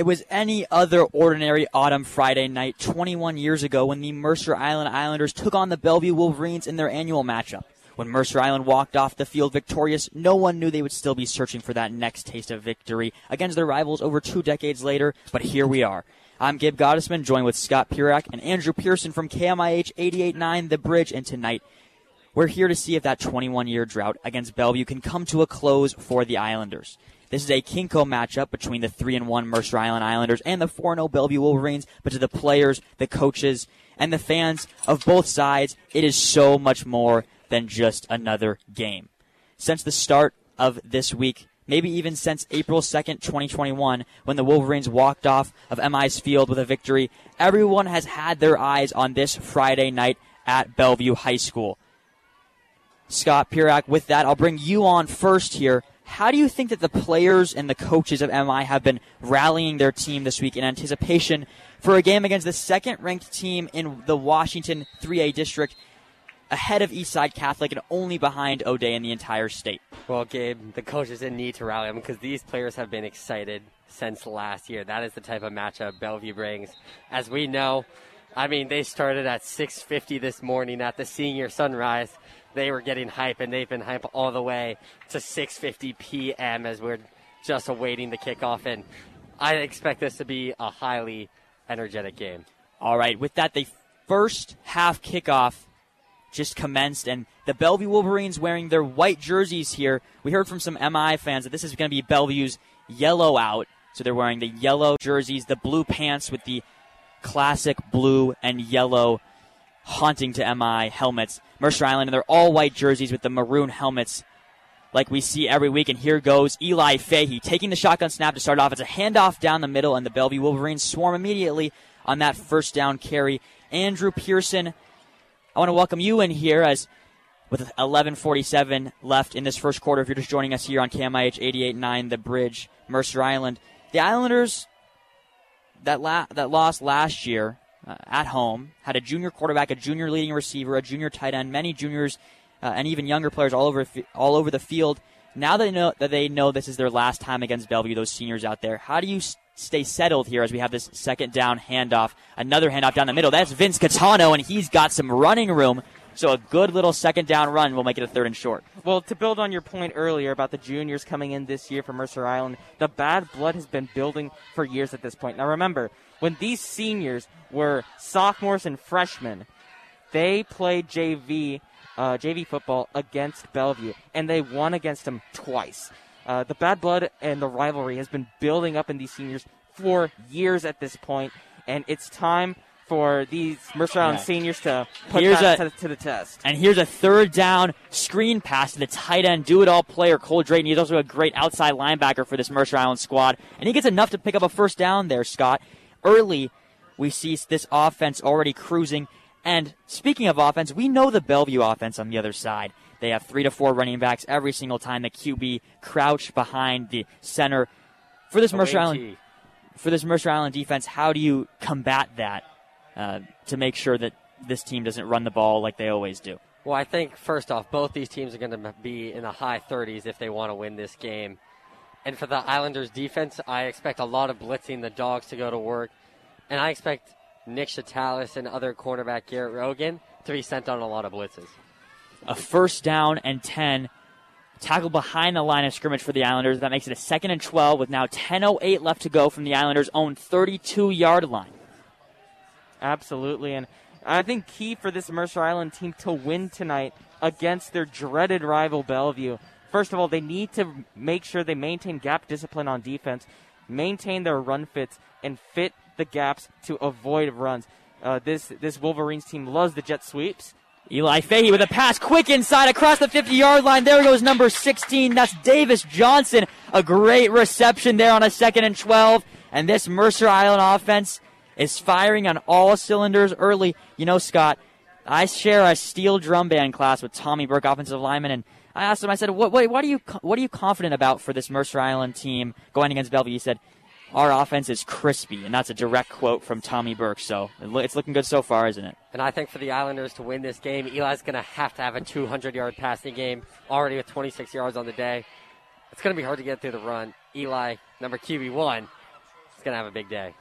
It was any other ordinary autumn Friday night 21 years ago when the Mercer Island Islanders took on the Bellevue Wolverines in their annual matchup. When Mercer Island walked off the field victorious, no one knew they would still be searching for that next taste of victory against their rivals over two decades later, but here we are. I'm Gabe Gottesman, joined with Scott Purak and Andrew Pearson from KMIH 88.9 The Bridge, and tonight we're here to see if that 21 year drought against Bellevue can come to a close for the Islanders. This is a KingCo matchup between the 3 and 1 Mercer Island Islanders and the 4 0 Bellevue Wolverines, but to the players, the coaches, and the fans of both sides, it is so much more than just another game. Since the start of this week, maybe even since April 2nd, 2021, when the Wolverines walked off of MI's field with a victory, everyone has had their eyes on this Friday night at Bellevue High School. Scott Pirak, with that, I'll bring you on first here. How do you think that the players and the coaches of MI have been rallying their team this week in anticipation for a game against the second ranked team in the Washington 3A district ahead of Eastside Catholic and only behind O'Dea in the entire state? Well, Gabe, the coaches didn't need to rally them because these players have been excited since last year. That is the type of matchup Bellevue brings. As we know, I mean, they started at 6:50 this morning at the senior sunrise they were getting hype, and they've been hype all the way to 6:50 p.m. as we're just awaiting the kickoff. And I expect this to be a highly energetic game. All right, with that, the first half kickoff just commenced, and the Bellevue Wolverines wearing their white jerseys here. We heard from some MI fans that this is going to be Bellevue's yellow out, so they're wearing the yellow jerseys, the blue pants with the classic blue and yellow haunting to MI helmets. Mercer Island and their all white jerseys with the maroon helmets like we see every week. And here goes Eli Fahey taking the shotgun snap to start off. It's a handoff down the middle, and the Bellevue Wolverines swarm immediately on that first down carry. Andrew Pearson, I want to welcome you in here as with 11:47 left in this first quarter. If you're just joining us here on KMIH 88.9 The Bridge, Mercer Island, the Islanders that la- that lost last year uh, at home, had a junior quarterback, a junior leading receiver, a junior tight end, many juniors uh, and even younger players all over all over the field. Now that they know that they know this is their last time against Bellevue, those seniors out there, how do you stay settled here as we have this second down handoff, another handoff down the middle? That's Vince Catano, and he's got some running room. So a good little second down run will make it a third and short. Well, to build on your point earlier about the juniors coming in this year from Mercer Island, the bad blood has been building for years at this point. Now remember, when these seniors were sophomores and freshmen, they played JV uh, JV football against Bellevue, and they won against them twice. Uh, the bad blood and the rivalry has been building up in these seniors for years at this point, and it's time for these Mercer Island yeah. seniors to put here's that a, to, to, the test. And here's a third down screen pass to the tight end, do it all player Cole Drayton. He's also a great outside linebacker for this Mercer Island squad, and he gets enough to pick up a first down there, Scott early, we see this offense already cruising. And speaking of offense, we know the Bellevue offense on the other side. They have three to four running backs every single time. The QB crouch behind the center. For this Mercer Island, for this Mercer Island defense, how do you combat that uh, to make sure that this team doesn't run the ball like they always do? Well, I think first off, both these teams are going to be in the high 30s if they want to win this game. And for the Islanders defense, I expect a lot of blitzing, the dogs to go to work. And I expect Nick Chatalis and other cornerback Garrett Rogan to be sent on a lot of blitzes. A first down and 10. Tackle behind the line of scrimmage for the Islanders. That makes it a second and 12 with now 10.08 left to go from the Islanders' own 32 yard line. Absolutely. And I think key for this Mercer Island team to win tonight against their dreaded rival Bellevue First of all, they need to make sure they maintain gap discipline on defense, maintain their run fits, and fit the gaps to avoid runs. Uh, this this Wolverines team loves the jet sweeps. Eli Fahey with a pass quick inside across the 50 yard line. There goes number 16. That's Davis Johnson. A great reception there on a second and 12. And this Mercer Island offense is firing on all cylinders early. You know, Scott, I share a steel drum band class with Tommy Burke, offensive lineman, and I asked him, I said, what, what, what, are you, what are you confident about for this Mercer Island team going against Bellevue? He said, our offense is crispy, and that's a direct quote from Tommy Burke. So it's looking good so far, isn't it? And I think for the Islanders to win this game, Eli's going to have to have a 200 yard passing game already with 26 yards on the day. It's going to be hard to get through the run. Eli, number QB1, He's going to have a big day.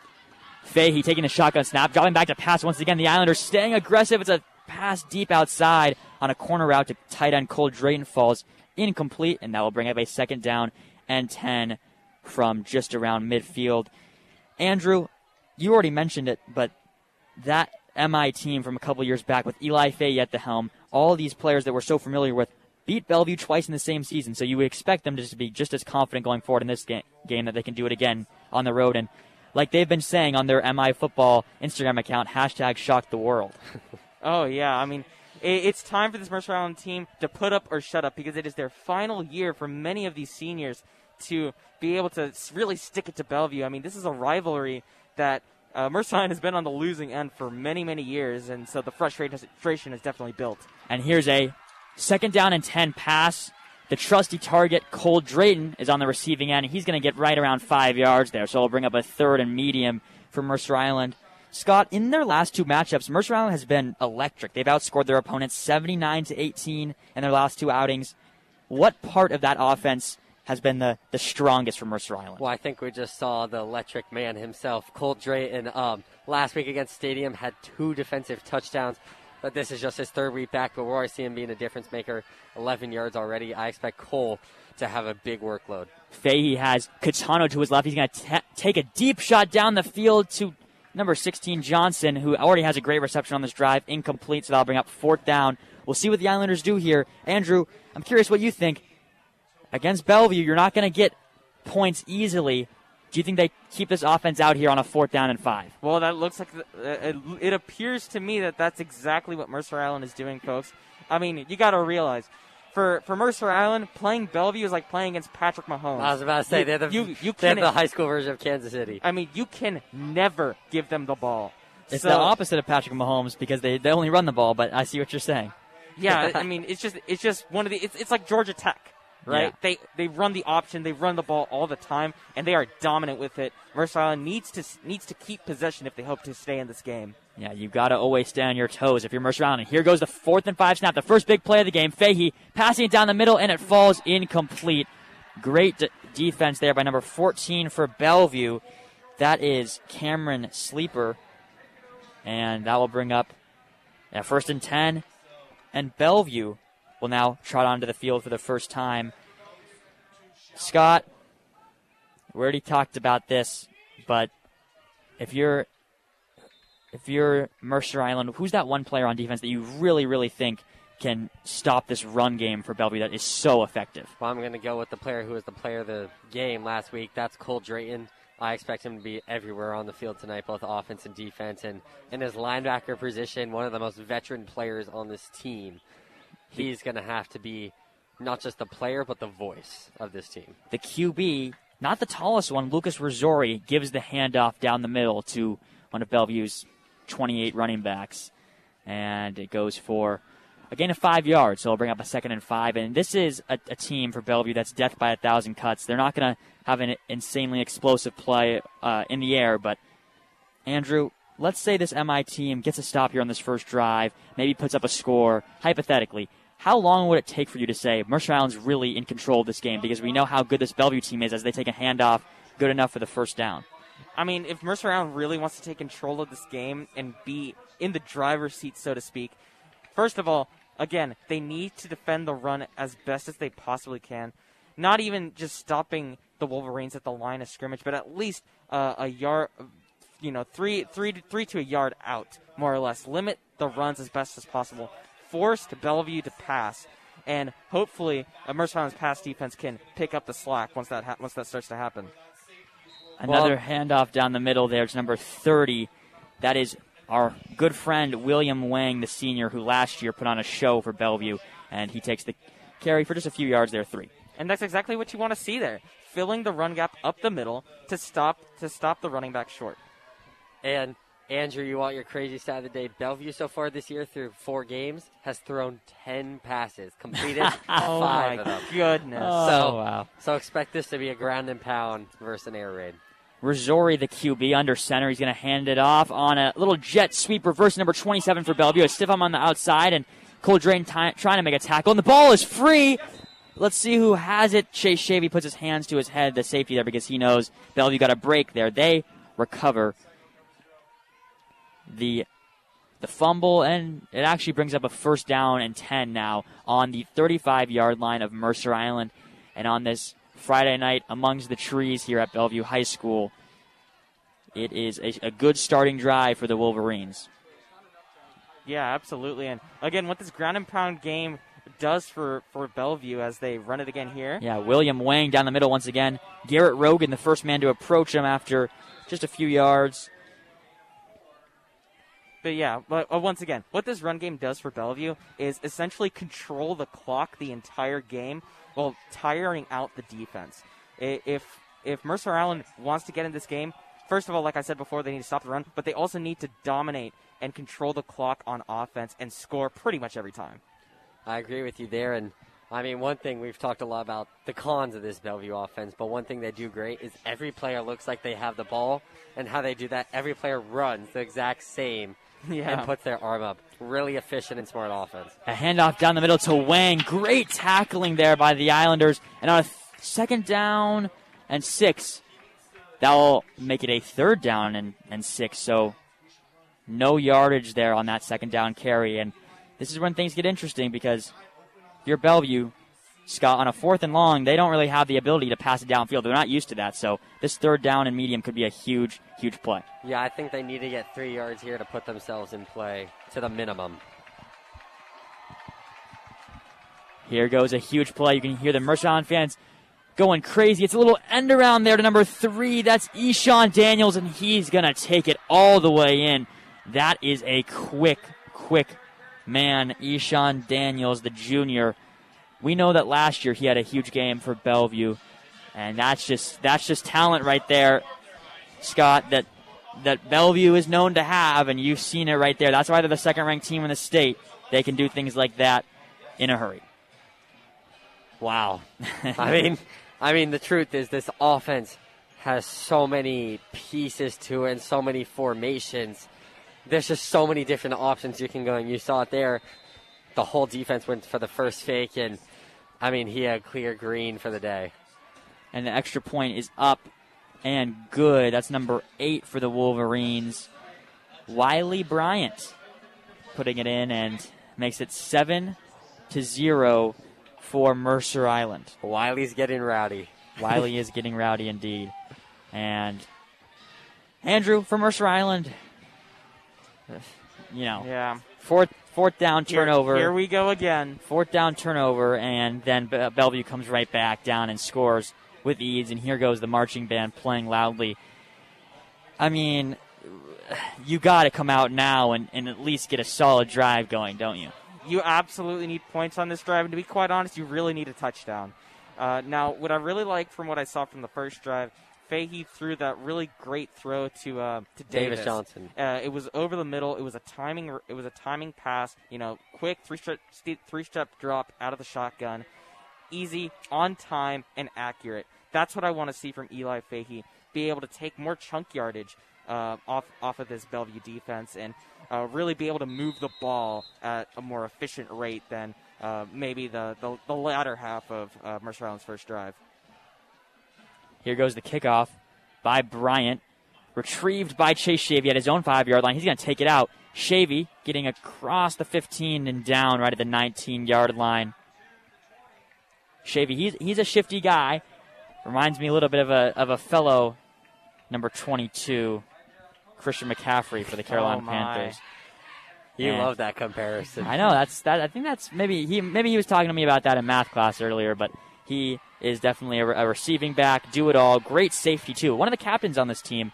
Fahey taking the shotgun snap, dropping back to pass once again. The Islanders staying aggressive. It's a pass deep outside on a corner route to tight end Cole Drayton falls incomplete, and that will bring up a second down and 10 from just around midfield. Andrew, you already mentioned it, but that MI team from a couple years back with Eli Fahey at the helm, all these players that we're so familiar with, beat Bellevue twice in the same season. So you would expect them to be just as confident going forward in this ga- game that they can do it again on the road. And like they've been saying on their MI football Instagram account, hashtag shock the world. oh, yeah. I mean, it's time for this Mercer Island team to put up or shut up because it is their final year for many of these seniors to be able to really stick it to Bellevue. I mean, this is a rivalry that uh, Mercer Island has been on the losing end for many, many years, and so the frustration is definitely built. And here's a second down and 10 pass. The trusty target, Cole Drayton, is on the receiving end. He's going to get right around five yards there, so it'll bring up a third and medium for Mercer Island. Scott, in their last two matchups, Mercer Island has been electric. They've outscored their opponents 79 to 18 in their last two outings. What part of that offense has been the, the strongest for Mercer Island? Well, I think we just saw the electric man himself, Cole Drayton. Um, last week against Stadium had two defensive touchdowns, but this is just his third week back. But we're already seeing him being a difference maker. 11 yards already. I expect Cole to have a big workload. Fahey has Catano to his left. He's going to take a deep shot down the field to number 16, Johnson, who already has a great reception on this drive, incomplete, so that'll bring up fourth down. We'll see what the Islanders do here. Andrew, I'm curious what you think. Against Bellevue, you're not going to get points easily. Do you think they keep this offense out here on a fourth down and five? Well, that looks like the, uh, it, it appears to me that that's exactly what Mercer Island is doing, folks. I mean, you got to realize for for Mercer Island, playing Bellevue is like playing against Patrick Mahomes. I was about to say you, they're the you, you they're the high school version of Kansas City. I mean, you can never give them the ball. It's so, the opposite of Patrick Mahomes because they, they only run the ball. But I see what you're saying. Yeah, I mean, it's just it's just one of the it's it's like Georgia Tech. Right, Yeah. they they run the option, they run the ball all the time, and they are dominant with it. Mercer Island needs to needs to keep possession if they hope to stay in this game. Yeah, you've got to always stay on your toes if you're Mercer Island. And here goes the fourth and five snap, the first big play of the game. Fahey passing it down the middle, and it falls incomplete. Great de- defense there by number 14 for Bellevue. That is Cameron Sleeper. And that will bring up yeah, first and 10. And Bellevue will now trot onto the field for the first time. Scott, we already talked about this, but if you're if you're Mercer Island, who's that one player on defense that you really, really think can stop this run game for Bellevue that is so effective? Well, I'm going to go with the player who was the player of the game last week. That's Cole Drayton. I expect him to be everywhere on the field tonight, both offense and defense. And in his linebacker position, one of the most veteran players on this team, he's going to have to be not just the player, but the voice of this team. The QB, not the tallest one, Lucas Rosori, gives the handoff down the middle to one of Bellevue's 28 running backs. And it goes for a gain of five yards, so it'll bring up a second and five. And this is a, a team for Bellevue that's death by a thousand cuts. They're not going to have an insanely explosive play uh, in the air, but Andrew, let's say this MI team gets a stop here on this first drive, maybe puts up a score, hypothetically. How long would it take for you to say Mercer Island's really in control of this game? Because we know how good this Bellevue team is as they take a handoff, good enough for the first down. I mean, if Mercer Island really wants to take control of this game and be in the driver's seat, so to speak, first of all, again, they need to defend the run as best as they possibly can. Not even just stopping the Wolverines at the line of scrimmage, but at least uh, a yard, you know, three, three, three to a yard out, more or less. Limit the runs as best as possible. Force Bellevue to pass, and hopefully, a Mercer Island's pass defense can pick up the slack once that ha- once that starts to happen. Another handoff down the middle there. It's number 30. That is our good friend William Wang, the senior, who last year put on a show for Bellevue, and he takes the carry for just a few yards there, three. And that's exactly what you want to see there, filling the run gap up the middle to stop to stop the running back short. And Andrew, you want your crazy stat of the day? Bellevue so far this year through four games has thrown ten passes, completed Oh five my of them. goodness! So- oh, wow. So expect this to be a ground and pound versus an air raid. Rosori, the QB, under center. He's going to hand it off on a little jet sweep reverse, number 27 for Bellevue. A stiff arm on the outside, and Cole Drain ty- trying to make a tackle, and the ball is free. Let's see who has it. Chase Shavy puts his hands to his head, the safety there, because he knows Bellevue got a break there. They recover the the fumble, and it actually brings up a first down and 10 now on the 35 yard line of Mercer Island. And on this Friday night amongst the trees here at Bellevue High School, it is a, a good starting drive for the Wolverines. Yeah, absolutely. And again, what this ground and pound game does for, for Bellevue as they run it again here. Yeah, William Wang down the middle once again. Garrett Rogan, the first man to approach him after just a few yards. But yeah, but uh, once again, what this run game does for Bellevue is essentially control the clock the entire game while tiring out the defense. If if Mercer Island wants to get in this game, first of all, like I said before, they need to stop the run, but they also need to dominate and control the clock on offense and score pretty much every time. I agree with you there, and I mean, one thing we've talked a lot about the cons of this Bellevue offense, but one thing they do great is every player looks like they have the ball, and how they do that, every player runs the exact same Yeah. and puts their arm up. Really efficient and smart offense. A handoff down the middle to Wang. Great tackling there by the Islanders. And on a th- second down and six, that will make it a third down and, and six. So no yardage there on that second down carry. And this is when things get interesting because if you're Bellevue, Scott, on a fourth and long, they don't really have the ability to pass it downfield. They're not used to that. So this third down and medium could be a huge, huge play. Yeah, I think they need to get three yards here to put themselves in play to the minimum. Here goes a huge play. You can hear the Island fans going crazy. It's a little end around there to number three. That's Eshawn Daniels, and he's going to take it all the way in. That is a quick, quick man. Eshawn Daniels, the junior. We know that last year he had a huge game for Bellevue, and that's just that's just talent right there, Scott. That that Bellevue is known to have, and you've seen it right there. That's why they're the second-ranked team in the state. They can do things like that in a hurry. Wow. I mean, I mean, the truth is this offense has so many pieces to it and so many formations. There's just so many different options you can go, and you saw it there. The whole defense went for the first fake, and I mean, he had clear green for the day. and the extra point is up and good. That's number eight for the Wolverines. Wiley Bryant putting it in and makes it seven to zero for Mercer Island. Wiley's getting rowdy. Wiley is getting rowdy indeed. And Andrew from Mercer Island, you know, Yeah. fourth fourth down turnover. Here, we go again. Fourth down turnover, and then Bellevue comes right back down and scores with ease. And here goes the marching band playing loudly. I mean, you got to come out now and, and at least get a solid drive going, don't you? You absolutely need points on this drive, and to be quite honest, you really need a touchdown. Uh, now, what I really like from what I saw from the first drive, Fahey threw that really great throw to uh, to Davis Davis, Johnson. Uh, it was over the middle. It was a timing. It was a timing pass. You know, quick three step three step drop out of the shotgun, easy, on time, and accurate. That's what I want to see from Eli Fahey. Be able to take more chunk yardage uh, off off of this Bellevue defense and uh, really be able to move the ball at a more efficient rate than uh, maybe the, the the latter half of uh, Mercer Island's first drive. Here goes the kickoff by Bryant. Retrieved by Chase Shavy at his own five yard line. He's going to take it out. Shavy getting across the 15 and down right at the 19 yard line. Shavy, he's, he's a shifty guy. Reminds me a little bit of a, of a fellow number 22, Christian McCaffrey for the Carolina Oh. Panthers. You love that comparison. I know that's that. I think that's maybe he maybe he was talking to me about that in math class earlier, but he is definitely a, a receiving back, do it all, great safety too. One of the captains on this team,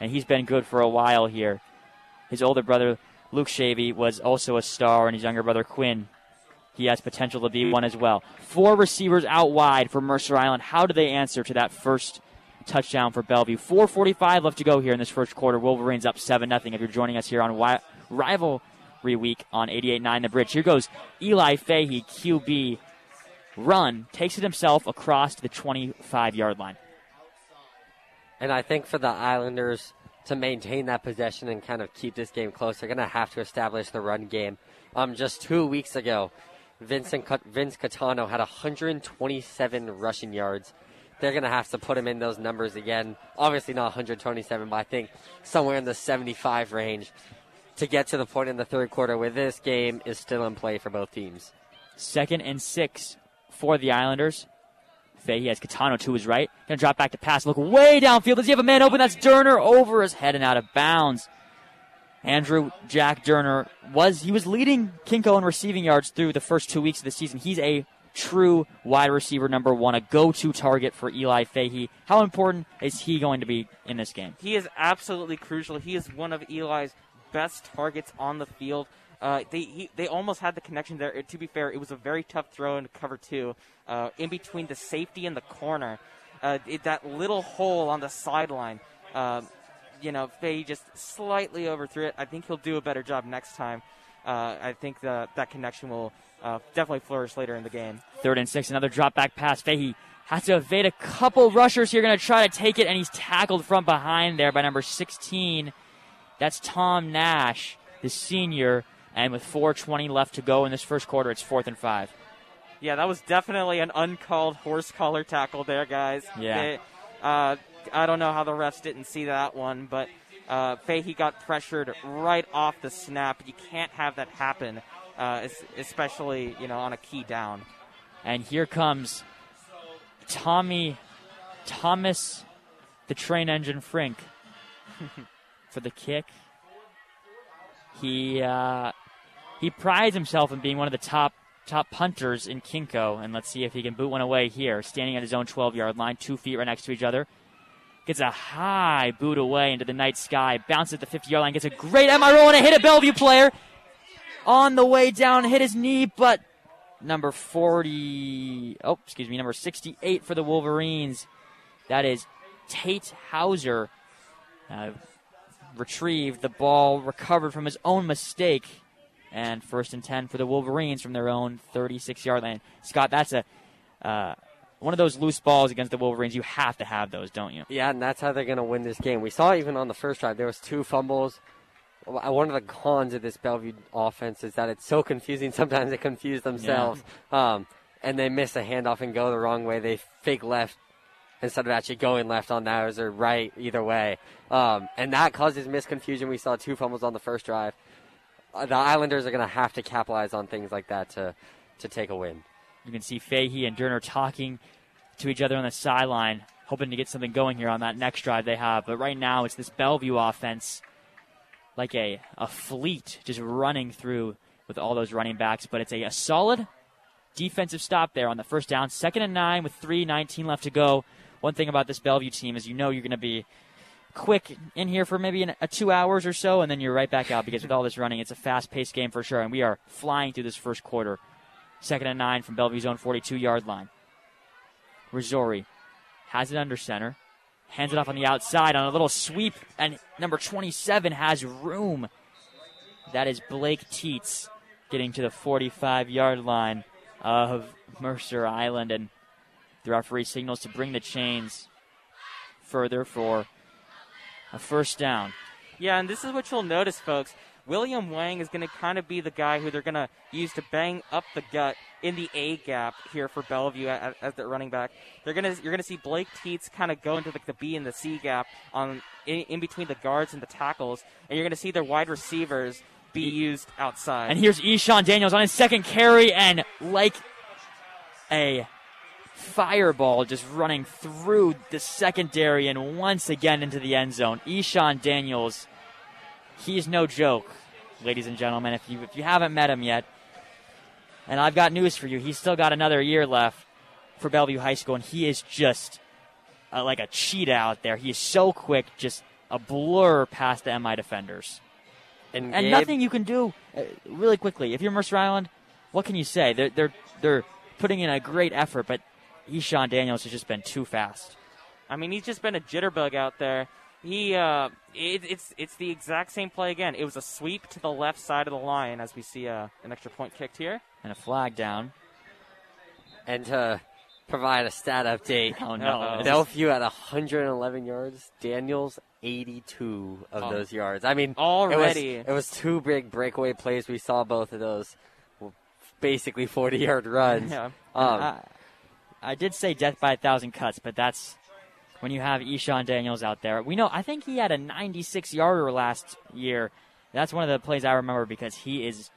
and he's been good for a while here. His older brother Luke Shavy was also a star, and his younger brother Quinn. He has potential to be one as well. Four receivers out wide for Mercer Island. How do they answer to that first touchdown for Bellevue? 4:45 left to go here in this first quarter. Wolverines up seven nothing. If you're joining us here on Wi- Rival week on 88.9 The Bridge. Here goes Eli Fahey, QB run, takes it himself across to the 25 yard line. And I think for the Islanders to maintain that possession and kind of keep this game close, they're going to have to establish the run game. Um, just two weeks ago, Vincent Vince Catano had 127 rushing yards. they're going to have to put him in those numbers again. Obviously, not 127, but I think somewhere in the 75 range to get to the point in the third quarter where this game is still in play for both teams. Second and six for the Islanders. Fahey has Catano to his right. Gonna drop back to pass. Look way downfield. Does he have a man open? That's Durner over his head and out of bounds. Andrew Jack Durner was he was leading KingCo in receiving yards through the first two weeks of the season. He's a true wide receiver number one, a go-to target for Eli Fahey. How important is he going to be in this game? He is absolutely crucial. He is one of Eli's best targets on the field. Uh, they he, they almost had the connection there. To be fair, it was a very tough throw into cover two, uh, in between the safety and the corner. Uh, it, that little hole on the sideline. Um, you know, Fahey just slightly overthrew it. I think he'll do a better job next time. Uh, I think the, that connection will uh, definitely flourish later in the game. Third and six, another drop back pass. Fahey has to evade a couple rushers here, going to try to take it, and he's tackled from behind there by number 16. That's Tom Nash, the senior. And with 4:20 left to go in this first quarter, it's fourth and five. Yeah, that was definitely an uncalled horse collar tackle there, guys. Yeah. They, uh, I don't know how the refs didn't see that one, but uh, Fahey got pressured right off the snap. You can't have that happen, uh, especially you know on a key down. And here comes Tommy Thomas, the train engine Frink, for the kick. He uh, he prides himself in being one of the top top punters in KingCo, and let's see if he can boot one away here, standing at his own 12 yard line, two feet right next to each other. Gets a high boot away into the night sky, bounces at the 50 yard line, gets a great MRO and a hit a Bellevue player. On the way down, hit his knee, but number 40, oh, excuse me, number 68 for the Wolverines. That is Tate Hauser. Uh, retrieved the ball, recovered from his own mistake, and first and 10 for the Wolverines from their own 36 yard line. Scott, that's a. Uh, one of those loose balls against the Wolverines, you have to have those, don't you? Yeah, and that's how they're going to win this game. We saw even on the first drive there was two fumbles. One of the cons of this Bellevue offense is that it's so confusing. Sometimes they confuse themselves, yeah. um, and they miss a handoff and go the wrong way. They fake left instead of actually going left on theirs or right either way, um, and that causes misconfusion. We saw two fumbles on the first drive. The Islanders are going to have to capitalize on things like that to to take a win. You can see Fahey and Durner talking to each other on the sideline, hoping to get something going here on that next drive they have. But right now, it's this Bellevue offense, like a, a fleet, just running through with all those running backs. But it's a, a solid defensive stop there on the first down. Second and nine with 3.19 left to go. One thing about this Bellevue team is you know you're going to be quick in here for maybe an, a two hours or so, and then you're right back out because with all this running, it's a fast paced game for sure. And we are flying through this first quarter. Second and nine from Bellevue's own 42 yard line. Rizzori has it under center, hands it off on the outside on a little sweep, and number 27 has room. That is Blake Teets getting to the 45 yard line of Mercer Island, and the referee signals to bring the chains further for a first down. Yeah, and this is what you'll notice, folks. William Wang is going to kind of be the guy who they're going to use to bang up the gut in the A gap here for Bellevue as the running back. They're going to you're going to see Blake Teets kind of go into the, the B and the C gap on in, in, between the guards and the tackles, and you're going to see their wide receivers be used outside. And here's Eshawn Daniels on his second carry, and like a fireball just running through the secondary and once again into the end zone. Eshawn Daniels he's no joke, ladies and gentlemen. If you if you haven't met him yet, and I've got news for you, he's still got another year left for Bellevue High School, and he is just uh, like a cheetah out there. He is so quick, just a blur past the MI defenders, and, and nothing you can do uh, really quickly. If you're Mercer Island, what can you say? They're they're they're putting in a great effort, but Eshawn Daniels has just been too fast. I mean, he's just been a jitterbug out there he uh, it, it's it's the exact same play again. It was a sweep to the left side of the line as we see uh, an extra point kicked here and a flag down. And to provide a stat update, oh no, Bellevue at 111 yards, Daniels 82 of oh. those yards. I mean, already it was, it was two big breakaway plays. We saw both of those, basically 40 yard runs. Yeah. Um, I did say death by a thousand cuts, but that's when you have Eshawn Daniels out there. We know I think he had a 96 yarder last year. That's one of the plays I remember because he is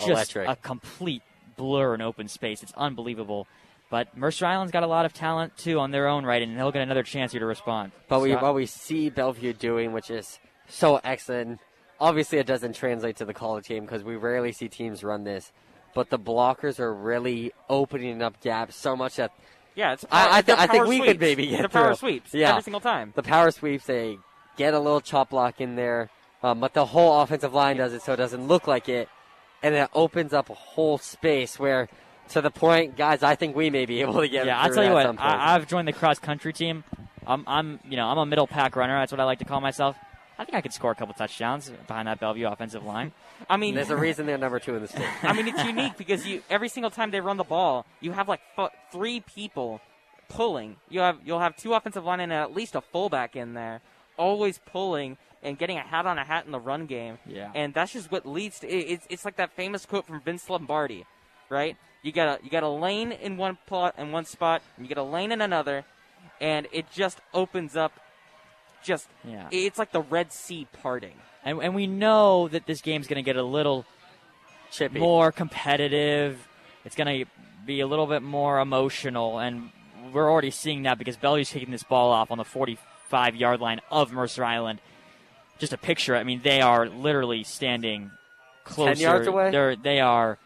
oh, just Electric. a complete blur in open space. It's unbelievable. But Mercer Island's got a lot of talent too on their own right, and he'll get another chance here to respond. But we what we see Bellevue doing, which is so excellent. Obviously, it doesn't translate to the college game because we rarely see teams run this. But the blockers are really opening up gaps so much that Yeah, it's. I- I the thi- I think power we could maybe get the power through. sweeps. Yeah. every single time. the power sweeps they get a little chop block in there, um, but the whole offensive line does it so it doesn't look like it, and it opens up a whole space where, to the point, guys, I think we may be able to get. Yeah, I'll tell you what. I, I've joined the cross country team. I'm, I'm, you know, I'm a middle pack runner. That's what I like to call myself. I think I could score a couple touchdowns behind that Bellevue offensive line. I mean, There's a reason they're number two in the state. I mean, it's unique because you every single time they run the ball, you have like f- three people pulling. You have you'll have two offensive line and at least a fullback in there, always pulling and getting a hat on a hat in the run game. Yeah. and that's just what leads to. It, it's it's like that famous quote from Vince Lombardi, right? You got a you got a lane in one plot in one spot, and you get a lane in another, and it just opens up. Just Yeah. it's like the Red Sea parting. And, and we know that this game's going to get a little Chippy. more competitive. It's going to be a little bit more emotional, and we're already seeing that because Bellevue's kicking this ball off on the 45 yard line of Mercer Island. Just a picture. I mean, they are literally standing closer. yards away? They're they are.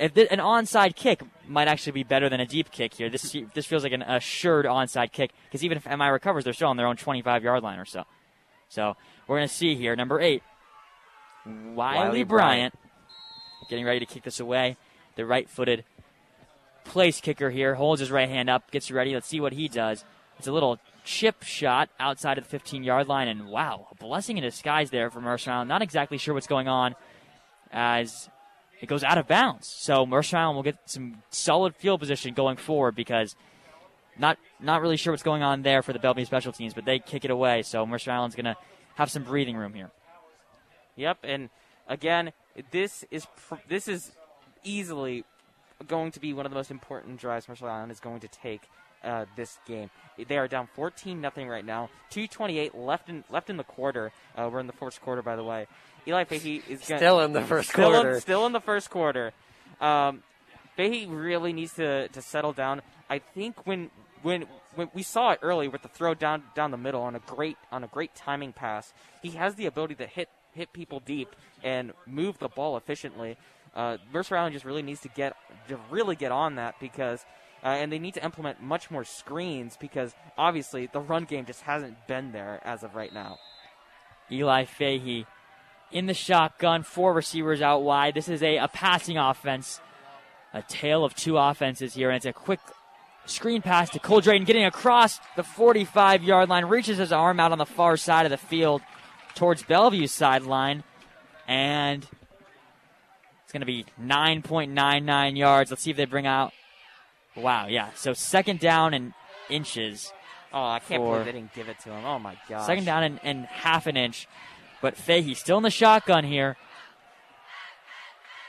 An onside kick might actually be better than a deep kick here. This this feels like an assured onside kick because even if MI recovers, they're still on their own 25 yard line or so. So we're going to see here number eight, Wiley, Wiley Bryant, getting ready to kick this away. The right-footed place kicker here holds his right hand up, gets ready. Let's see what he does. It's a little chip shot outside of the 15-yard line, and wow, a blessing in disguise there for Mercer Not exactly sure what's going on as it goes out of bounds. So Mercer Island will get some solid field position going forward because not not really sure what's going on there for the Bellevue special teams, but they kick it away. So Mercer Island's going to have some breathing room here. Yep, and again, this is pr- this is easily going to be one of the most important drives Mercer Island is going to take uh, this game. They are down 14 nothing right now. 2:28 left in left in the quarter. Uh, we're in the fourth quarter, by the way. Eli Fahey is gonna, Still in the first still quarter. In, still in the first quarter. Um, Fahey really needs to, to settle down. I think when when when we saw it early with the throw down down the middle on a great on a great timing pass, he has the ability to hit hit people deep and move the ball efficiently. Uh, Mercer Island just really needs to get to really get on that because. Uh, and they need to implement much more screens because obviously the run game just hasn't been there as of right now. Eli Fahey in the shotgun, four receivers out wide. This is a, a passing offense, a tale of two offenses here, and it's a quick screen pass to Cole Drayton getting across the 45 yard line, reaches his arm out on the far side of the field towards Bellevue's sideline, and it's going to be 9.99 yards. Let's see if they bring out. Wow, yeah. So second down and inches. Oh, I can't believe they didn't give it to him. Oh my god. Second down and, and half an inch. But Fahey still in the shotgun here.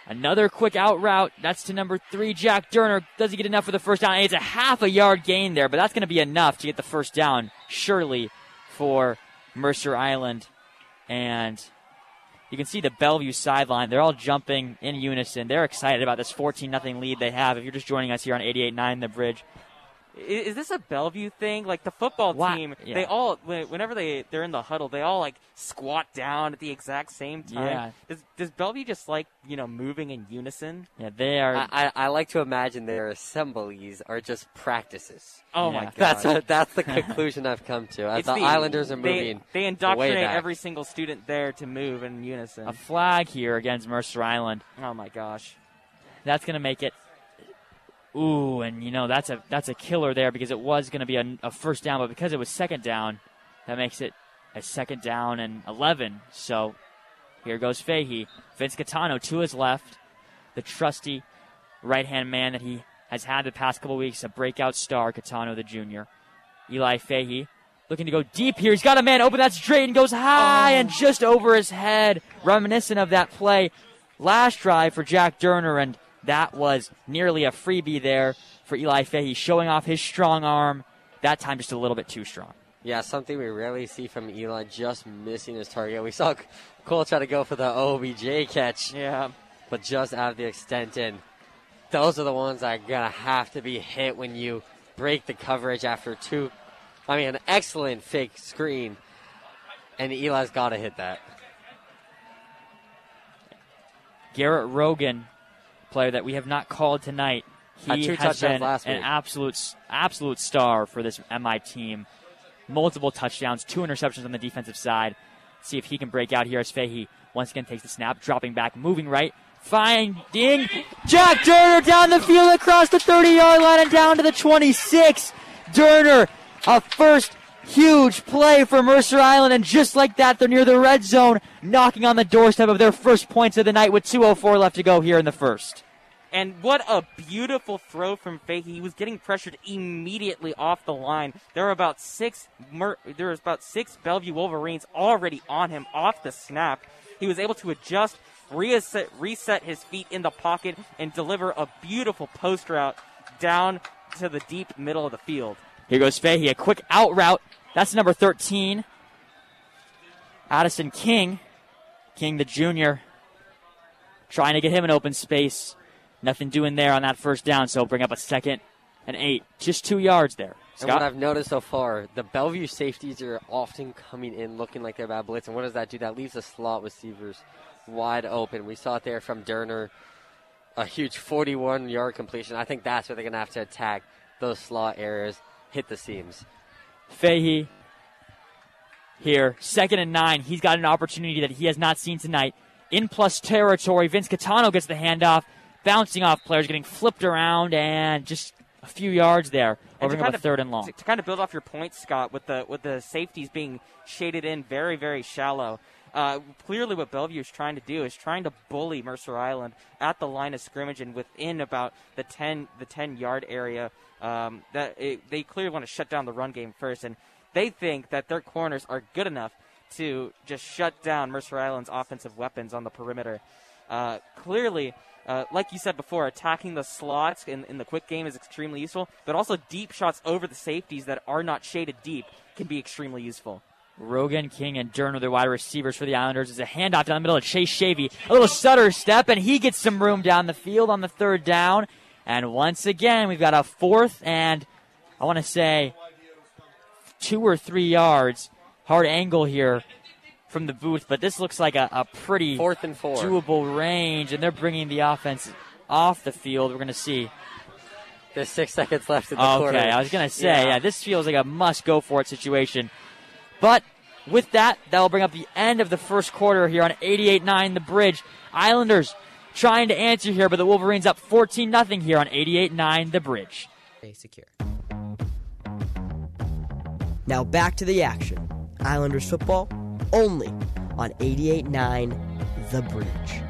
Another quick out route. That's to number three, Jack Durner. Does he get enough for the first down? It's a half a yard gain there, but that's going to be enough to get the first down, surely, for Mercer Island. And you can see the Bellevue sideline. They're all jumping in unison. They're excited about this 14 0 lead they have. If you're just joining us here on 88.9 The Bridge, I- Is this a Bellevue thing? Like the football Why- team, yeah. they all whenever they they're in the huddle, they all like squat down at the exact same time. Yeah. Does, does Bellevue just like you know moving in unison? yeah, they are. I, I, I like to imagine their assemblies are just practices. Oh Yeah. my god, That's a, that's the conclusion I've come to. As It's the, Islanders are they- moving, They, indoctrinate way back. every single student there to move in unison. a flag here against Mercer Island. oh my gosh. That's going to make it. Ooh, and you know that's a that's a killer there because it was going to be a, a first down, but because it was second down, that makes it a second down and eleven. So here goes Fahey, Vince Catano to his left, the trusty right hand man that he has had the past couple weeks, a breakout star, Catano the junior. Eli Fahey looking to go deep here. He's got a man open. That's Drayton goes high and just over his head, reminiscent of that play last drive for Jack Durner and That was nearly a freebie there for Eli Fahey, showing off his strong arm. That time just a little bit too strong. Yeah, something we rarely see from Eli, just missing his target. We saw Cole try to go for the OBJ catch. Yeah. But just out of the extent, and those are the ones that are going to have to be hit when you break the coverage after two. I mean, an excellent fake screen, and Eli's got to hit that. Garrett Rogan, player that we have not called tonight, he has been an absolute absolute star for this MI team. Multiple touchdowns, two interceptions on the defensive side. See if he can break out here as Fahey once again takes the snap, dropping back, moving right, finding Jack Durner down the field across the 30 yard line and down to the 26. Durner, a first huge play for Mercer Island, and just like that, they're near the red zone, knocking on the doorstep of their first points of the night with 2.04 left to go here in the first. And what a beautiful throw from Fahey. He was getting pressured immediately off the line. There were about six there was about six Bellevue Wolverines already on him off the snap. He was able to adjust, reset, reset his feet in the pocket, and deliver a beautiful post route down to the deep middle of the field. Here goes Fahey, a quick out route. That's number 13. Addison King. King, the junior, trying to get him an open space. Nothing doing there on that first down, so bring up a second and eight. Just two yards there. Scott? And what I've noticed so far, the Bellevue safeties are often coming in looking like they're bad blitz. And what does that do? That leaves the slot receivers wide open. We saw it there from Durner, a huge 41 yard completion. I think that's where they're going to have to attack those slot areas, hit the seams. Fahey here, second and nine. He's got an opportunity that he has not seen tonight. In plus territory, Vince Catano gets the handoff bouncing off players, getting flipped around, and just a few yards there. Over third and long. To, to, kind of build off your point, Scott, with the with the safeties being shaded in very very shallow. Uh, clearly, what Bellevue is trying to do is trying to bully Mercer Island at the line of scrimmage and within about the ten the ten yard area. Um, that it, they clearly want to shut down the run game first, and they think that their corners are good enough to just shut down Mercer Island's offensive weapons on the perimeter. Uh, clearly, uh, like you said before, attacking the slots in, in the quick game is extremely useful, but also deep shots over the safeties that are not shaded deep can be extremely useful. Rogan, King, and Dern are the wide receivers for the Islanders. Is a handoff down the middle of Chase Shavy. A little stutter step, and he gets some room down the field on the third down. And once again, we've got a fourth and I want to say two or three yards. Hard angle here from the booth, but this looks like a, a pretty fourth and four doable range, and they're bringing the offense off the field. We're going to see. There's six seconds left in the okay, quarter. Okay, I was going to say, yeah. yeah, this feels like a must go for it situation. But with that, that will bring up the end of the first quarter here on 88 9 the bridge. Islanders trying to answer here, but the Wolverines up 14 0 here on 88 9 the bridge. Stay secure. Now back to the action. Islanders football only on 88.9 The Bridge.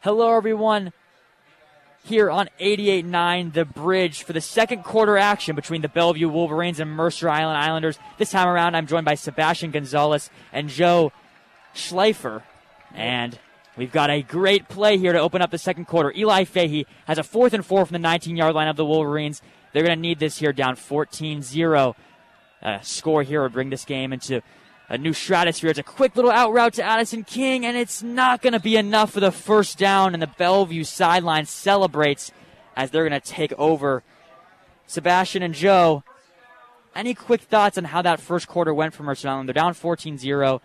Hello, everyone. Here on 88.9 The Bridge for the second quarter action between the Bellevue Wolverines and Mercer Island Islanders. This time around, I'm joined by Sebastian Gonzalez and Joe Schleifer. And we've got a great play here to open up the second quarter. Eli Fahey has a fourth and four from the 19 yard line of the Wolverines. They're going to need this here down 14 0 uh, score here would bring this game into a new stratosphere. It's a quick little out route to Addison King, and it's not going to be enough for the first down. And the Bellevue sideline celebrates as they're going to take over. Sebastian and Joe, any quick thoughts on how that first quarter went for Mercer Island? They're down 14 0.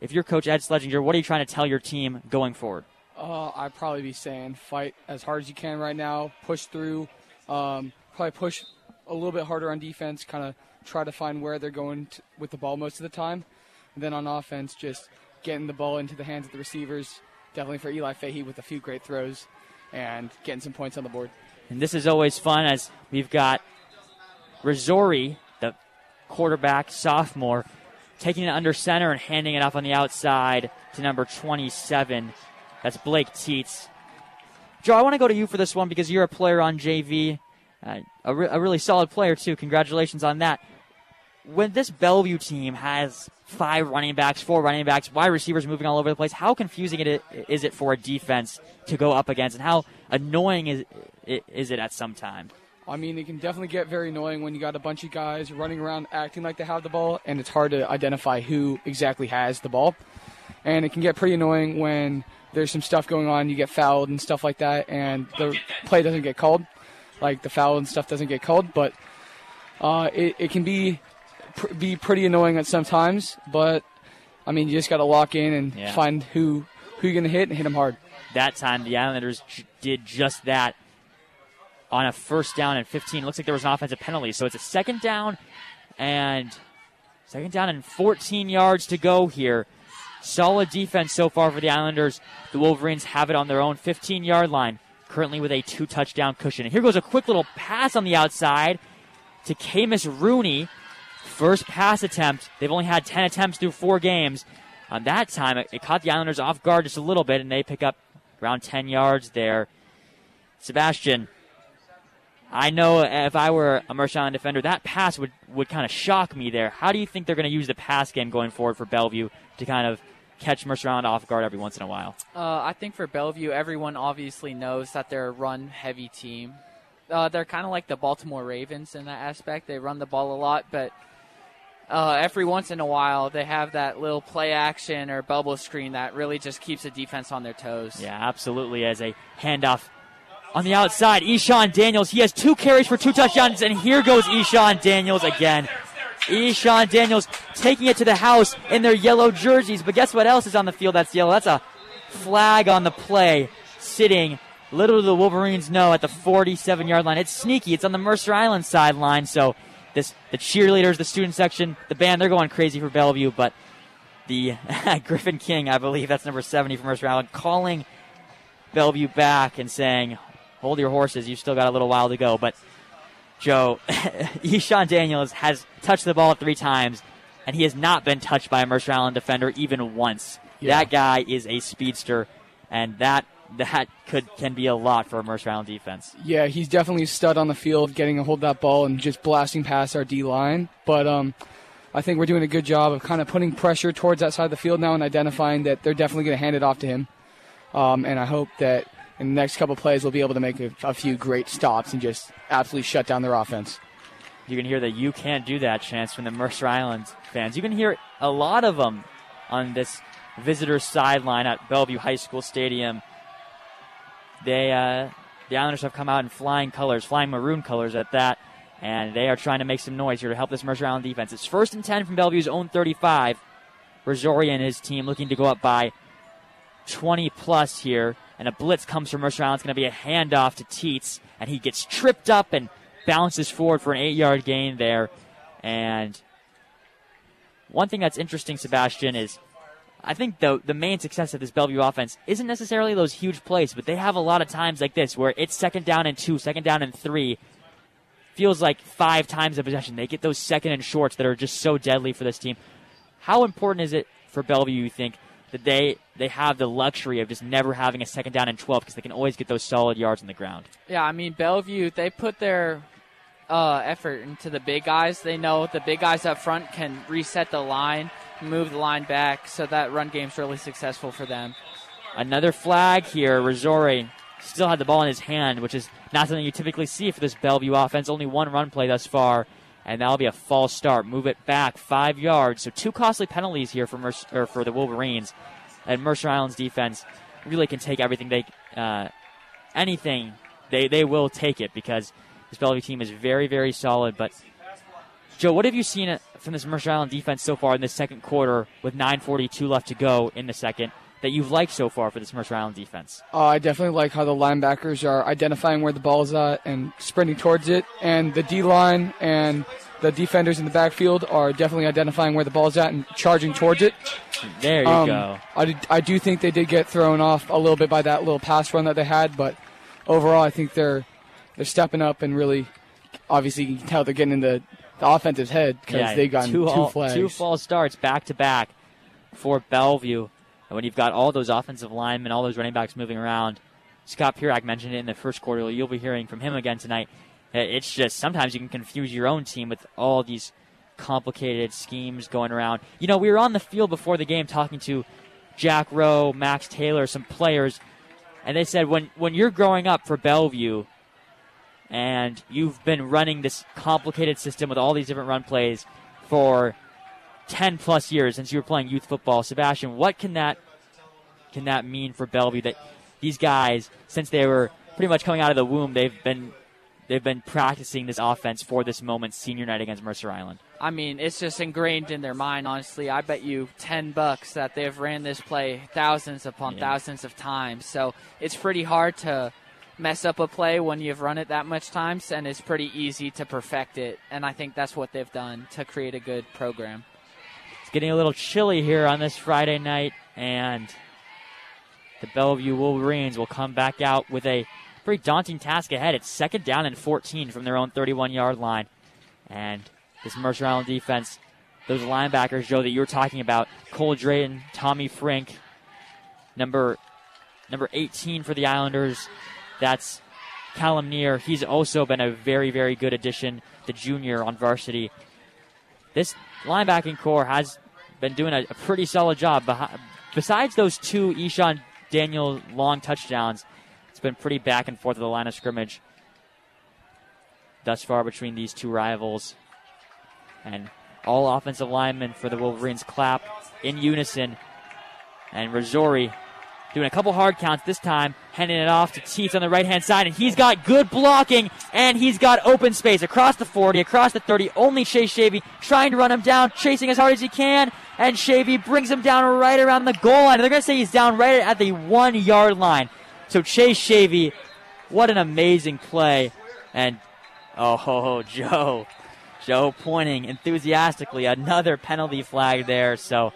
If you're Coach Ed Sledginger, what are you trying to tell your team going forward? Uh, I'd probably be saying fight as hard as you can right now, push through, um, probably push a little bit harder on defense, kind of try to find where they're going to, with the ball most of the time. And then on offense, just getting the ball into the hands of the receivers, definitely for Eli Fahey with a few great throws and getting some points on the board. And this is always fun as we've got Rizzori, the quarterback sophomore, taking it under center and handing it off on the outside to number 27. That's Blake Teets. Joe, I want to go to you for this one because you're a player on JV. Uh, a, re- a, really solid player, too. Congratulations on that. When this Bellevue team has five running backs, four running backs, wide receivers moving all over the place, how confusing it is it for a defense to go up against, and how annoying is is it at some time? I mean, it can definitely get very annoying when you got a bunch of guys running around acting like they have the ball, and it's hard to identify who exactly has the ball. And it can get pretty annoying when there's some stuff going on, you get fouled and stuff like that, and the play doesn't get called, like the foul and stuff doesn't get called. But uh, it, it can be pr- be pretty annoying at some times. But I mean, you just got to lock in and Yeah. find who who you're gonna hit and hit them hard. That time, the Islanders j- did just that on a first down and 15. Looks like there was an offensive penalty, so it's a second down and second down and 14 yards to go here. Solid defense so far for the Islanders. The Wolverines have it on their own 15 yard line, currently with a two touchdown cushion. And here goes a quick little pass on the outside to Camus Rooney. First pass attempt. They've only had 10 attempts through four games. On that time, it, it caught the Islanders off guard just a little bit, and they pick up around 10 yards there. Sebastian, I know if I were a Mercer Island defender, that pass would, would kind of shock me there. How do you think they're going to use the pass game going forward for Bellevue to kind of catch Mercer Island off guard every once in a while? Uh, I think for Bellevue, everyone obviously knows that they're a run heavy team. Uh, they're kind of like the Baltimore Ravens in that aspect. They run the ball a lot, but uh, every once in a while they have that little play action or bubble screen that really just keeps the defense on their toes. Yeah, absolutely. As a handoff on the outside, Eshawn Daniels. He has two carries for two touchdowns, and here goes Eshawn Daniels again. Eshawn Daniels taking it to the house in their yellow jerseys. But guess what else is on the field that's yellow? That's a flag on the play sitting. Little do the Wolverines know at the 47 yard line. It's sneaky. It's on the Mercer Island sideline. So this the cheerleaders, the student section, the band, they're going crazy for Bellevue. But the Griffin King, I believe that's number 70 from Mercer Island, calling Bellevue back and saying, "Hold your horses. You've still got a little while to go." But Joe, Eshawn Daniels has touched the ball three times, and he has not been touched by a Mercer Island defender even once. Yeah. That guy is a speedster, and that that could can be a lot for a Mercer Island defense. Yeah, he's definitely a stud on the field, getting a hold of that ball and just blasting past our D line. But um, I think we're doing a good job of kind of putting pressure towards that side of the field now and identifying that they're definitely going to hand it off to him. Um, and I hope that in the next couple plays we'll be able to make a, a few great stops and just absolutely shut down their offense. You can hear that "You can't do that" chance from the Mercer Island fans. You can hear a lot of them on this visitor sideline at Bellevue High School Stadium. They, uh, the Islanders have come out in flying colors, flying maroon colors at that, and they are trying to make some noise here to help this Mercer Island defense. It's first and ten from Bellevue's own 35. Rosori and his team looking to go up by 20 plus here, and a blitz comes from Mercer Island. It's going to be a handoff to Teets, and he gets tripped up and bounces forward for an eight yard gain there. And one thing that's interesting, Sebastian, is I think the the main success of this Bellevue offense isn't necessarily those huge plays, but they have a lot of times like this where it's second down and two, second down and three. Feels like five times the possession. They get those second and shorts that are just so deadly for this team. How important is it for Bellevue, you think, that they they have the luxury of just never having a second down and 12 because they can always get those solid yards on the ground? Yeah, I mean Bellevue, they put their uh, effort into the big guys. They know the big guys up front can reset the line, move the line back, so that run game's really successful for them. Another flag here. Rosori still had the ball in his hand, which is not something you typically see for this Bellevue offense. Only one run play thus far, and that'll be a false start. Move it back five yards. So two costly penalties here for Mercer, or for the Wolverines, and Mercer Island's defense really can take everything they uh, anything they they will take it because this Bellevue team is very very solid. But Joe, what have you seen from this Mercer Island defense so far in the second quarter with 9:42 left to go in the second? That you've liked so far for this Mercer Island defense? Uh, I definitely like how the linebackers are identifying where the ball is at and sprinting towards it, and the D line and the defenders in the backfield are definitely identifying where the ball is at and charging towards it. There you Um, go. I, did- I do think they did get thrown off a little bit by that little pass run that they had, but overall, I think they're they're stepping up and really, obviously, you can tell they're getting in the, the offensive's head because Yeah, they got two, two, all- flags. two false starts back to back for Bellevue. And when you've got all those offensive linemen, all those running backs moving around, Scott Pirak mentioned it in the first quarter. You'll be hearing from him again tonight. Uh, It's just sometimes you can confuse your own team with all these complicated schemes going around. You know, we were on the field before the game talking to Jack Rowe, Max Taylor, some players, and they said when when you're growing up for Bellevue and you've been running this complicated system with all these different run plays for 10 plus years since you were playing youth football, Sebastian, what can that can that mean for Bellevue that these guys since they were pretty much coming out of the womb, they've been they've been practicing this offense for this moment senior night against Mercer Island. I mean, it's just ingrained in their mind. Honestly, I bet you ten bucks that they've ran this play thousands upon Yeah. thousands of times. So it's pretty hard to mess up a play when you've run it that much times, and it's pretty easy to perfect it. And I think that's what they've done to create a good program. It's getting a little chilly here on this Friday night, and the Bellevue Wolverines will come back out with a pretty daunting task ahead. It's second down and 14 from their own 31 yard line. And this Mercer Island defense, those linebackers, Joe, that you were talking about, Cole Drayton, Tommy Frink, number number 18 for the Islanders, that's Callum Neer. He's also been a very, very good addition, the junior on varsity. This linebacking core has been doing a, a pretty solid job. Besides those two Eshawn Daniel long touchdowns, it's been pretty back and forth at the line of scrimmage thus far between these two rivals. And all offensive linemen for the Wolverines clap in unison. And Razori doing a couple hard counts this time, handing it off to Teets on the right hand side, and he's got good blocking, and he's got open space across the 40, across the 30. Only Chase Shavy trying to run him down, chasing as hard as he can, and Shavy brings him down right around the goal line. They're going to say he's down right at the one yard line. So Chase Shavy, what an amazing play, and oh, ho, Joe. Joe pointing enthusiastically. Another penalty flag there. So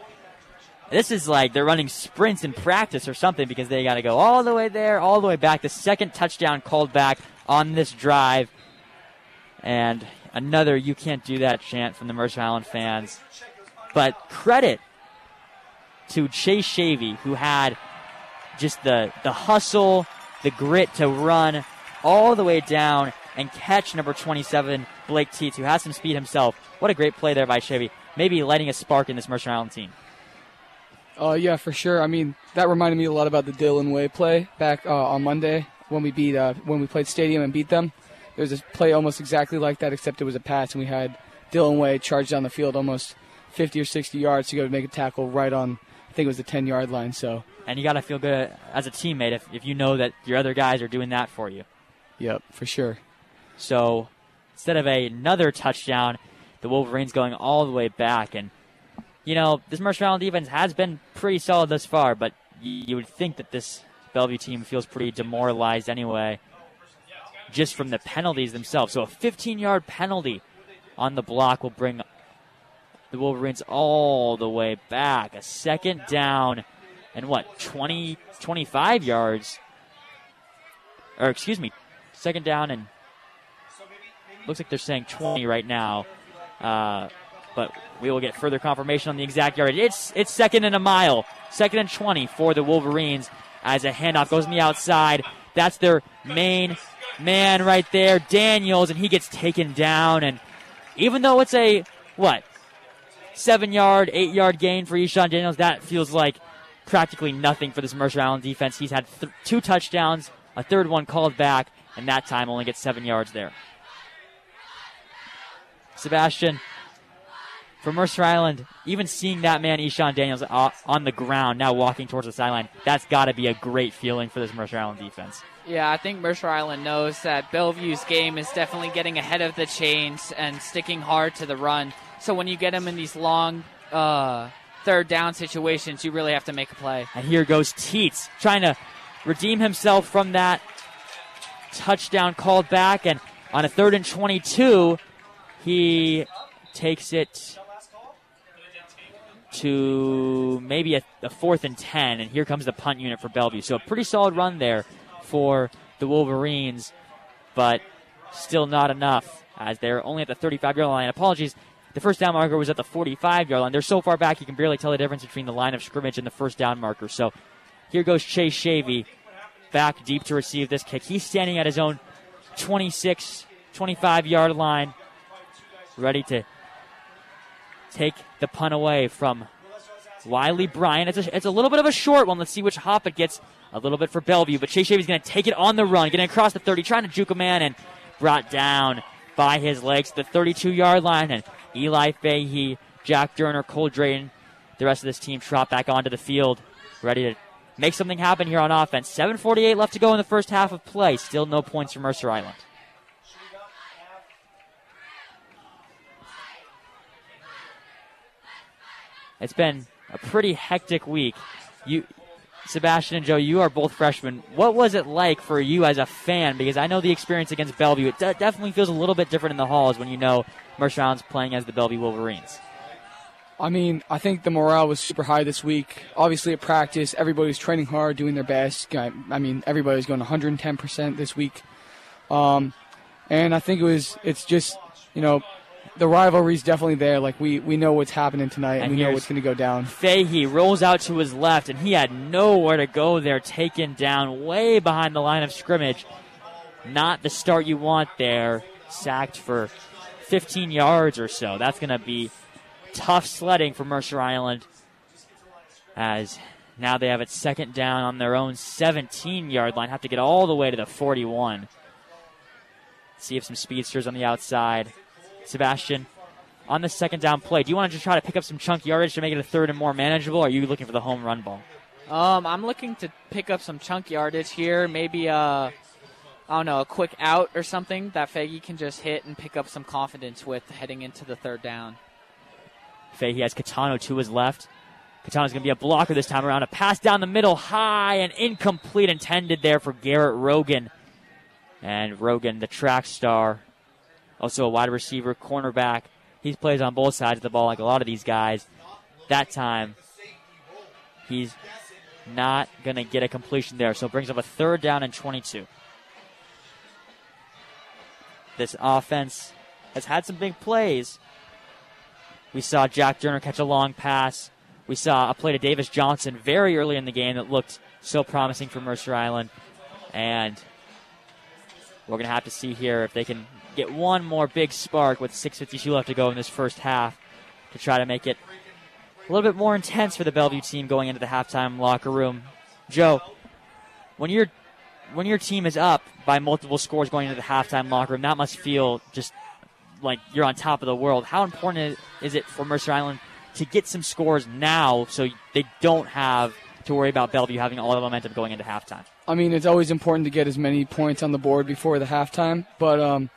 this is like they're running sprints in practice or something because they got to go all the way there, all the way back. The second touchdown called back on this drive. And another you can't do that chant from the Mercer Island fans. But credit to Chase Shavy, who had just the, the hustle, the grit to run all the way down and catch number 27, Blake Teets, who has some speed himself. What a great play there by Shavy. Maybe lighting a spark in this Mercer Island team. Uh, yeah, for sure. I mean, that reminded me a lot about the Dylan Way play back uh, on Monday when we beat uh, when we played Stadium and beat them. There was a play almost exactly like that, except it was a pass, and we had Dylan Way charge down the field almost 50 or 60 yards to go make a tackle right on, I think it was the 10 yard line. So, And you got to feel good as a teammate if, if you know that your other guys are doing that for you. yep, for sure. So instead of a, another touchdown, the Wolverines going all the way back. And, you know, this Mercer Island defense has been pretty solid thus far, but you, would think that this Bellevue team feels pretty demoralized anyway, just from the penalties themselves. So a 15 yard penalty on the block will bring the Wolverines all the way back. A second down and what, 20, 25 yards? Or excuse me, second down and looks like they're saying 20 right now. Uh, but we will get further confirmation on the exact yardage. It's it's second and a mile, second and 20 for the Wolverines as a handoff goes on the outside. That's their main man right there, Daniels, and he gets taken down. And even though it's a what seven yard, eight yard gain for Eshawn Daniels, that feels like practically nothing for this Mercer Island defense. He's had th- two touchdowns, a third one called back, and that time only gets seven yards there. Sebastian, for Mercer Island, even seeing that man, Eshawn Daniels, uh, on the ground, now walking towards the sideline, that's got to be a great feeling for this Mercer Island defense. Yeah, I think Mercer Island knows that Bellevue's game is definitely getting ahead of the chains and sticking hard to the run. So when you get them in these long uh, third down situations, you really have to make a play. And here goes Teets trying to redeem himself from that touchdown called back. And on a third and 22, he takes it to maybe a, a fourth and 10. And here comes the punt unit for Bellevue. So a pretty solid run there for the Wolverines, but still not enough as they're only at the 35 yard line. Apologies. The first down marker was at the 45 yard line. They're so far back you can barely tell the difference between the line of scrimmage and the first down marker. So here goes Chase Shavy back deep to receive this kick. He's standing at his own 26, 25 yard line, ready to take the punt away from Wiley Bryant. It's a, it's a little bit of a short one. Let's see which hop it gets. A little bit for Bellevue, but Chase Shavy's going to take it on the run, getting across the 30, trying to juke a man, and brought down by his legs the 32 yard line. And Eli Fahey, Jack Durner, Cole Drayton, the rest of this team trot back onto the field, ready to make something happen here on offense. 7.48 left to go in the first half of play. Still no points for Mercer Island. It's been a pretty hectic week. You, Sebastian and Joe, you are both freshmen. What was it like for you as a fan? Because I know the experience against Bellevue, it de- definitely feels a little bit different in the halls when you know Island's playing as the Bellevue Wolverines. I mean, I think the morale was super high this week. Obviously, at practice, everybody was training hard, doing their best. I, I mean, everybody was going 110% this week. Um, and I think it was, it's just, you know, the rivalry's definitely there. Like we we know what's happening tonight, and, And we know what's going to go down. Fahey rolls out to his left, and he had nowhere to go there, taken down way behind the line of scrimmage. Not the start you want there. Sacked for 15 yards or so. That's going to be tough sledding for Mercer Island. As now they have it second down on their own 17 yard line. Have to get all the way to the 41. See if some speedsters on the outside. Sebastian, on the second down play, do you want to just try to pick up some chunk yardage to make it a third and more manageable? Or are you looking for the home run ball? Um, I'm looking to pick up some chunk yardage here. Maybe a, I don't know, a quick out or something that Fahey can just hit and pick up some confidence with heading into the third down. Fahey has Catano to his left. Catano's going to be a blocker this time around. A pass down the middle, high and incomplete, intended there for Garrett Rogan. And Rogan, the track star, also a wide receiver, cornerback. He plays on both sides of the ball like a lot of these guys. That time, he's not going to get a completion there. So it brings up a third down and 22. This offense has had some big plays. We saw Jack Durner catch a long pass. We saw a play to Davis Johnson very early in the game that looked so promising for Mercer Island. And we're going to have to see here if they can get one more big spark with 6.52 left to go in this first half to try to make it a little bit more intense for the Bellevue team going into the halftime locker room. Joe, when your when your team is up by multiple scores going into the halftime locker room, that must feel just like you're on top of the world. How important is it for Mercer Island to get some scores now so they don't have to worry about Bellevue having all the momentum going into halftime? I mean, it's always important to get as many points on the board before the halftime, but um,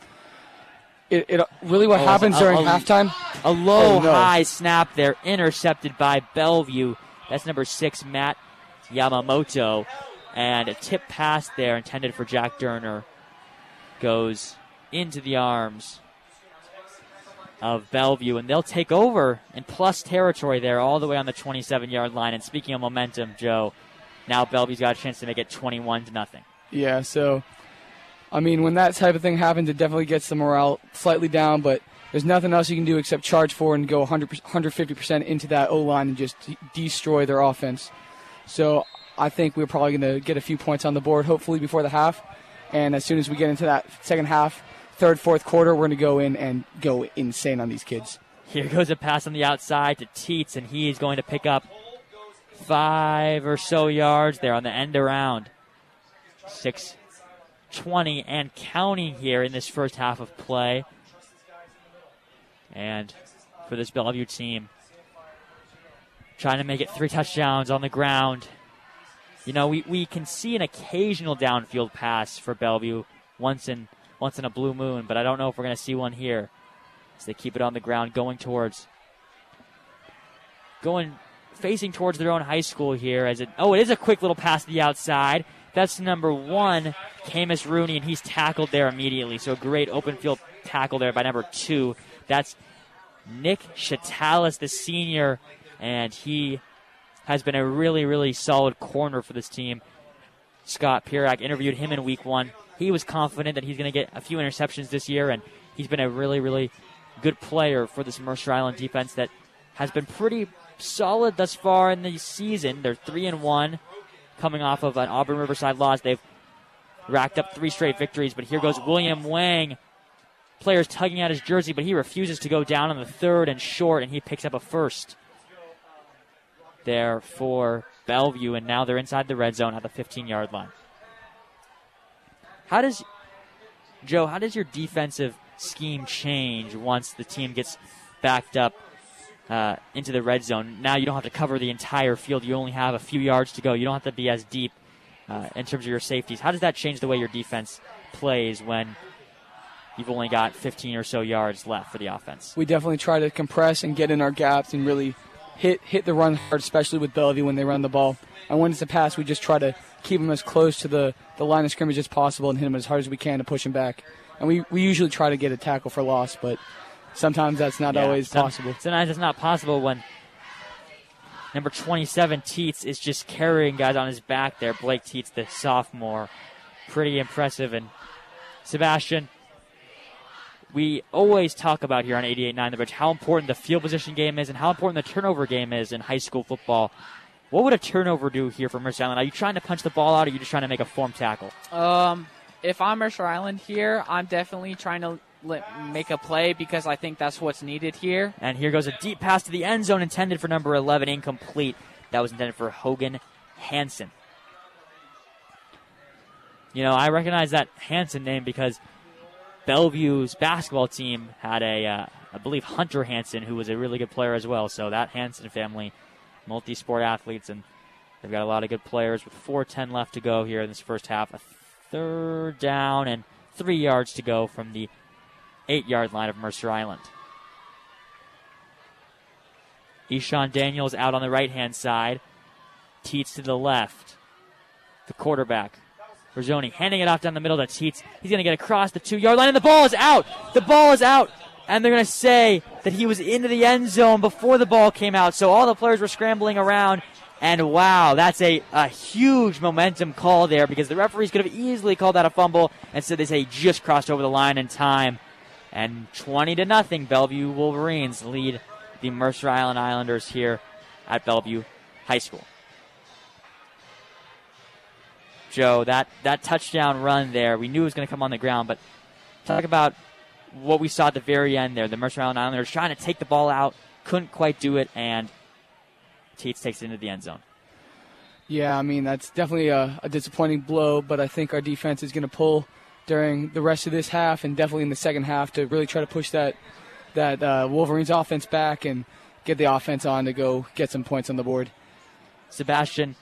it, it really what Oh, happens a- during a- halftime. A low Oh, no. high snap there, intercepted by Bellevue. That's number six, Matt Yamamoto. And a tip pass there intended for Jack Durner goes into the arms of Bellevue, and they'll take over in plus territory there, all the way on the 27 yard line. And speaking of momentum, Joe, now Bellevue's got a chance to make it 21 to nothing. Yeah, so I mean, when that type of thing happens, it definitely gets the morale slightly down. But there's nothing else you can do except charge forward and go 100 150% into that O line and just destroy their offense. So I think we're probably going to get a few points on the board, hopefully before the half. And as soon as we get into that second half, third, fourth quarter, we're going to go in and go insane on these kids. Here goes a pass on the outside to Teets, and he is going to pick up five or so yards there on the end around. 620 and counting here in this first half of play. And for this Bellevue team, trying to make it three touchdowns on the ground. You know, we, we can see an occasional downfield pass for Bellevue once in once in a blue moon, but I don't know if we're going to see one here as they keep it on the ground, going towards, going, facing towards their own high school here. As it, oh, it is a quick little pass to the outside. That's number one, Camus Rooney, and he's tackled there immediately. So a great open field tackle there by number two. That's Nick Chatalis, the senior, and he has been a really, really solid corner for this team. Scott Pirak interviewed him in week one. He was confident that he's going to get a few interceptions this year, and he's been a really, really good player for this Mercer Island defense that has been pretty solid thus far in the season. They're three and one, coming off of an Auburn Riverside loss. They've racked up three straight victories, but here goes William Wang players tugging at his jersey, but he refuses to go down on the third and short, and he picks up a first there for Bellevue, and now they're inside the red zone at the 15 yard line. How does, Joe, how does your defensive scheme change once the team gets backed up uh, into the red zone? Now you don't have to cover the entire field, you only have a few yards to go. You don't have to be as deep uh, in terms of your safeties. How does that change the way your defense plays when you've only got 15 or so yards left for the offense? We definitely try to compress and get in our gaps and really hit hit the run hard, especially with Bellevue when they run the ball. And when it's a pass, we just try to keep them as close to the, the line of scrimmage as possible and hit them as hard as we can to push them back. And we, we usually try to get a tackle for loss, but sometimes that's not Yeah, always some- possible. Sometimes it's not possible when number 27 Teets is just carrying guys on his back there. Blake Teets, the sophomore, pretty impressive. And Sebastian, we always talk about here on 88.9 The Bridge how important the field position game is and how important the turnover game is in high school football. What would a turnover do here for Mercer Island? Are you trying to punch the ball out, or are you just trying to make a form tackle? Um, if I'm Mercer Island here, I'm definitely trying to li- make a play because I think that's what's needed here. And here goes a deep pass to the end zone intended for number 11, incomplete. That was intended for Hogan Hansen. You know, I recognize that Hansen name because Bellevue's basketball team had a, uh, I believe, Hunter Hansen, who was a really good player as well. So that Hansen family, multi sport athletes, and they've got a lot of good players with 4.10 left to go here in this first half. A third down and three yards to go from the eight yard line of Mercer Island. Eshawn Daniels out on the right hand side. Teets to the left. The quarterback. Rizzoni handing it off down the middle to Teets. He's going to get across the two yard line, and the ball is out. The ball is out. And they're going to say that he was into the end zone before the ball came out. So all the players were scrambling around. And wow, that's a, a huge momentum call there because the referees could have easily called that a fumble. Instead, they say he just crossed over the line in time. And 20 to nothing, Bellevue Wolverines lead the Mercer Island Islanders here at Bellevue High School. Joe, that, that touchdown run there, we knew it was going to come on the ground, but talk about what we saw at the very end there. The Mercer Island Islanders trying to take the ball out, couldn't quite do it, and Teets takes it into the end zone. Yeah, I mean, that's definitely a, a disappointing blow, but I think our defense is going to pull during the rest of this half and definitely in the second half to really try to push that that uh, Wolverines offense back and get the offense on to go get some points on the board. Sebastian,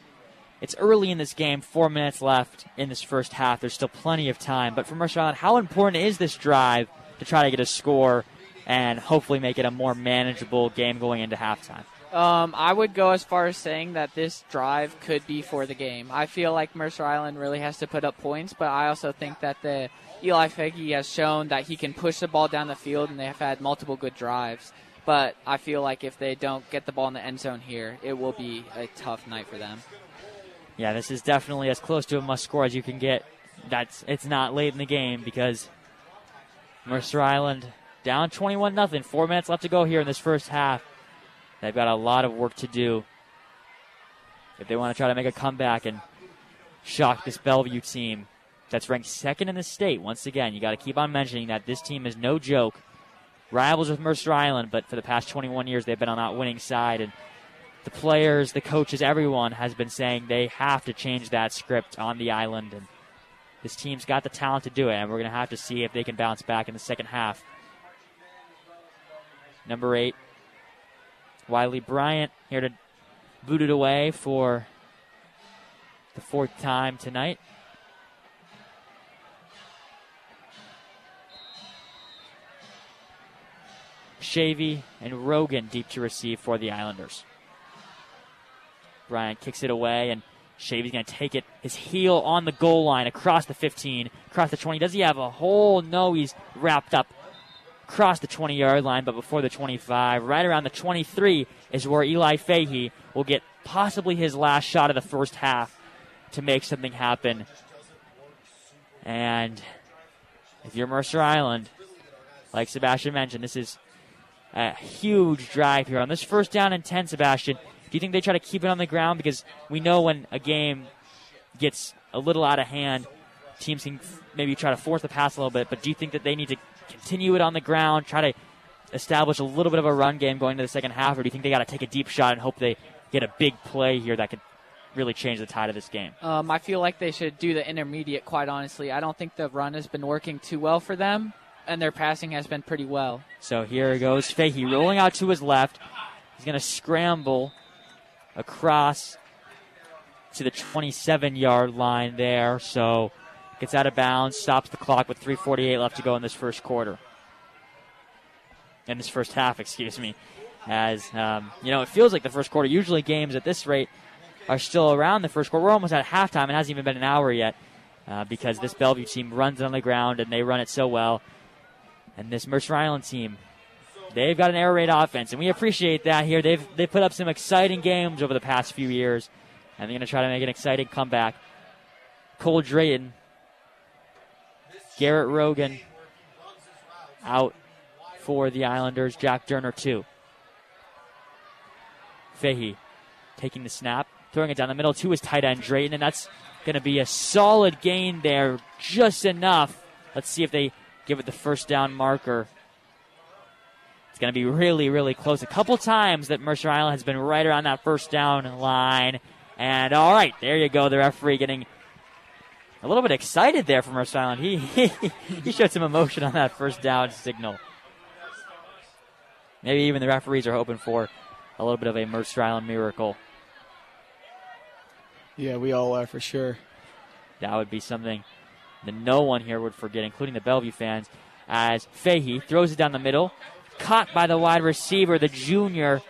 it's early in this game, four minutes left in this first half. There's still plenty of time. But for Mercer Island, how important is this drive to try to get a score and hopefully make it a more manageable game going into halftime? Um, I would go as far as saying that this drive could be for the game. I feel like Mercer Island really has to put up points, but I also think that the Eli Fahey has shown that he can push the ball down the field, and they have had multiple good drives. But I feel like if they don't get the ball in the end zone here, it will be a tough night for them. Yeah, this is definitely as close to a must score as you can get. That's it's not late in the game because Mercer Island down 21 nothing. 4 minutes left to go here in this first half. They've got a lot of work to do if they want to try to make a comeback and shock this Bellevue team that's ranked second in the state. Once again, you got to keep on mentioning that this team is no joke. Rivals with Mercer Island, but for the past 21 years they've been on that winning side and the players, the coaches, everyone has been saying they have to change that script on the island. And this team's got the talent to do it, and we're going to have to see if they can bounce back in the second half. Number eight, Wiley Bryant here to boot it away for the fourth time tonight. Shavy and Rogan deep to receive for the Islanders. Bryant kicks it away, and Shavy's going to take it. His heel on the goal line across the 15, across the 20. Does he have a hole? No, he's wrapped up across the 20 yard line, but before the 25, right around the 23, is where Eli Fahey will get possibly his last shot of the first half to make something happen. And if you're Mercer Island, like Sebastian mentioned, this is a huge drive here. On this first down and 10, Sebastian, do you think they try to keep it on the ground? Because we know when a game gets a little out of hand, teams can maybe try to force the pass a little bit, but do you think that they need to continue it on the ground, try to establish a little bit of a run game going to the second half, or do you think they got to take a deep shot and hope they get a big play here that could really change the tide of this game? Um, I feel like they should do the intermediate, quite honestly. I don't think the run has been working too well for them, and their passing has been pretty well. So here goes Fahey rolling out to his left. He's going to scramble across to the 27 yard line there. So gets out of bounds, stops the clock with 3.48 left to go in this first quarter. In this first half, excuse me. As, um, you know, it feels like the first quarter. Usually games at this rate are still around the first quarter. We're almost at halftime. It hasn't even been an hour yet uh, because this Bellevue team runs on the ground and they run it so well. And this Mercer Island team, they've got an air raid offense, and we appreciate that here. They've they put up some exciting games over the past few years, and they're going to try to make an exciting comeback. Cole Drayton, Garrett Rogan out for the Islanders. Jack Durner too. Fahey taking the snap, throwing it down the middle to his tight end Drayton, and that's going to be a solid gain there, just enough. Let's see if they give it the first down marker. It's going to be really, really close. A couple times that Mercer Island has been right around that first down line. And all right, there you go. The referee getting a little bit excited there from Mercer Island. He, he, he showed some emotion on that first down signal. Maybe even the referees are hoping for a little bit of a Mercer Island miracle. Yeah, we all are for sure. That would be something that no one here would forget, including the Bellevue fans, as Fahey throws it down the middle, caught by the wide receiver, the junior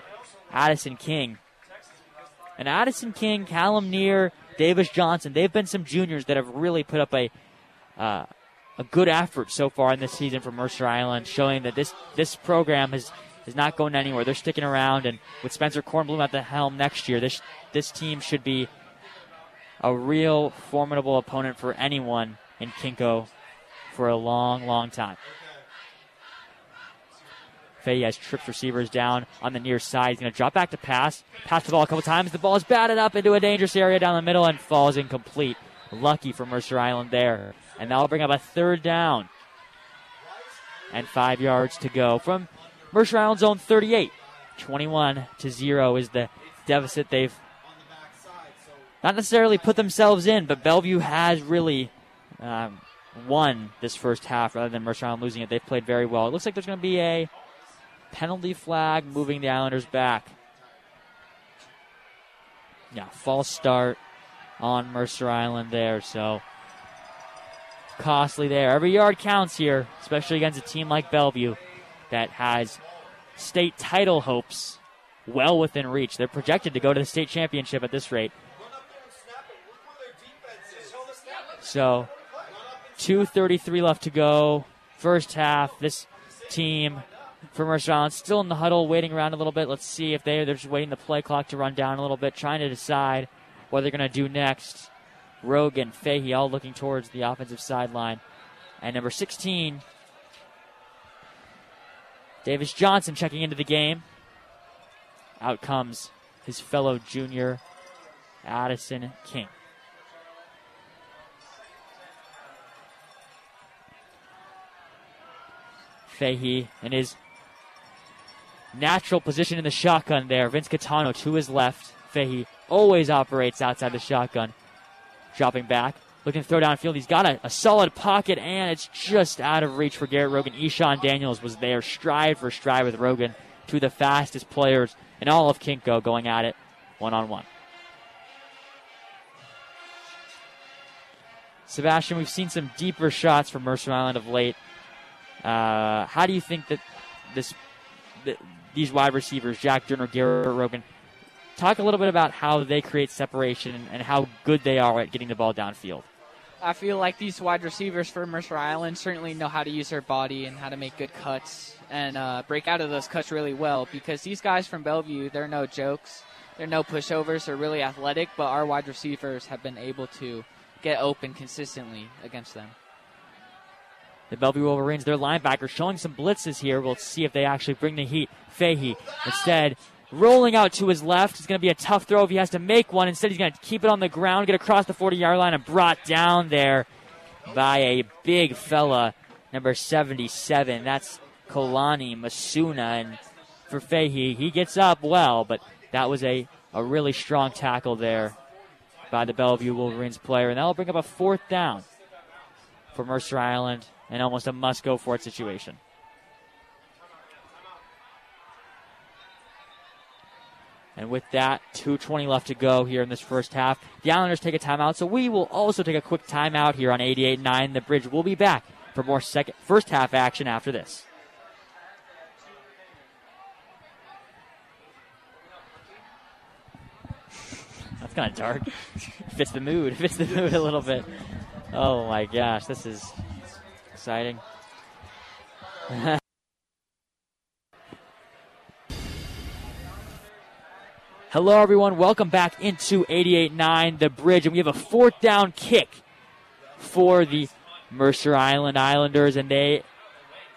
Addison King. And Addison King, Callum Neer, Davis Johnson, they've been some juniors that have really put up a uh, a good effort so far in this season for Mercer Island, showing that this this program is is not going anywhere. They're sticking around, and with Spencer Kornblum at the helm next year, this this team should be a real formidable opponent for anyone in KingCo for a long, long time. Has trips receivers down on the near side. He's going to drop back to pass. Pass the ball a couple times. The ball is batted up into a dangerous area down the middle and falls incomplete. Lucky for Mercer Island there. And that'll bring up a third down. And five yards to go from Mercer Island's own 38. 21 to 0 is the deficit they've not necessarily put themselves in, but Bellevue has really um, won this first half rather than Mercer Island losing it. They've played very well. It looks like there's going to be a penalty flag moving the Islanders back. Yeah, false start on Mercer Island there, so costly there. Every yard counts here, especially against a team like Bellevue that has state title hopes well within reach. They're projected to go to the state championship at this rate. So, 2.33 left to go. First half. This team for Island still in the huddle, waiting around a little bit. Let's see if they, they're just waiting the play clock to run down a little bit, trying to decide what they're going to do next. Rogan, Fahey, all looking towards the offensive sideline. And number 16, Davis Johnson checking into the game. Out comes his fellow junior, Addison King. Fahey in his natural position in the shotgun there. Vince Catano to his left. Fahey always operates outside the shotgun. Dropping back, looking to throw downfield. He's got a, a, solid pocket, and it's just out of reach for Garrett Rogan. Eshawn Daniels was there, stride for stride with Rogan, two of the fastest players in all of KingCo going at it one on one. Sebastian, we've seen some deeper shots from Mercer Island of late. Uh, how do you think that this th- these wide receivers, Jack Durner, Garrett Rogan, talk a little bit about how they create separation and, and how good they are at getting the ball downfield? I feel like these wide receivers for Mercer Island certainly know how to use their body and how to make good cuts and uh, break out of those cuts really well because these guys from Bellevue, they're no jokes. They're no pushovers. They're really athletic, but our wide receivers have been able to get open consistently against them. The Bellevue Wolverines, their linebacker, showing some blitzes here. We'll see if they actually bring the heat. Fahey, instead, rolling out to his left. It's going to be a tough throw if he has to make one. Instead, he's going to keep it on the ground, get across the 40 yard line, and brought down there by a big fella number 77. That's Kolani Masuna. And for Fahey, he gets up well, but that was a, a really strong tackle there by the Bellevue Wolverines player. And that'll bring up a fourth down for Mercer Island and almost a must go for it situation. And with that, 2.20 left to go here in this first half. The Islanders take a timeout, so we will also take a quick timeout here on 88.9 The Bridge. We'll be back for more second, first half action after this. That's kind of dark. fits the mood. Fits the mood a little bit. Oh my gosh, this is exciting. Hello, everyone. Welcome back into 88.9 The Bridge, and we have a fourth down kick for the Mercer Island Islanders, and they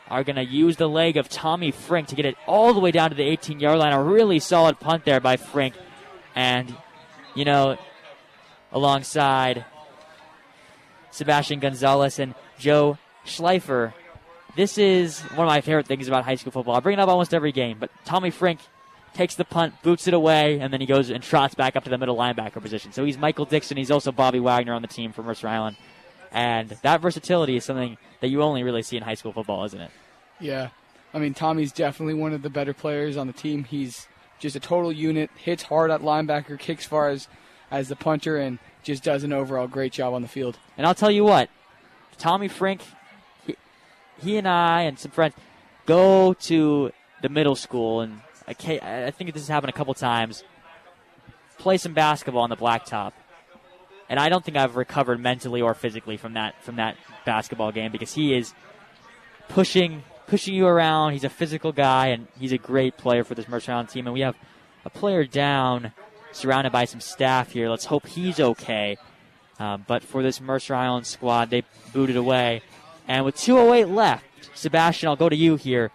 are going to use the leg of Tommy Frink to get it all the way down to the 18 yard line. A really solid punt there by Frink. And, you know, alongside Sebastian Gonzalez and Joe Schleifer. This is one of my favorite things about high school football. I bring it up almost every game, but Tommy Frink takes the punt, boots it away, and then he goes and trots back up to the middle linebacker position. So he's Michael Dickson. He's also Bobby Wagner on the team for Mercer Island. And that versatility is something that you only really see in high school football, isn't it? Yeah. I mean, Tommy's definitely one of the better players on the team. He's just a total unit, hits hard at linebacker, kicks far as, as the punter, and just does an overall great job on the field. And I'll tell you what, Tommy Frink, he, he and I and some friends go to the middle school, and I, think this has happened a couple times, play some basketball on the blacktop and I don't think I've recovered mentally or physically from that from that basketball game because he is pushing pushing you around. He's a physical guy, and he's a great player for this Mercer Island team. And we have a player down, surrounded by some staff here. Let's hope he's okay. Um, but for this Mercer Island squad, they booted away. And with 2.08 left, Sebastian, I'll go to you here.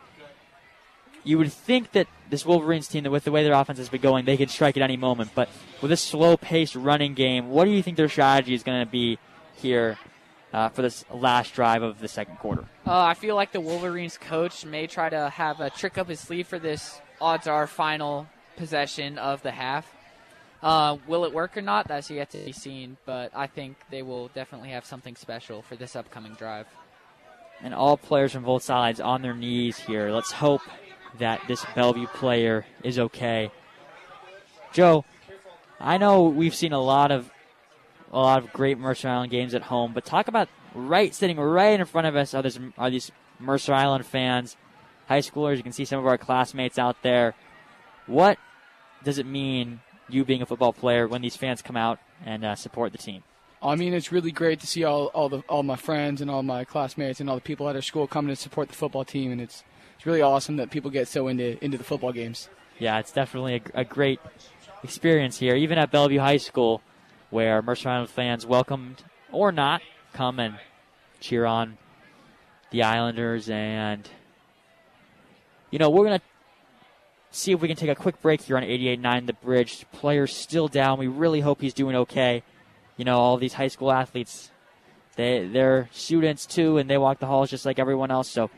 You would think that this Wolverines team, with the way their offense has been going, they could strike at any moment. But with a slow-paced running game, what do you think their strategy is going to be here uh, for this last drive of the second quarter? Uh, I feel like the Wolverines coach may try to have a trick up his sleeve for this odds are final possession of the half. Uh, will it work or not? That's yet to be seen, but I think they will definitely have something special for this upcoming drive. And all players from both sides on their knees here. Let's hope that this Bellevue player is okay. Joe, I know we've seen a lot of a lot of great Mercer Island games at home, but talk about right sitting right in front of us are, this, are these Mercer Island fans, high schoolers. You can see some of our classmates out there. What does it mean you being a football player when these fans come out and uh, support the team? I mean, it's really great to see all, all the all my friends and all my classmates and all the people at our school coming to support the football team, and it's it's really awesome that people get so into into the football games. Yeah, it's definitely a, a great experience here, even at Bellevue High School, where Mercer Island fans, welcomed or not, come and cheer on the Islanders. And, you know, we're to see if we can take a quick break here on 88.9 The Bridge. Player's still down. We really hope he's doing okay. You know, all these high school athletes, they, they're students too, and they walk the halls just like everyone else. So,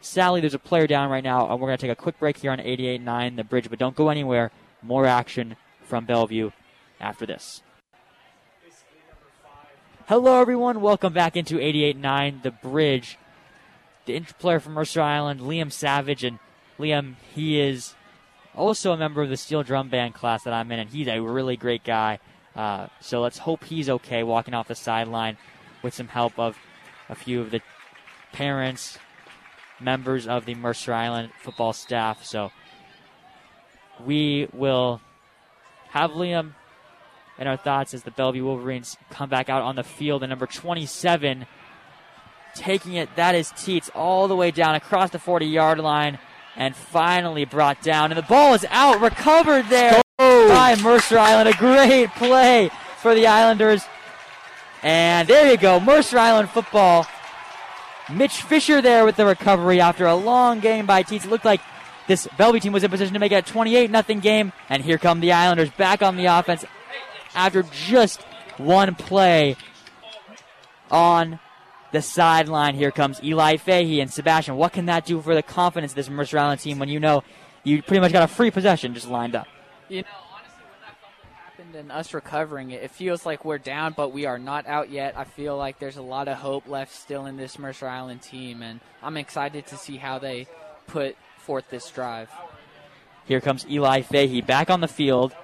Sally, there's a player down right now, and we're going to take a quick break here on 88.9 The Bridge, but don't go anywhere. More action from Bellevue after this. Hello, everyone. Welcome back into 88.9 The Bridge. The inter player from Mercer Island, Liam Savage, and Liam, he is also a member of the steel drum band class that I'm in, and he's a really great guy. Uh, so let's hope he's okay walking off the sideline with some help of a few of the parents, members of the Mercer Island football staff. So we will have Liam in our thoughts as the Bellevue Wolverines come back out on the field. And number 27 taking it, that is Teets, all the way down across the 40 yard line and finally brought down. And the ball is out, recovered there. By Mercer Island. A great play for the Islanders. And there you go, Mercer Island football. Mitch Fisher there with the recovery after a long game by Teets. It looked like this Bellevue team was in position to make it a 28 0 game. And here come the Islanders back on the offense after just one play on the sideline. Here comes Eli Fahey and Sebastian. What can that do for the confidence of this Mercer Island team when you know you pretty much got a free possession just lined up? You know, honestly, when that fumble happened and us recovering it, it feels like we're down, but we are not out yet. I feel like there's a lot of hope left still in this Mercer Island team, and I'm excited to see how they put forth this drive. Here comes Eli Fahey back on the field.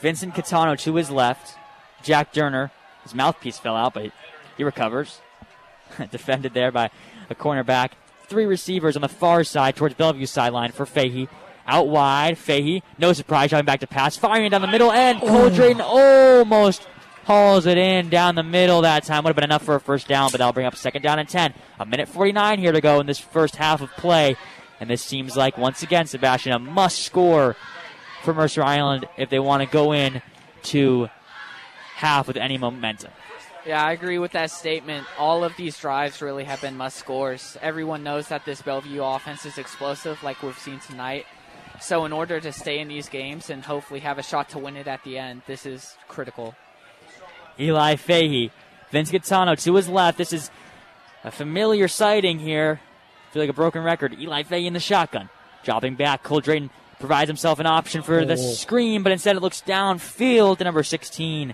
Vincent Catano to his left. Jack Durner, his mouthpiece fell out, but he recovers. Defended there by a cornerback. Three receivers on the far side towards Bellevue sideline for Fahey. Out wide, Fahey, no surprise, driving back to pass, firing down the middle, and Cole almost hauls it in down the middle that time. Would have been enough for a first down, but that'll bring up second down and 10. A minute 49 here to go in this first half of play. And this seems like, once again, Sebastian, a must score for Mercer Island if they want to go in to half with any momentum. Yeah, I agree with that statement. All of these drives really have been must scores. Everyone knows that this Bellevue offense is explosive, like we've seen tonight. So, in order to stay in these games and hopefully have a shot to win it at the end, this is critical. Eli Fahey, Vince Gattano to his left. This is a familiar sighting here. I feel like a broken record. Eli Fahey in the shotgun. Dropping back. Cole Drayton provides himself an option for the oh. screen, but instead it looks downfield to number 16.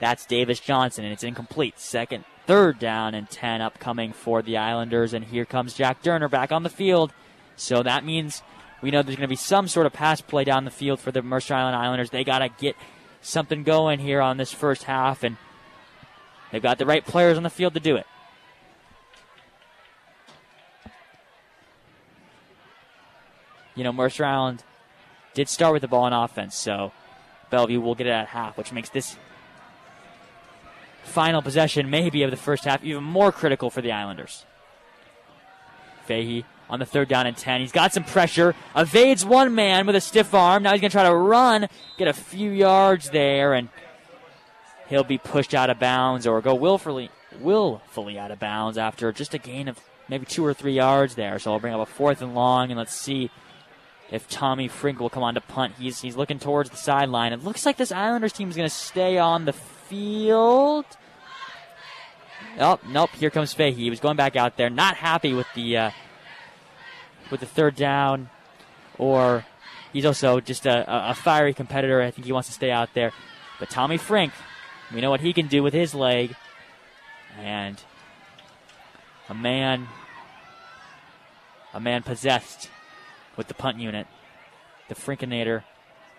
That's Davis Johnson, and it's incomplete. Second, third down, and 10 upcoming for the Islanders. And here comes Jack Durner back on the field. So that means we know there's going to be some sort of pass play down the field for the Mercer Island Islanders. They got to get something going here on this first half, and they've got the right players on the field to do it. You know, Mercer Island did start with the ball in offense, so Bellevue will get it at half, which makes this final possession, maybe of the first half, even more critical for the Islanders. Fahey on the third down and 10. He's got some pressure, evades one man with a stiff arm. Now he's going to try to run, get a few yards there, and he'll be pushed out of bounds or go willfully, willfully out of bounds after just a gain of maybe two or three yards there. So I'll bring up a fourth and long, and let's see if Tommy Frink will come on to punt. He's, he's looking towards the sideline. It looks like this Islanders team is going to stay on the field. Oh, nope. Here comes Fahey. He was going back out there, not happy with the uh, with the third down, or he's also just a, a fiery competitor. I think he wants to stay out there. But Tommy Frink, we know what he can do with his leg, and a man, a man possessed with the punt unit, the Frinkinator,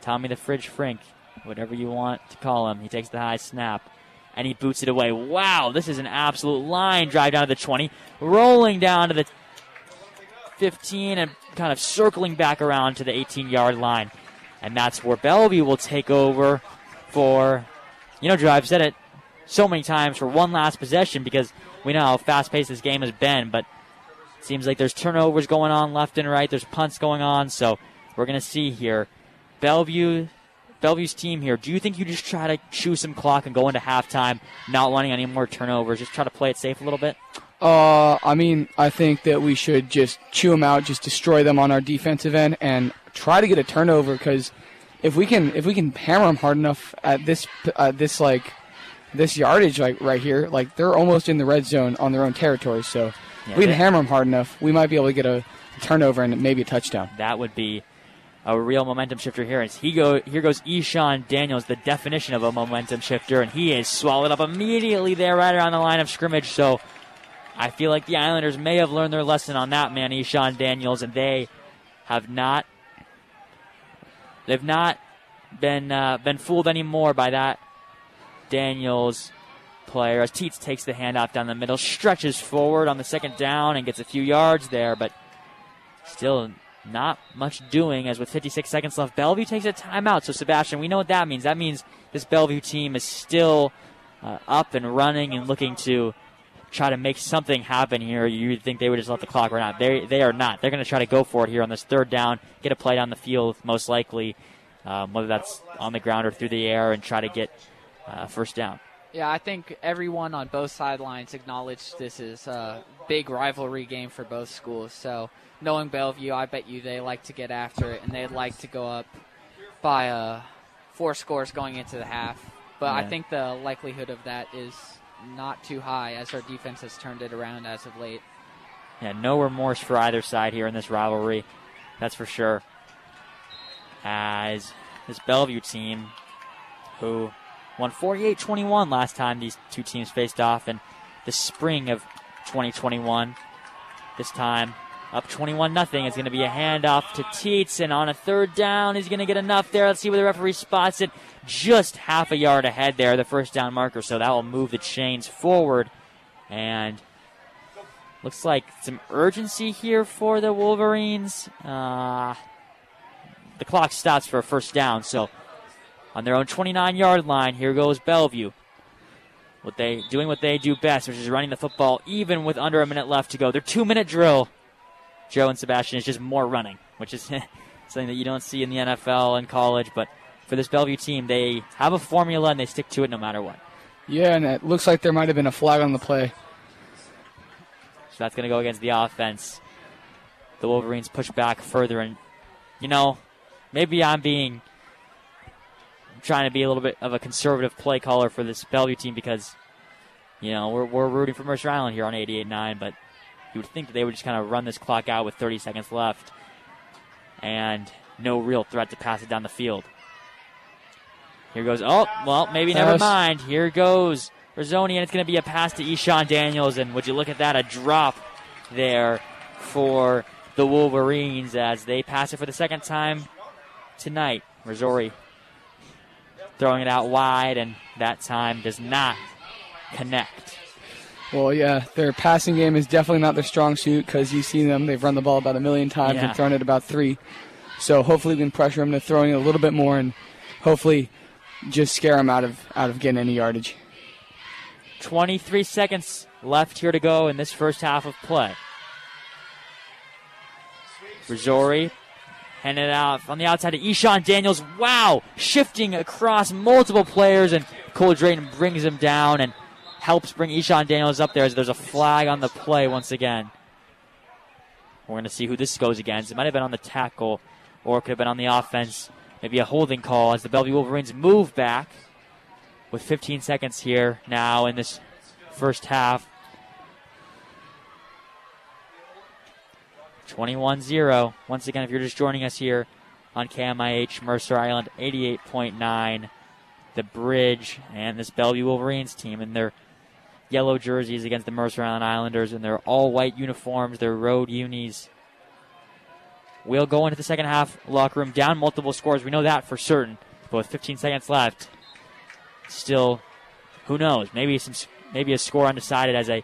Tommy the Fridge Frink, whatever you want to call him. He takes the high snap and he boots it away. Wow, this is an absolute line drive down to the 20, rolling down to the 15 and kind of circling back around to the 18 yard line. And that's where Bellevue will take over for, you know, Drew, I've said it so many times for one last possession because we know how fast paced this game has been, but it seems like there's turnovers going on left and right, there's punts going on, so we're going to see here. Bellevue Bellevue's team here, do you think you just try to chew some clock and go into halftime, not wanting any more turnovers, just try to play it safe a little bit? Uh, I mean, I think that we should just chew them out, just destroy them on our defensive end, and try to get a turnover. Because if we can, if we can hammer them hard enough at this, uh, this like, this yardage like right here, like they're almost in the red zone on their own territory. So Yeah, we can hammer them hard enough, we might be able to get a turnover and maybe a touchdown. That would be a real momentum shifter here. As he go, here goes Eshawn Daniels, the definition of a momentum shifter, and he is swallowed up immediately there, right around the line of scrimmage. So I feel like the Islanders may have learned their lesson on that man, Eshawn Daniels, and they have not. They've not been uh, been fooled anymore by that Daniels player. As Teets takes the handoff down the middle, stretches forward on the second down and gets a few yards there, but still not much doing as with 56 seconds left. Bellevue takes a timeout. So, Sebastian, we know what that means. That means this Bellevue team is still uh, up and running and looking to try to make something happen here. you'd think they would just let the clock run out. They, they are not. They're going to try to go for it here on this third down, get a play down the field, most likely, um, whether that's on the ground or through the air, and try to get uh, first down. Yeah, I think everyone on both sidelines acknowledged this is a big rivalry game for both schools. So, knowing Bellevue, I bet you they like to get after it and they'd like to go up by uh, four scores going into the half. But I think the likelihood of that is not too high as our defense has turned it around as of late. Yeah, no remorse for either side here in this rivalry. That's for sure. As this Bellevue team, who won 48 21 last time these two teams faced off in the spring of 2021. This time, up 21 nothing. It's going to be a handoff to Teets, and on a third down, he's going to get enough there. Let's see where the referee spots it. Just half a yard ahead there, the first down marker, so that will move the chains forward. And looks like some urgency here for the Wolverines. Uh, the clock stops for a first down, so on their own 29 yard line, here goes Bellevue what they doing what they do best, which is running the football even with under a minute left to go. Their two minute drill, Joe and Sebastian, is just more running, which is something that you don't see in the NFL and college. But for this Bellevue team, they have a formula and they stick to it no matter what. Yeah, and it looks like there might have been a flag on the play. So that's going to go against the offense. The Wolverines push back further, and you know, maybe I'm being trying to be a little bit of a conservative play caller for this Bellevue team because, you know, we're, we're rooting for Mercer Island here on 88-9, but you would think that they would just kind of run this clock out with 30 seconds left and no real threat to pass it down the field. Here goes, oh, well, maybe never mind. Here goes Rizzori, and it's going to be a pass to Eshawn Daniels, and would you look at that, a drop there for the Wolverines as they pass it for the second time tonight. Rizzori throwing it out wide, and that time does not connect. Well, yeah, their passing game is definitely not their strong suit because you see them. They've run the ball about a million times Yeah. and thrown it about three. So hopefully we can pressure them to throwing it a little bit more and hopefully just scare them out of out of getting any yardage. 23 seconds left here to go in this first half of play. Rizzori handing it out on the outside to Eshawn Daniels. Wow, shifting across multiple players, and Cole Drayton brings him down and helps bring Eshawn Daniels up there as there's a flag on the play once again. We're going to see who this goes against. It might have been on the tackle, or it could have been on the offense. Maybe a holding call as the Bellevue Wolverines move back with 15 seconds here now in this first half. 21 0. Once again, if you're just joining us here on KMIH Mercer Island 88.9, the bridge, and this Bellevue Wolverines team in their yellow jerseys against the Mercer Island Islanders in their all white uniforms, their road unis. We'll go into the second half locker room down multiple scores. We know that for certain. But with 15 seconds left, still, who knows? Maybe some, maybe a score undecided as a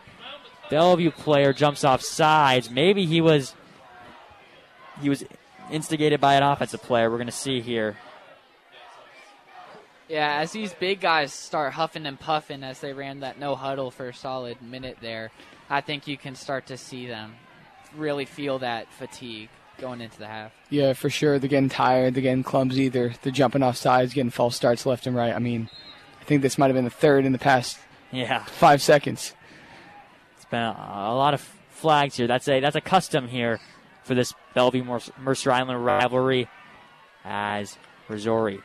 Bellevue player jumps off sides. Maybe he was he was instigated by an offensive player. We're going to see here. Yeah, as these big guys start huffing and puffing as they ran that no huddle for a solid minute there, I think you can start to see them really feel that fatigue going into the half. Yeah, for sure. They're getting tired. They're getting clumsy. They're they're jumping off sides, getting false starts left and right. I mean, I think this might have been the third in the past Yeah, five seconds. it's been a, a lot of flags here. That's a that's a custom here for this Bellevue Mercer Island rivalry. As Rizzori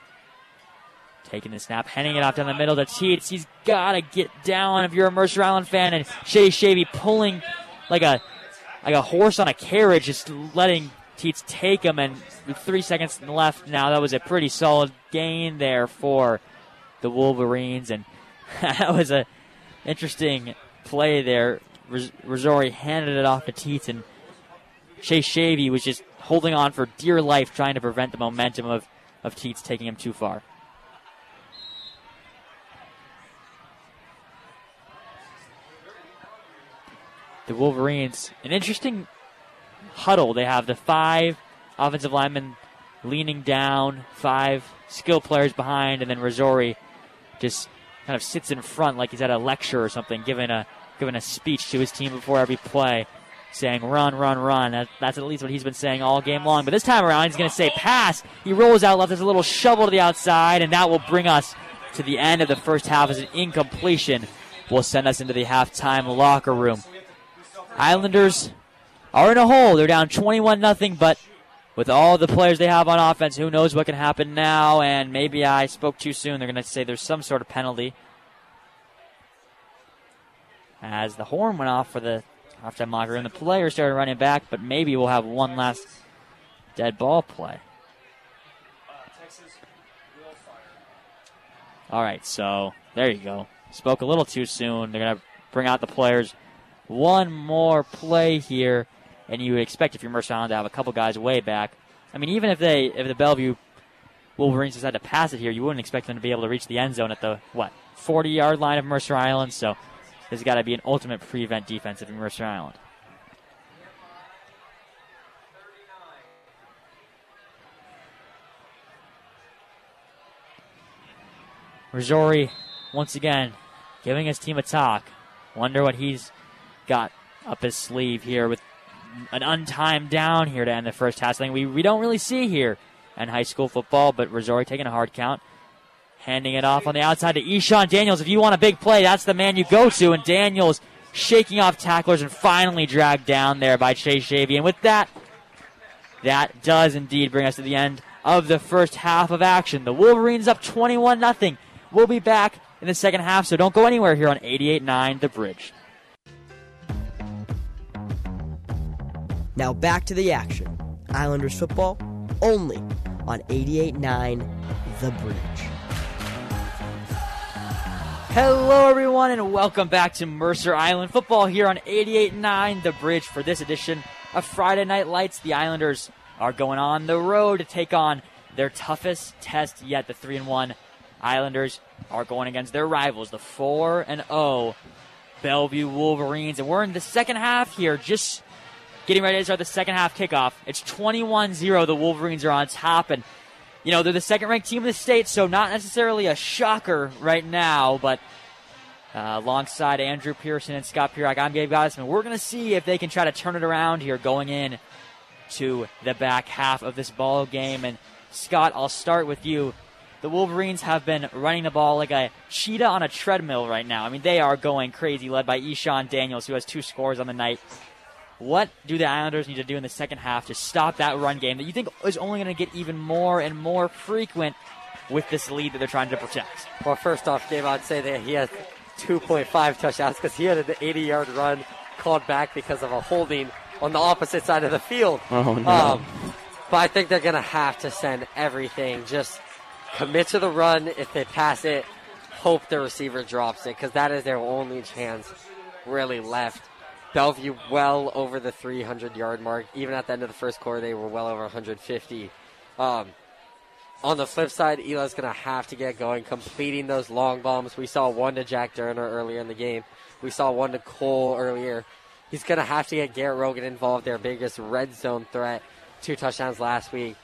taking the snap, handing it off down the middle to Teets. He's got to get down if you're a Mercer Island fan. And Shady Shavy pulling like a like a horse on a carriage, just letting Teets take him. And with three seconds left now, that was a pretty solid gain there for the Wolverines. And that was a interesting play there. Rizzori handed it off to Teets, and Chase Shavy was just holding on for dear life, trying to prevent the momentum of, of Teets taking him too far. The Wolverines, an interesting huddle. They have the five offensive linemen leaning down, five skill players behind, and then Rizzori just kind of sits in front like he's at a lecture or something, giving a giving a speech to his team before every play, saying "run, run, run." That, that's at least what he's been saying all game long. But this time around, he's going to say "pass." He rolls out left. There's a little shovel to the outside, and that will bring us to the end of the first half as an incompletion. Will send us into the halftime locker room. Islanders are in a hole. They're down 21 nothing, but with all the players they have on offense, who knows what can happen now? And maybe I spoke too soon. They're going to say there's some sort of penalty. as the horn went off for the halftime locker room. The players started running back, but maybe we'll have one last dead ball play. All right, so there you go. Spoke a little too soon. They're going to bring out the players. One more play here, and you would expect if you're Mercer Island to have a couple guys way back. I mean, even if they if the Bellevue Wolverines decide to pass it here, you wouldn't expect them to be able to reach the end zone at the what 40 yard line of Mercer Island. So there's got to be an ultimate prevent defense if you're Mercer Island. Rizzori, once again, giving his team a talk. Wonder what he's got up his sleeve here with an untimed down here to end the first half. Something we, we don't really see here in high school football, but Rizzori taking a hard count. Handing it off on the outside to Eshawn Daniels. If you want a big play, that's the man you go to. And Daniels shaking off tacklers and finally dragged down there by Chase Shavy. And with that, that does indeed bring us to the end of the first half of action. The Wolverines up 21 0. We'll be back in the second half, so don't go anywhere here on 88 9 The Bridge. Now back to the action. Islanders football only on 88.9 The Bridge. Hello, everyone, and welcome back to Mercer Island football here on 88.9 The Bridge for this edition of Friday Night Lights. The Islanders are going on the road to take on their toughest test yet. The 3 and 1 Islanders are going against their rivals, the 4 and 0 Bellevue Wolverines. And we're in the second half here, just getting ready to start the second half kickoff. It's 21 0. The Wolverines are on top, and you know, they're the second ranked team in the state, so not necessarily a shocker right now, but uh, alongside Andrew Pearson and Scott Pirak, I'm Gabe Gottesman. We're going to see if they can try to turn it around here going in to the back half of this ball game. And Scott, I'll start with you. The Wolverines have been running the ball like a cheetah on a treadmill right now. I mean, they are going crazy, led by Eshawn Daniels, who has two scores on the night. What do the Islanders need to do in the second half to stop that run game that you think is only going to get even more and more frequent with this lead that they're trying to protect? Well, first off, Gabe, I'd say that he has 2.5 touchdowns because he had an 80 yard run called back because of a holding on the opposite side of the field. Oh, no. Um, but I think they're going to have to send everything. Just commit to the run. If they pass it, hope the receiver drops it because that is their only chance really left. Bellevue well over the 300 yard mark. Even at the end of the first quarter, they were well over 150. Um, on the flip side, Eli's going to have to get going, completing those long bombs. We saw one to Jack Durner earlier in the game. We saw one to Cole earlier. He's going to have to get Garrett Rogan involved, their biggest red zone threat. Two touchdowns last week.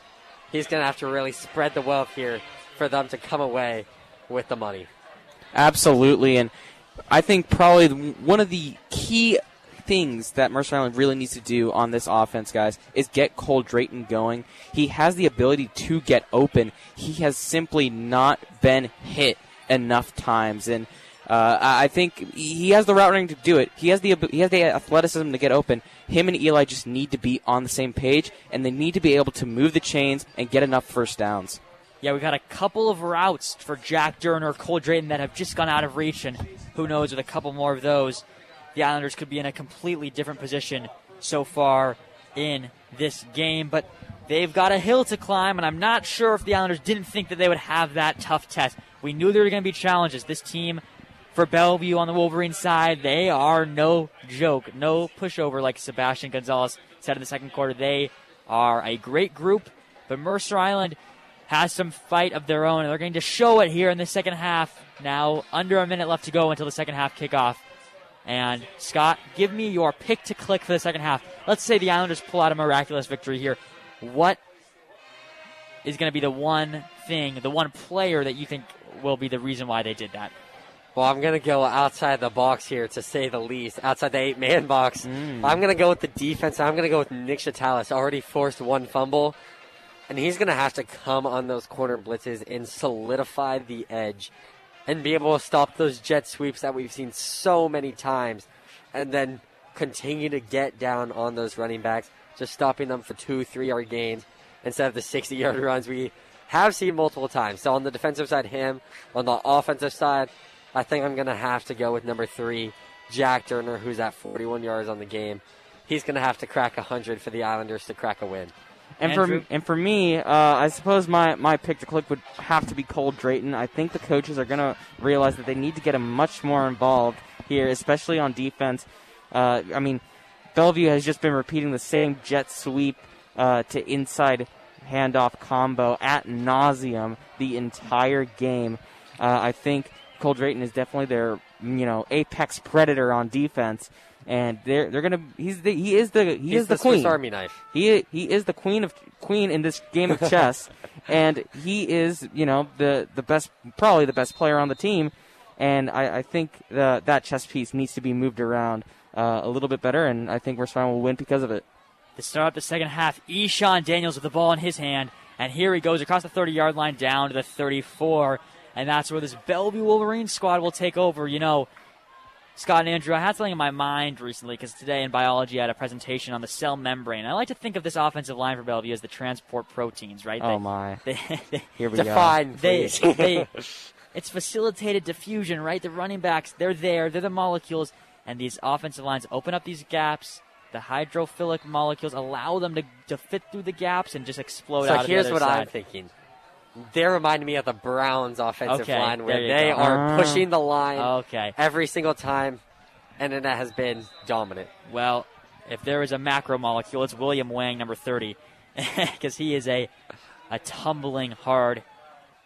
He's going to have to really spread the wealth here for them to come away with the money. Absolutely, and I think probably one of the key things that Mercer Island really needs to do on this offense, guys, is get Cole Drayton going. He has the ability to get open. He has simply not been hit enough times, and uh, I think he has the route running to do it. He has the he has the athleticism to get open. Him and Eli just need to be on the same page, and they need to be able to move the chains and get enough first downs. Yeah, we've got a couple of routes for Jack Durner, Cole Drayton that have just gone out of reach, and who knows with a couple more of those, the Islanders could be in a completely different position so far in this game. But they've got a hill to climb, and I'm not sure if the Islanders didn't think that they would have that tough test. We knew there were going to be challenges. This team for Bellevue on the Wolverine side, they are no joke, no pushover like Sebastian Gonzalez said in the second quarter. They are a great group, but Mercer Island has some fight of their own, and they're going to show it here in the second half. Now, under a minute left to go until the second half kickoff. And Scott, give me your pick to click for the second half. Let's say the Islanders pull out a miraculous victory here. What is going to be the one thing, the one player that you think will be the reason why they did that? Well, I'm going to go outside the box here, to say the least. Outside the eight man box. Mm. I'm going to go with the defense. I'm going to go with Nick Chatalis. Already forced one fumble. And he's going to have to come on those corner blitzes and solidify the edge and be able to stop those jet sweeps that we've seen so many times and then continue to get down on those running backs, just stopping them for two, three yard gains instead of the 60 yard runs we have seen multiple times. So on the defensive side, him. On the offensive side, I think I'm going to have to go with number three, Jack Durner, who's at 41 yards on the game. He's going to have to crack 100 for the Islanders to crack a win. And Andrew? for and for me, uh, I suppose my, my pick to click would have to be Cole Drayton. I think the coaches are going to realize that they need to get him much more involved here, especially on defense. Uh, I mean, Bellevue has just been repeating the same jet sweep uh, to inside handoff combo at nauseum the entire game. Uh, I think Cole Drayton is definitely their you know apex predator on defense, and they're they're gonna he's the, he is the he He's is the, the Swiss queen. Army knife. He he is the queen of queen in this game of chess, and he is you know the the best probably the best player on the team, and I, I think the, that chess piece needs to be moved around uh, a little bit better, and I think West Rhine will win because of it. To start up the second half, Eshawn Daniels with the ball in his hand, and here he goes across the 30 yard line down to the 34. And that's where this Bellevue Wolverine squad will take over. You know, Scott and Andrew, I had something in my mind recently because today in biology I had a presentation on the cell membrane. I like to think of this offensive line for Bellevue as the transport proteins, right? Oh They- my! They, they, Here we go. Define, they, please. they, it's facilitated diffusion, right? The running backs, they're there, they're the molecules, and these offensive lines open up these gaps. The hydrophilic molecules allow them to, to fit through the gaps and just explode so out. of the here's other what side. I'm thinking. They're reminding me of the Browns offensive Okay, line where they go. are Ah. pushing the line Okay. every single time, and that has been dominant. Well, if there is a macromolecule, it's William Wang, number 30, because he is a, a tumbling, hard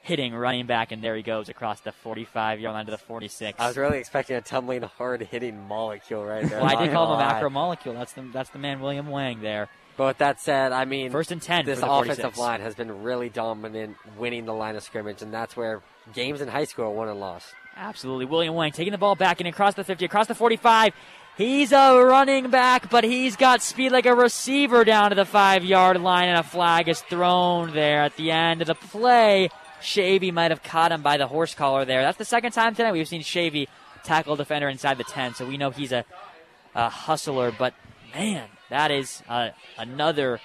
hitting running back, and there he goes across the 45 yard line to the 46. I was really expecting a tumbling, hard-hitting molecule right there. well, I not did call him a gonna macromolecule. That's the that's the man William Wang there. But with that said, I mean, First and 10 this for 46. offensive line has been really dominant, winning the line of scrimmage, and that's where games in high school are won and lost. Absolutely. William Wang taking the ball back and across the 50, across the 45. He's a running back, but he's got speed like a receiver down to the five yard line, and a flag is thrown there at the end of the play. Shavy might have caught him by the horse collar there. That's the second time tonight we've seen Shavy tackle a defender inside the 10, so we know he's a, a hustler, but man, that is uh, another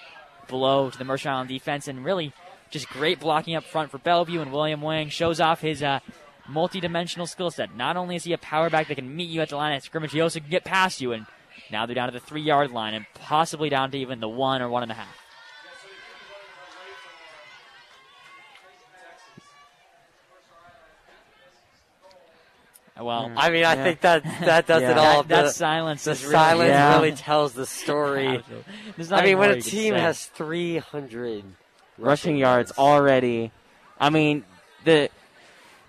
blow to the Mercer Island defense, and really just great blocking up front for Bellevue. And William Wang shows off his uh, multi-dimensional skill set. Not only is he a power back that can meet you at the line of scrimmage, he also can get past you. And now they're down to the three-yard line, and possibly down to even the one or one and a half. Well, mm. I mean, I Yeah. think that that does Yeah. it all. that, that the silence the really- silence Yeah. really tells the story. I mean, when a team has 300 rushing yards already. I mean, the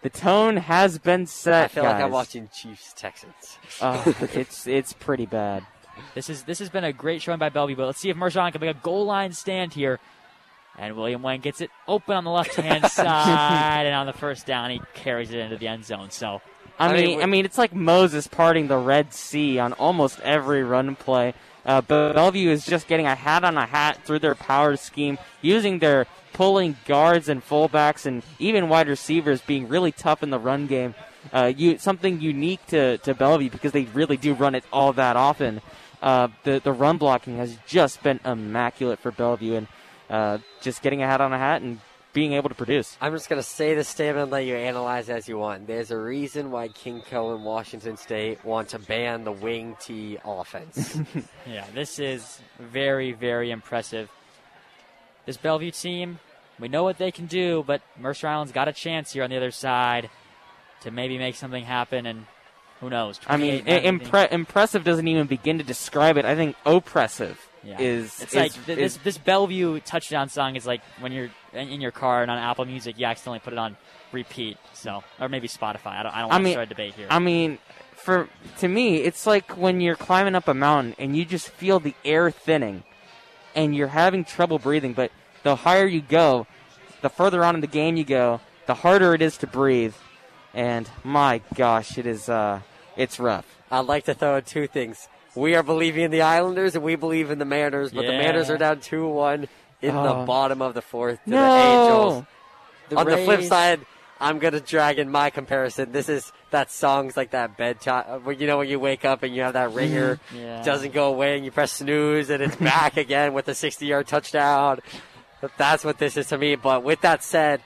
the tone has been set. I feel like I'm watching Chiefs Texans. Oh, it's it's pretty bad. This is this has been a great showing by Bellevue, but let's see if Mershon can make a goal line stand here. And William Wang gets it open on the left hand side, and on the first down, he carries it into the end zone. So I, I mean, mean, we- I mean, it's like Moses parting the Red Sea on almost every run play. Uh, but Bellevue is just getting a hat on a hat through their power scheme, using their pulling guards and fullbacks and even wide receivers being really tough in the run game. Uh, you, something unique to, to Bellevue because they really do run it all that often. Uh, the the run blocking has just been immaculate for Bellevue, and uh, just getting a hat on a hat and being able to produce. I'm just going to say the statement and let you analyze as you want. There's a reason why KingCo. and Washington State want to ban the wing T offense. yeah, this is very very impressive. This Bellevue team, we know what they can do, but Mercer Island's got a chance here on the other side to maybe make something happen, and who knows? I mean, impre- impressive doesn't even begin to describe it. I think oppressive Yeah. is. It's is- like th- this is- this Bellevue touchdown song is like when you're in in your car and on Apple Music, you accidentally put it on repeat. So, or maybe Spotify. I don't. I don't I mean- to start a debate here. I mean, for to me, it's like when you're climbing up a mountain and you just feel the air thinning, and you're having trouble breathing. But the higher you go, the further on in the game you go, the harder it is to breathe. And my gosh, it is. Uh, it's rough. I'd like to throw in two things. We are believing in the Islanders and we believe in the Mariners, but the Yeah. Mariners are down 2 1 in the Oh. bottom of the fourth to no. the Angels. The On the flip side, I'm gonna drag in my comparison. This is that song's like that bedtime. Uh, when you know when you wake up and you have that mm, ringer, Yeah. doesn't go away, and you press snooze, and it's back again with a 60-yard touchdown. But that's what this is to me. But with that said,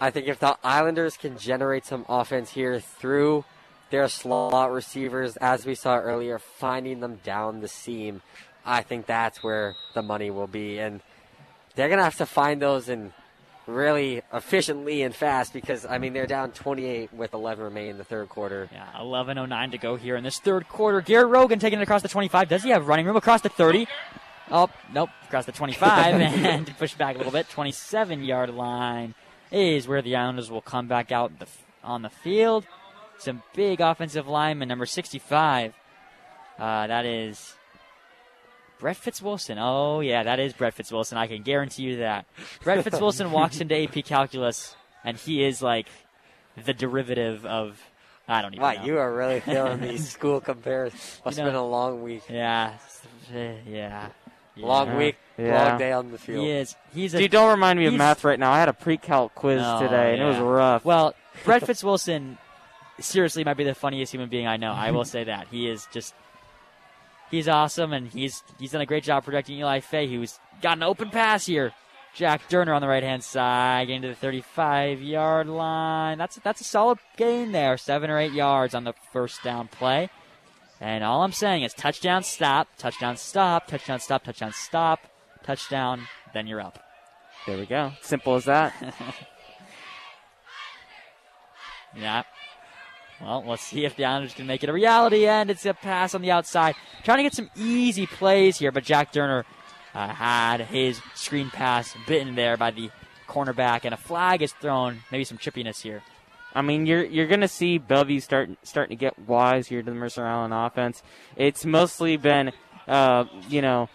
I think if the Islanders can generate some offense here through their slot receivers, as we saw earlier, finding them down the seam. I think that's where the money will be, and they're gonna have to find those in really efficiently and fast because I mean they're down 28 with 11 remaining in the third quarter. Yeah, 11:09 to go here in this third quarter. Garrett Rogan taking it across the 25. Does he have running room across the 30? Oh, nope, across the 25 and push back a little bit. 27 yard line is where the Islanders will come back out the, on the field. Some big offensive lineman, number 65. Uh, that is Brett Fitzwilson. Oh, yeah, that is Brett Fitzwilson. I can guarantee you that. Brett Fitzwilson walks into AP Calculus, and he is like the derivative of. I don't even Wow, know. you are really feeling these school comparisons. Must You have know- been a long week, Yeah. Yeah. long week, Yeah. long day on the field. He is. He's a. Dude, don't remind me of math right now. I had a pre-calc quiz Oh, today, and it was rough. Well, Brett Fitzwilson seriously might be the funniest human being I know. I will say that. He is just he's awesome and he's he's done a great job protecting Eli Fahey, who's got an open pass here. Jack Durner on the right hand side, getting to the 35 yard line. That's that's a solid gain there, seven or eight yards on the first down play. And all I'm saying is touchdown, stop, touchdown, stop, touchdown, stop, touchdown, stop, touchdown. Then you're up. there we go. Simple as that. Yeah. Well, let's see if the Islanders can make it a reality. And it's a pass on the outside. Trying to get some easy plays here, but Jack Durner uh, had his screen pass bitten there by the cornerback, and a flag is thrown. Maybe some chippiness here. I mean, you're you're gonna see Bellevue start starting to get wise here to the Mercer Island offense. It's mostly been, uh, you know,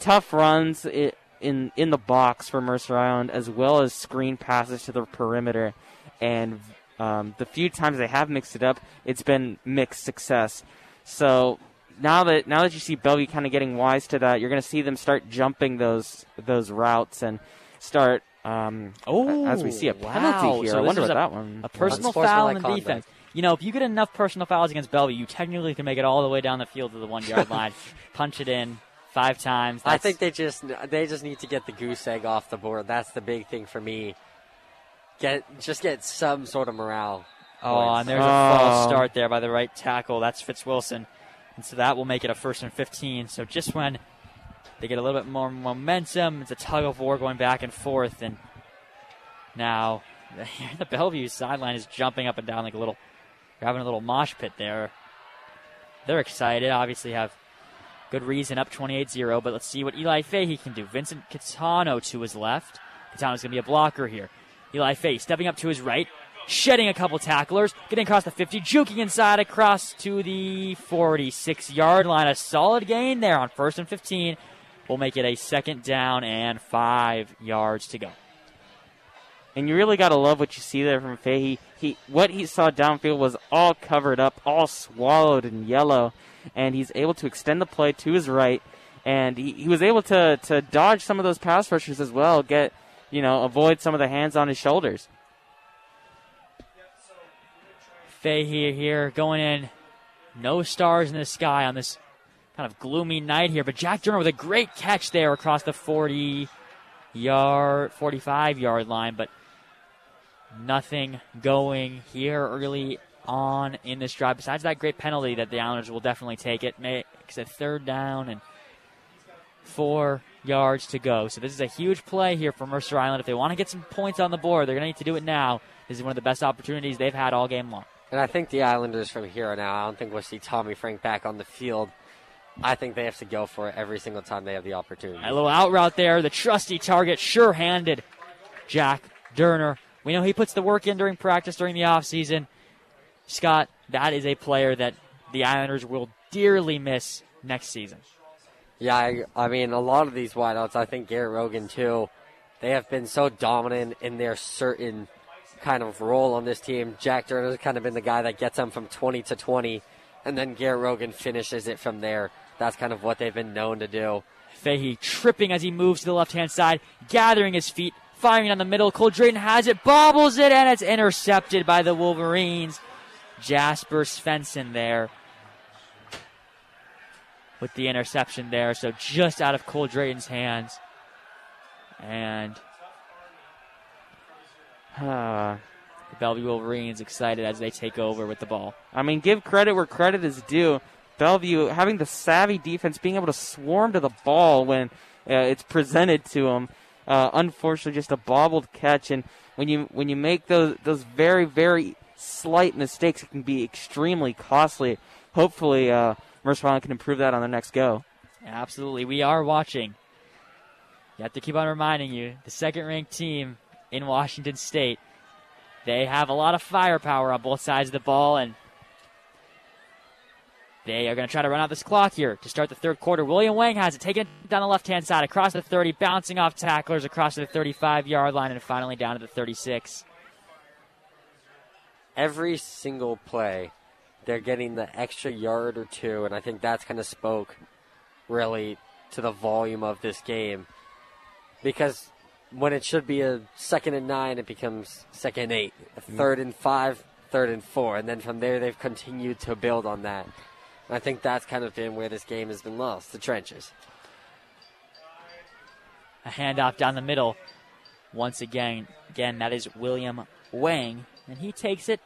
tough runs in in the box for Mercer Island, as well as screen passes to the perimeter, and um, the few times they have mixed it up, it's been mixed success. So now that now that you see Bellevue kind of getting wise to that, you're gonna see them start jumping those those routes and start. Um, Oh, as we see a wow. penalty here, So I wonder is what a- that one. A personal Unsportsmanlike foul in the defense. You know, if you get enough personal fouls against Bellevue, you technically can make it all the way down the field to the one yard line, punch it in five times. I think they just they just need to get the goose egg off the board. That's the big thing for me. Get just get some sort of morale. Oh, points. and there's a false Oh. start there by the right tackle. That's Fitzwilson. And so that will make it a first and 15. So just when they get a little bit more momentum, it's a tug of war going back and forth. And now the Bellevue sideline is jumping up and down like a little, they're having a little mosh pit there. They're excited, obviously have good reason up 28 0. But let's see what Eli Fahey can do. Vincent Catano to his left. Catano's going to be a blocker here. Eli Fahey stepping up to his right, shedding a couple tacklers, getting across the 50, juking inside across to the 46 yard line. A solid gain there on first and 15. We'll make it a second down and five yards to go. And you really got to love what you see there from Fahey. He, what he saw downfield was all covered up, all swallowed in yellow, and he's able to extend the play to his right, and he, he was able to, to dodge some of those pass rushers as well, get, you know, avoid some of the hands on his shoulders. Fahey here here going in. No stars in the sky on this kind of gloomy night here, but Jack Durner with a great catch there across the 40 yard, 45 yard line, but nothing going here early on in this drive. Besides that great penalty that the Islanders will definitely take it, makes a third down and four yards to go. So this is a huge play here for Mercer Island. If they want to get some points on the board, they're going to need to do it now. This is one of the best opportunities they've had all game long. And I think the Islanders from here on out, I don't think we'll see Tommy Frink back on the field. I think they have to go for it every single time they have the opportunity. A little out route there. The trusty target, sure handed. Jack Durner. We know he puts the work in during practice during the offseason. Scott, that is a player that the Islanders will dearly miss next season. Yeah, I, I mean, a lot of these wideouts, I think Garrett Rogan too, they have been so dominant in their certain kind of role on this team. Jack Durner has kind of been the guy that gets them from 20 to 20, and then Garrett Rogan finishes it from there. That's kind of what they've been known to do. Fahey tripping as he moves to the left hand side, gathering his feet, firing on the middle. Cole Drayton has it, bobbles it, and it's intercepted by the Wolverines. Jasper Svensson there with the interception there. So just out of Cole Drayton's hands. And Uh, the Bellevue Wolverines excited as they take over with the ball. I mean, give credit where credit is due. Bellevue having the savvy defense, being able to swarm to the ball when uh, it's presented to them. Uh, unfortunately, just a bobbled catch, and when you when you make those those very very slight mistakes, it can be extremely costly. Hopefully, uh, Mercer Island can improve that on their next go. Absolutely, we are watching. You have to keep on reminding you the second ranked team in Washington State. They have a lot of firepower on both sides of the ball, and they are going to try to run out this clock here to start the third quarter. William Wang has it, taken down the left hand side across the 30, bouncing off tacklers across the 35 yard line, and finally down to the 36. Every single play, they're getting the extra yard or two, and I think that's kind of spoke really to the volume of this game. Because when it should be a second and nine, it becomes second and eight, a third and five, third and four, and then from there they've continued to build on that. And I think that's kind of been where this game has been lost, the trenches. A handoff down the middle. Once again, again that is William Wang, and he takes it.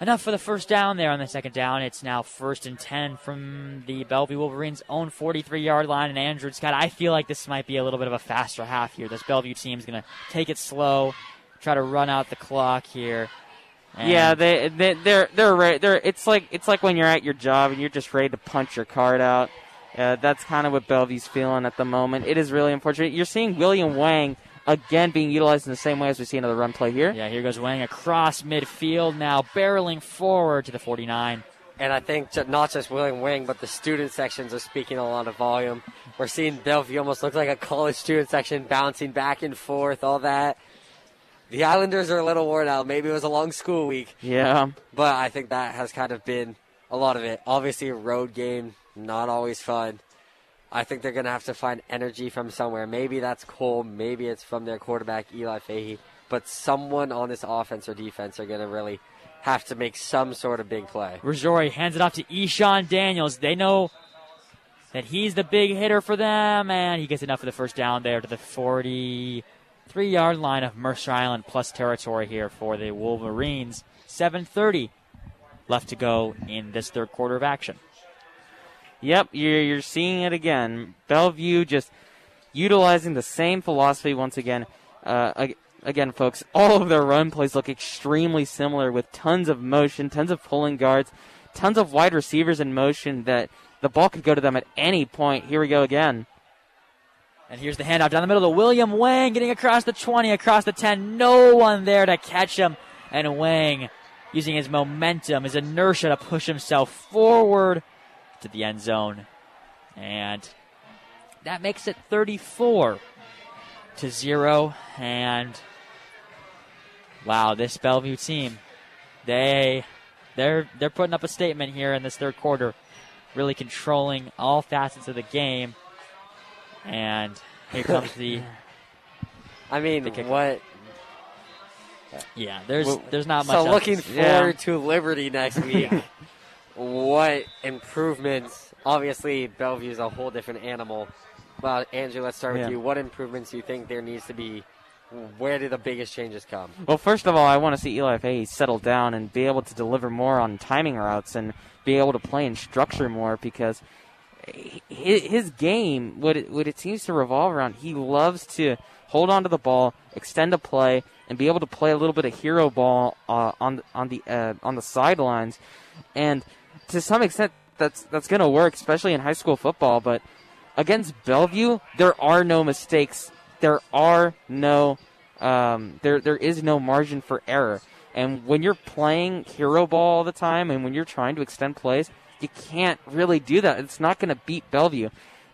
Enough for the first down there on the second down. It's now first and 10 from the Bellevue Wolverines' own 43 yard line. And Andrew Scott, I feel like this might be a little bit of a faster half here. This Bellevue team is going to take it slow, try to run out the clock here. And Yeah, they, they they're they're re- they're it's like it's like when you're at your job and you're just ready to punch your card out. Uh, that's kind of what Bellevue's feeling at the moment. It is really unfortunate. You're seeing William Wang again being utilized in the same way as we see another run play here. Yeah, here goes Wang across midfield now, barreling forward to the 49. And I think ju- not just William Wang, but the student sections are speaking a lot of volume. We're seeing Bellevue almost look like a college student section, bouncing back and forth, all that. The Islanders are a little worn out. Maybe it was a long school week, Yeah. but I think that has kind of been a lot of it. Obviously, a road game, not always fun. I think they're going to have to find energy from somewhere. Maybe that's Cole. Maybe it's from their quarterback, Eli Fahey. But someone on this offense or defense are going to really have to make some sort of big play. Rizzori hands it off to Eshawn Daniels. They know that he's the big hitter for them, and he gets enough for the first down there to the 43 yard line of Mercer Island plus territory here for the Wolverines. 7.30 left to go in this third quarter of action. Yep, you're, you're seeing it again. Bellevue just utilizing the same philosophy once again. Uh, again, folks, all of their run plays look extremely similar with tons of motion, tons of pulling guards, tons of wide receivers in motion that the ball could go to them at any point. Here we go again. And here's the handoff down the middle to William Wang getting across the 20, across the 10. No one there to catch him. And Wang using his momentum, his inertia to push himself forward to the end zone. And that makes it 34 to 0. And wow, this Bellevue team, they they're they're putting up a statement here in this third quarter, really controlling all facets of the game. And here comes the I mean, The what? yeah. There's there's not much. So else looking to forward Yeah. to Liberty next week. what improvements? Obviously, Bellevue is a whole different animal. Well, Andrew, let's start with Yeah. you. What improvements do you think there needs to be? Where do the biggest changes come? Well, first of all, I want to see Eli Fahey settle down and be able to deliver more on timing routes and be able to play in structure more because his game, what it, what it seems to revolve around, he loves to hold on to the ball, extend a play, and be able to play a little bit of hero ball uh, on on the uh, on the sidelines, and to some extent, that's that's going to work, especially in high school football. But against Bellevue, there are no mistakes. There are no um, there there is no margin for error. And when you're playing hero ball all the time, and when you're trying to extend plays, you can't really do that. It's not going to beat Bellevue.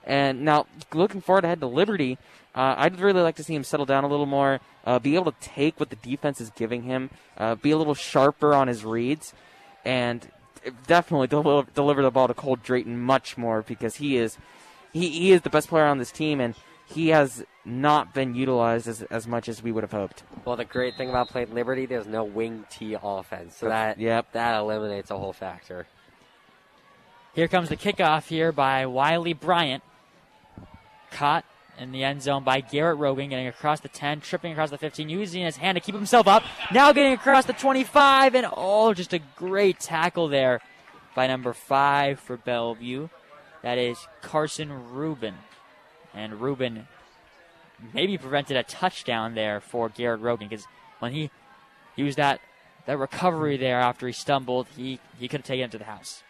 And now, looking forward ahead to Liberty, uh, I'd really like to see him settle down a little more, uh, be able to take what the defense is giving him, uh, be a little sharper on his reads, and definitely deliver, deliver the ball to Cole Drayton much more because he is he, he is the best player on this team, and he has not been utilized as, as much as we would have hoped. Well, the great thing about playing Liberty, there's no wing T offense, so that Yep. that eliminates a whole factor. Here comes the kickoff here by Wiley Bryant. Caught in the end zone by Garrett Rogan, getting across the 10, tripping across the 15, using his hand to keep himself up. Now getting across the 25, and oh, just a great tackle there by number five for Bellevue. That is Carson Rubin. And Rubin maybe prevented a touchdown there for Garrett Rogan because when he used that that recovery there after he stumbled, he, he could have taken it to the house.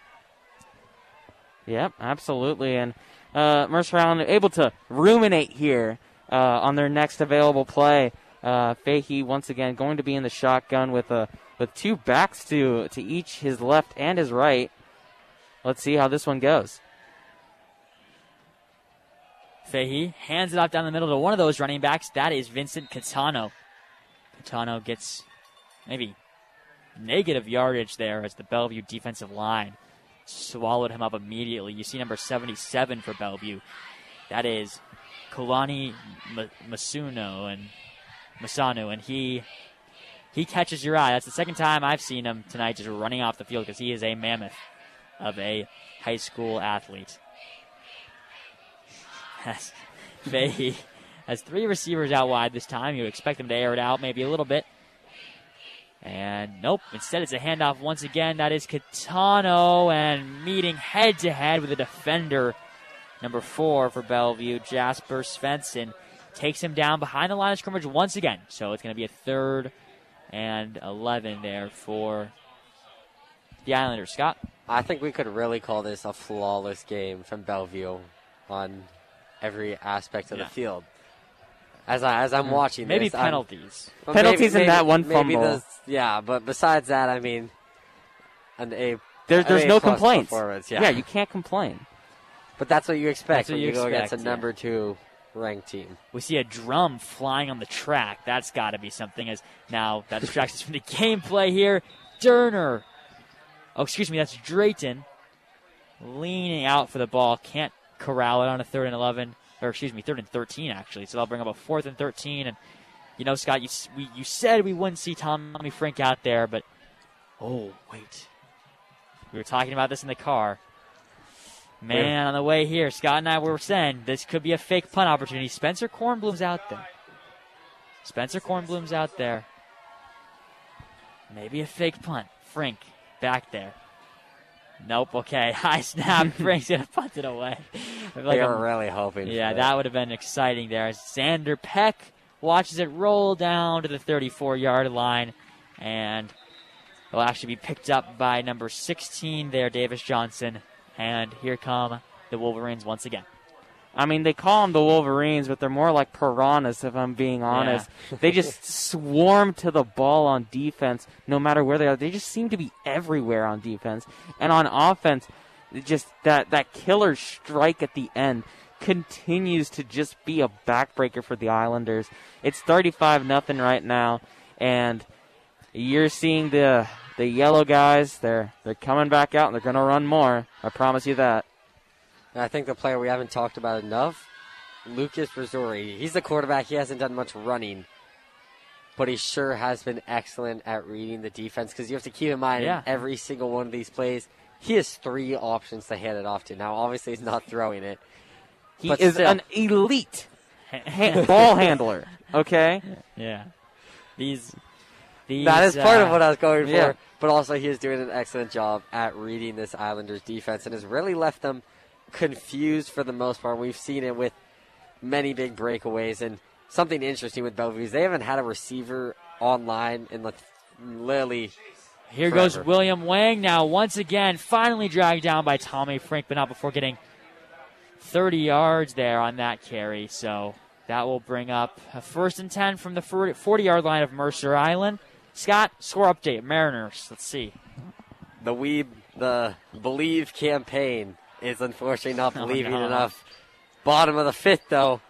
Yep, absolutely. And uh, Mercer Island able to ruminate here uh, on their next available play. Uh, Fahey once again going to be in the shotgun with a with two backs to to each his left and his right. Let's see how this one goes. Fahey hands it off down the middle to one of those running backs. That is Vincent Catano. Catano gets maybe negative yardage there as the Bellevue defensive line swallowed him up immediately. You see number 77 for Bellevue. That is Kalani Masuno and Masanu, and he he catches your eye. That's the second time I've seen him tonight just running off the field because he is a mammoth of a high school athlete. Has Fahey has three receivers out wide this time. You expect them to air it out maybe a little bit. And nope, instead it's a handoff once again. That is Catano and meeting head to head with a defender, number four for Bellevue, Jasper Svensson. Takes him down behind the line of scrimmage once again. So it's going to be a third and 11 there for the Islanders. Scott? I think we could really call this a flawless game from Bellevue on every aspect of yeah. the field as I as I'm watching. Maybe this, penalties. Well, penalties maybe, in maybe, that one fumble. The, yeah, but besides that, I mean, an A. There's there's a no complaints. Yeah. yeah, you can't complain. But that's what you expect what when you, expect, go against a yeah. number two ranked team. We see a drum flying on the track. That's got to be something. As now that distracts us from the gameplay here. Durner. Oh, excuse me. That's Drayton leaning out for the ball. Can't corral it on a third and eleven or excuse me, third and 13 actually. So they'll bring up a fourth and 13. And you know, Scott, you we, you said we wouldn't see Tommy Frink out there, but oh wait, we were talking about this in the car. Man, on the way here, Scott and I were saying this could be a fake punt opportunity. Spencer Kornblum's out there. Spencer Kornblum's out there. Maybe a fake punt. Frink back there. Nope. Okay. High snap. Frink's gonna punt it away. like they were really hoping. Yeah, that. that would have been exciting there. Xander Peck watches it roll down to the 34-yard line, and it'll actually be picked up by number 16 there, Davis Johnson. And here come the Wolverines once again. I mean, they call them the Wolverines, but they're more like piranhas, if I'm being honest. Yeah. they just swarm to the ball on defense, no matter where they are. They just seem to be everywhere on defense, and on offense, just that that killer strike at the end continues to just be a backbreaker for the Islanders. It's 35 nothing right now, and you're seeing the the yellow guys. They're they're coming back out, and they're going to run more. I promise you that. And I think the player we haven't talked about enough, Lucas Rizzori. He's the quarterback. He hasn't done much running, but he sure has been excellent at reading the defense because you have to keep in mind yeah. in every single one of these plays, he has three options to hand it off to. Now, obviously, he's not throwing it. He is still. an elite ha- ball handler. Okay. Yeah. These. These, that is part uh, of what I was going for, yeah. but also he is doing an excellent job at reading this Islanders defense and has really left them confused for the most part. We've seen it with many big breakaways. And something interesting with Bellevue is they haven't had a receiver online in literally. Here forever. goes William Wang now, once again, finally dragged down by Tommy Frink, but not before getting 30 yards there on that carry. So that will bring up a first and 10 from the 40 yard line of Mercer Island. Scott, score update, Mariners. Let's see. The we the believe campaign is unfortunately not oh, believing oh, no. enough. Bottom of the fifth, though,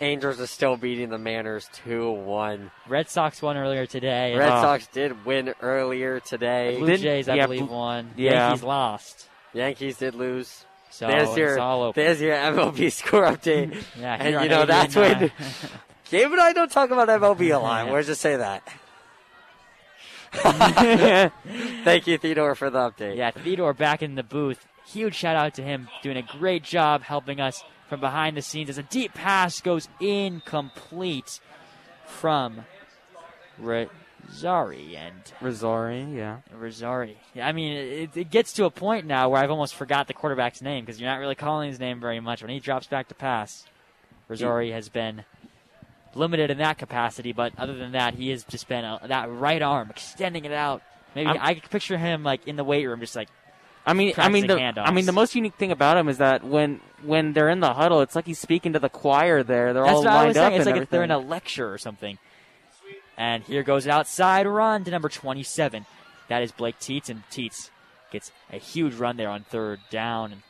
Angels are still beating the Mariners 2 1. Red Sox won earlier today. Red uh, Sox did win earlier today. The Blue Jays, I yeah, believe, won. Yeah. Yankees lost. Yankees did lose. So there's your there's your MLB score update. yeah, and you know that's when Gabe and I don't talk about MLB a lot. Where's just say that? Thank you, Theodore, for the update. Yeah, Theodore back in the booth huge shout out to him doing a great job helping us from behind the scenes as a deep pass goes incomplete from Rizzori and Rizzori, yeah. Rizzori. Yeah, I mean, it, it gets to a point now where I've almost forgot the quarterback's name because you're not really calling his name very much when he drops back to pass. Rizzori has been limited in that capacity, but other than that, he has just been a, that right arm extending it out. Maybe I'm- I could picture him like in the weight room, just like I mean, I mean, the, Practicing I mean, the most unique thing about him is that when when they're in the huddle, it's like he's speaking to the choir. There, they're That's all what I lined was up. It's and like if they're in a lecture or something. And here goes an outside run to number 27. That is Blake Teets, and Teets gets a huge run there on third down and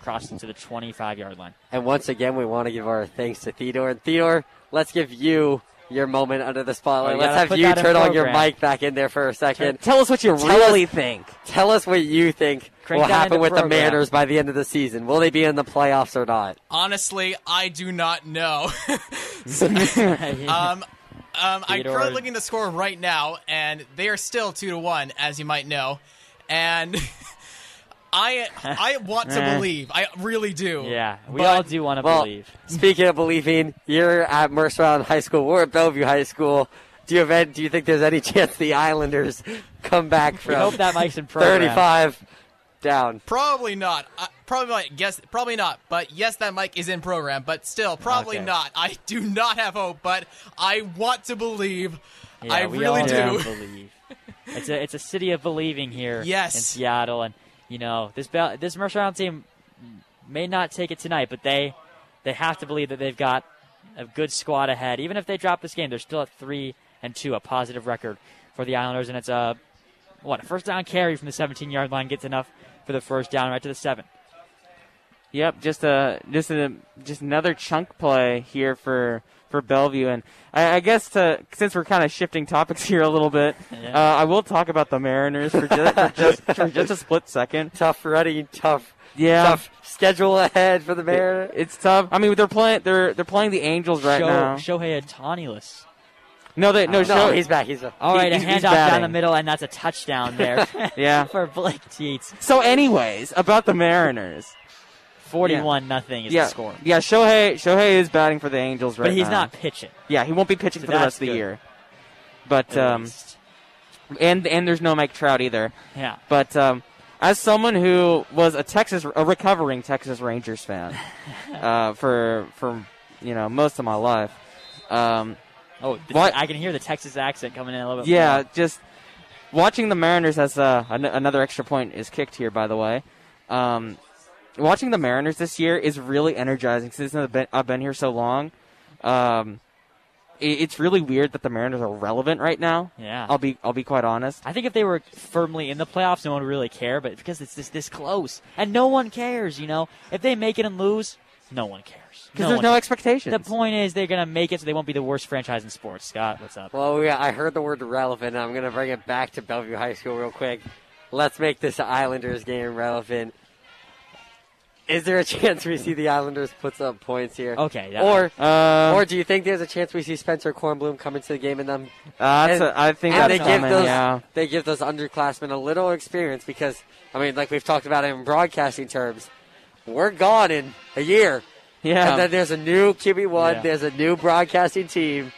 crosses to the 25 yard line. And once again, we want to give our thanks to Theodore. And Theodore, let's give you your moment under the spotlight. Oh, let's have you that in turn on your mic back in there for a second. Tell us what you Tell really us- think. Tell us what you think Crank will happen into with the program. Mariners by the end of the season. Will they be in the playoffs or not? Honestly, I do not know. um, um, um, I'm currently looking at the score right now, and they are still two to one, as you might know. And I, I want to Eh. believe, I really do. yeah, we But- all do want to Well, believe. speaking of believing, you're at Mercer Island High School. We're at Bellevue High School. Do you have Do you think there's any chance the Islanders come back We from hope that Mike's in program. 35 down? Probably not. Uh, probably not. Guess probably not. But yes, that Mike is in program. But still, probably Okay. not. I do not have hope, but I want to believe. Yeah, I we really all do. believe. It's a it's a city of believing here Yes. in Seattle, and you know this this Mercer team may not take it tonight, but they they have to believe that they've got a good squad ahead. Even if they drop this game, they're still at three and two, a positive record for the Islanders, and it's a what a first down carry from the 17 yard line gets enough for the first down right to the seven. Yep, just a just a just another chunk play here for for Bellevue, and I, I guess to, since we're kind of shifting topics here a little bit, Yeah. uh, I will talk about the Mariners for just for just, for just a split second. Tough running, tough, Yeah, tough schedule ahead for the Mariners. it's tough. I mean, they're playing they're they're playing the Angels right Show, now. Shohei Ohtani-less. No, they no, Oh, show, No, he's back. He's back. All right, he's- a handoff down the middle, and that's a touchdown there. Yeah. for Blake Teets. So, anyways, about the Mariners. 41 nothing is yeah, the score. yeah. Shohei Shohei is batting for the Angels right now. but he's now. not pitching. Yeah, he won't be pitching So for the rest of the year. But um, and and there's no Mike Trout either. yeah. But um, as someone who was a Texas, a recovering Texas Rangers fan uh, for for you know most of my life, um, Oh, What? I can hear the Texas accent coming in a little bit. yeah, more. just watching the Mariners as uh, an- another extra point is kicked here. By the way, um, watching the Mariners this year is really energizing since I've been, I've been here so long. Um, it, it's really weird that the Mariners are relevant right now. Yeah. I'll be I'll be quite honest. I think if they were firmly in the playoffs, no one would really care. But because it's this this close, and no one cares, you know, if they make it and lose, no one cares. Because there's no cares. expectations. The point is they're gonna make it, so they won't be the worst franchise in sports. Scott, what's up? Well, we, I heard the word relevant. I'm going to bring it back to Bellevue High School real quick. Let's make this Islanders game relevant. Is there a chance we see the Islanders put some points here? Okay. that- Or, Uh, or do you think there's a chance we see Spencer Kornblum come into the game and them uh, that's and- a, I think and that's they give coming. those yeah. they give those underclassmen a little experience because I mean, like we've talked about it in broadcasting terms, we're gone in a year, Yeah. and then there's a new QB one, Yeah. there's a new broadcasting team.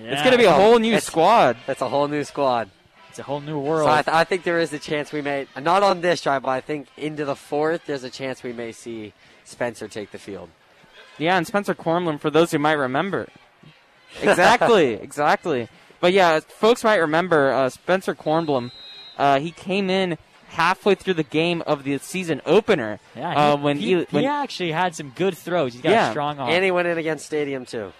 yeah. It's going to be a whole new It's- squad. That's a whole new squad. It's a whole new world. So I, th- I think there is a chance we may not on this drive, but I think into the fourth, there's a chance we may see Spencer take the field. Yeah, and Spencer Cornblum, for those who might remember. Exactly, exactly. But yeah, folks might remember uh, Spencer Cornblum. Uh, he came in halfway through the game of the season opener. yeah. uh, he, when he, he, when, he actually had some good throws. He's got Yeah. a strong arm. And he went in against Stadium too.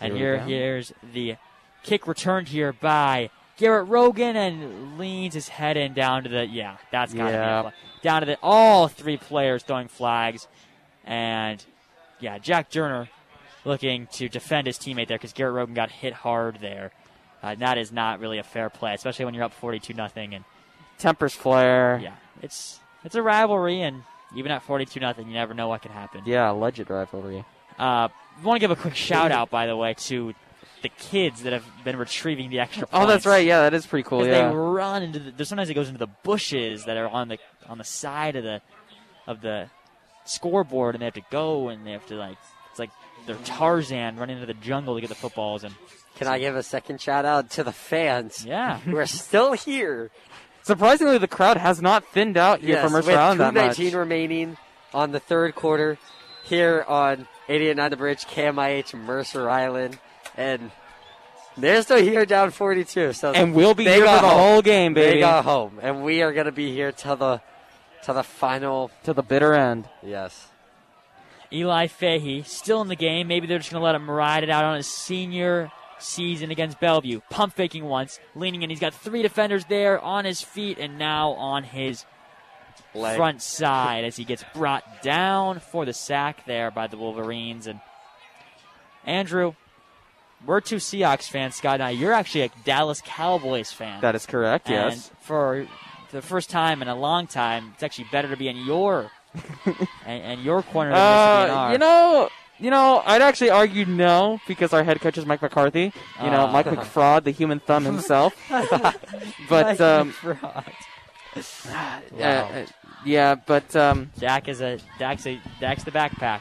And Here here, here's the kick returned here by Garrett Rogan and leans his head in down to the yeah, that's gotta Yeah. be down to the all three players throwing flags, and yeah, Jack Durner looking to defend his teammate there because Garrett Rogan got hit hard there. Uh, and that is not really a fair play, especially when you're up 42 nothing. And tempers flare. yeah, it's it's a rivalry, and even at 42 nothing, you never know what can happen. Yeah, alleged rivalry. Uh, want to give a quick shout out, by the way, to the kids that have been retrieving the extra. Oh, that's right. Yeah, that is pretty cool. Yeah. they run into the. There's sometimes it goes into the bushes that are on the on the side of the of the scoreboard and they have to go and they have to like it's like they're Tarzan running into the jungle to get the footballs and Can I give a second shout out to the fans yeah. who are still here? Surprisingly, the crowd has not thinned out here Yes, for Mercer with Island that much. 219 remaining on the third quarter here on 88.9 The Bridge, KMIH, Mercer Island. And they're still here down 42. So And we'll be here for the home. whole game, baby. They got home. And we are going to be here till the, till the final. to the bitter end. Yes. Eli Fahey still in the game. Maybe they're just going to let him ride it out on his senior season against Bellevue. Pump faking once, leaning in. He's got three defenders there on his feet and now on his Leg. front side as he gets brought down for the sack there by the Wolverines. And Andrew, we're two Seahawks fans, Scott and I. You're actually a Dallas Cowboys fan. That is correct, and yes. for the first time in a long time, it's actually better to be in your and, and your corner Uh, you know, you know, I'd actually argue no because our head coach is Mike McCarthy. You know, Ah. Mike McFraud, the human thumb himself. but um, uh, uh, yeah, but um, Dak is a Dak's a Dak's the backpack.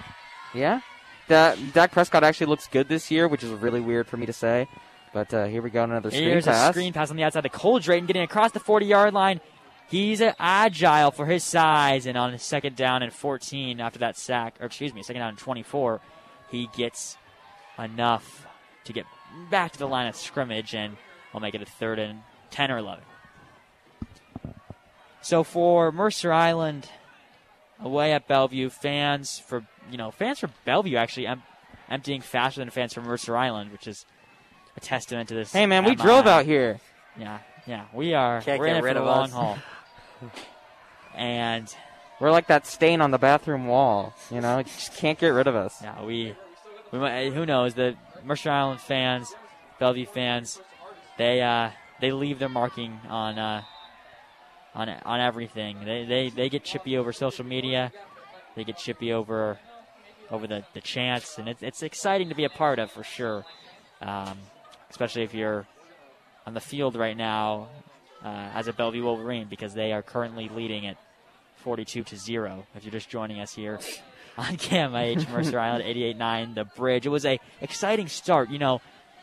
yeah, da- Dak Prescott actually looks good this year, which is really weird for me to say. But uh, here we go, on another screen Here's pass. a screen pass on the outside to Cole Drayton getting across the 40 yard line. He's uh, agile for his size, and on his second down and 14 after that sack, or excuse me, second down and 24, he gets enough to get back to the line of scrimmage, and we'll make it a third and 10 or 11. So for Mercer Island, away at Bellevue, fans for you know fans for Bellevue actually em- emptying faster than fans for Mercer Island, which is a testament to this. Hey man, we MI. drove out here. Yeah, yeah, we are. Can't we're get in rid for the of long us. haul. and We're like that stain on the bathroom wall. You know, just can't get rid of us. yeah, we, we might, who knows the Mercer Island fans, Bellevue fans, they uh, they leave their marking on uh, on on everything. They, they they get chippy over social media. They get chippy over over the, the chants, and it's it's exciting to be a part of for sure. Um, especially if you're on the field right now uh, as a Bellevue Wolverine, because they are currently leading it 42 to zero. If you're just joining us here on KMH Mercer Island 88.9 The Bridge, it was a exciting start. You know,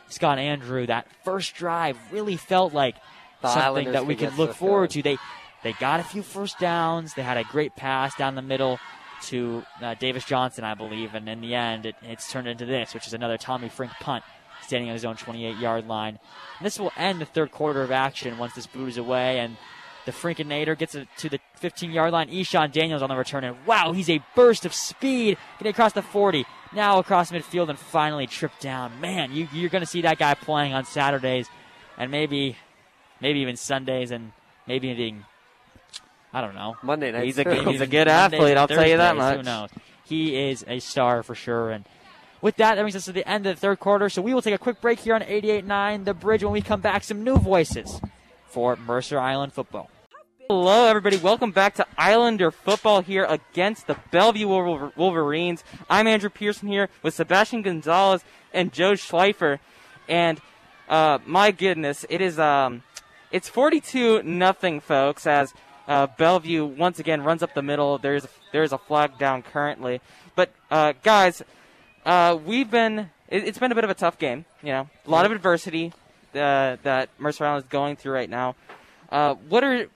Scott Andrew, that first drive really felt like The something Islanders that we could could look forward to. They they got a few first downs. They had a great pass down the middle to uh, Davis Johnson, I believe, and in the end, it, it's turned into this, which is another Tommy Frink punt, standing on his own 28-yard line. And this will end the third quarter of action once this boot is away, and the Frinkinator gets it to the 15-yard line. Eshawn Daniels on the return, and wow, he's a burst of speed getting across the 40, now across midfield, and finally tripped down. Man, you, you're going to see that guy playing on Saturdays, and maybe, maybe even Sundays, and maybe even I don't know. Monday night. He's a too. good- he's a good Mondays athlete, I'll tell you that Thursdays, Who much. knows? He is a star for sure. And with that, that brings us to the end of the third quarter. So we will take a quick break here on 88.9 The Bridge. When we come back, some new voices for Mercer Island football. Hello, everybody. Welcome back to Islander football here against the Bellevue Wolver- Wolverines. I'm Andrew Pearson here with Sebastian Gonzalez and Joe Schleifer. And uh, my goodness, it is um, it's 42 nothing, folks. As uh, Bellevue once again runs up the middle. There's a, there's a flag down currently, but uh, guys, uh, we've been it, it's been a bit of a tough game. You know, a lot of adversity uh, that Mercer Island is going through right now. Uh, what are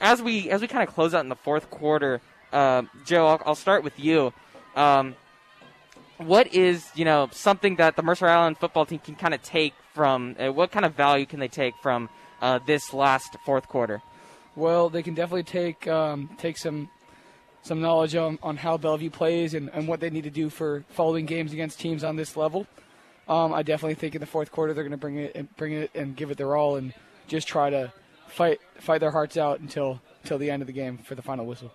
as we as we kind of close out in the fourth quarter, uh, Joe? I'll, I'll start with you. Um, what is you know something that the Mercer Island football team can kind of take from? Uh, what kind of value can they take from uh, this last fourth quarter? Well, they can definitely take um, take some some knowledge on, on how Bellevue plays and, and what they need to do for following games against teams on this level. Um, I definitely think in the fourth quarter they're going to bring it and bring it and give it their all and just try to fight fight their hearts out until until the end of the game for the final whistle.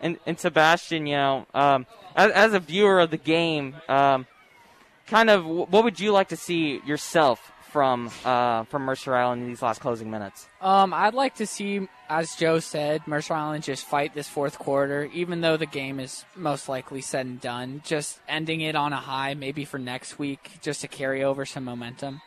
And, and Sebastian, you know, um, as, as a viewer of the game, um, kind of what would you like to see yourself from uh, from Mercer Island in these last closing minutes? Um, I'd like to see, as Joe said, Mercer Island just fight this fourth quarter, even though the game is most likely said and done. Just ending it on a high, maybe for next week, just to carry over some momentum.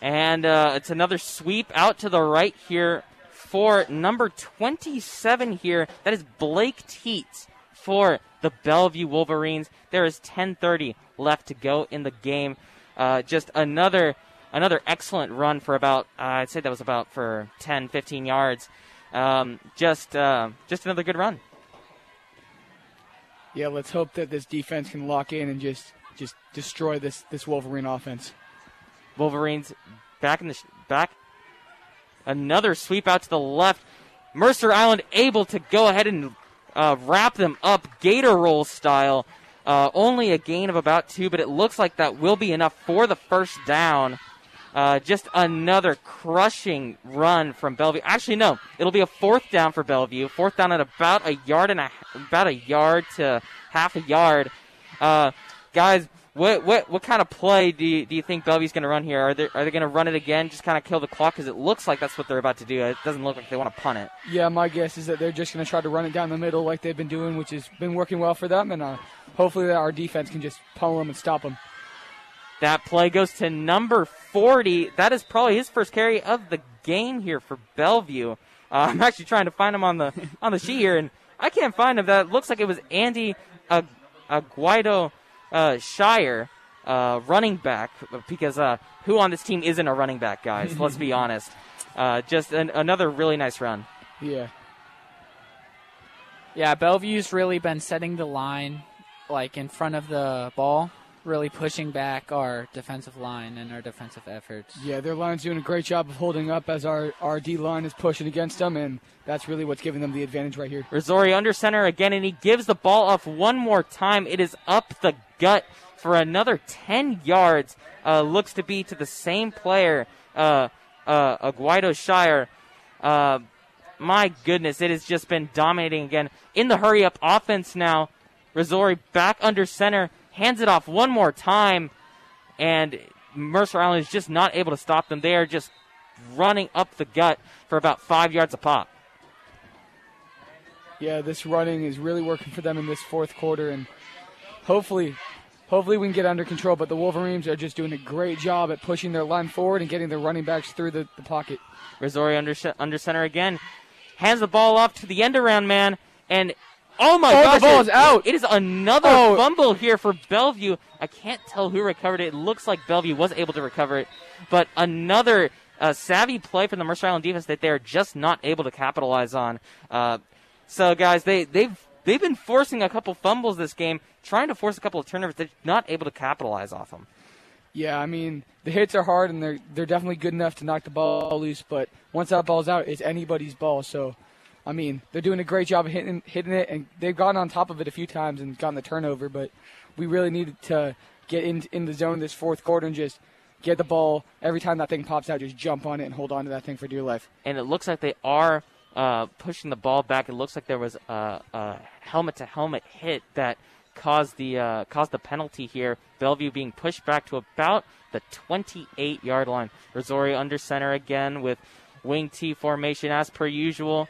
And uh, it's another sweep out to the right here for number 27 here. That is Blake Teets for the Bellevue Wolverines. There is 10:30 left to go in the game. Uh, just another another excellent run for about uh, I'd say that was about for 10, 15 yards. Um, just uh, just another good run. Yeah, let's hope that this defense can lock in and just just destroy this this Wolverine offense. Wolverines back in the sh- back. Another sweep out to the left. Mercer Island able to go ahead and uh, wrap them up gator roll style. Uh, only a gain of about two, but it looks like that will be enough for the first down. Uh, just another crushing run from Bellevue. Actually, no, it'll be a fourth down for Bellevue. Fourth down at about a yard and a about a yard to half a yard. Uh, guys, what what what kind of play do you, do you think Bellevue's going to run here? Are they are they going to run it again? Just kind of kill the clock because it looks like that's what they're about to do. It doesn't look like they want to punt it. Yeah, my guess is that they're just going to try to run it down the middle like they've been doing, which has been working well for them, and uh, hopefully our defense can just pummel them and stop them. That play goes to number 40. That is probably his first carry of the game here for Bellevue. Uh, I'm actually trying to find him on the on the sheet here, and I can't find him. That looks like it was Andy Ag- Aguido uh, Shire, uh, running back, because uh, who on this team isn't a running back, guys? Let's be honest. Uh, just an, another really nice run. Yeah. Yeah, Bellevue's really been setting the line, like in front of the ball, really pushing back our defensive line and our defensive efforts. Yeah, their line's doing a great job of holding up as our, our D line is pushing against them, and that's really what's giving them the advantage right here. Rizzori under center again, and he gives the ball off one more time. It is up the gut for another 10 yards. Uh, looks to be to the same player, uh, uh, Aguido Shire. Uh, my goodness, it has just been dominating again. In the hurry up offense now, Rizzori back under center, hands it off one more time, and Mercer Island is just not able to stop them. They are just running up the gut for about five yards a pop. Yeah, this running is really working for them in this fourth quarter, and hopefully, hopefully we can get under control. But the Wolverines are just doing a great job at pushing their line forward and getting their running backs through the, the pocket. Rizzori under, under center again, hands the ball off to the end around man, and oh my Oh, the ball is out. It is another Oh. fumble here for Bellevue. I can't tell who recovered it. It looks like Bellevue was able to recover it, but another uh, savvy play from the Mercer Island defense that they're just not able to capitalize on. Uh, so guys, they they've they've been forcing a couple fumbles this game, trying to force a couple of turnovers. They're not able to capitalize off them. Yeah, I mean the hits are hard and they're they're definitely good enough to knock the ball loose. But once that ball's out, it's anybody's ball. So, I mean they're doing a great job of hitting hitting it, and they've gotten on top of it a few times and gotten the turnover. But we really needed to get in in the zone this fourth quarter and just get the ball every time that thing pops out, just jump on it and hold on to that thing for dear life. and it looks like they are uh, pushing the ball back. It looks like there was a, a helmet-to-helmet hit that caused the uh, caused the penalty here. Bellevue being pushed back to about the 28-yard line. Rizzori under center again with wing T formation as per usual.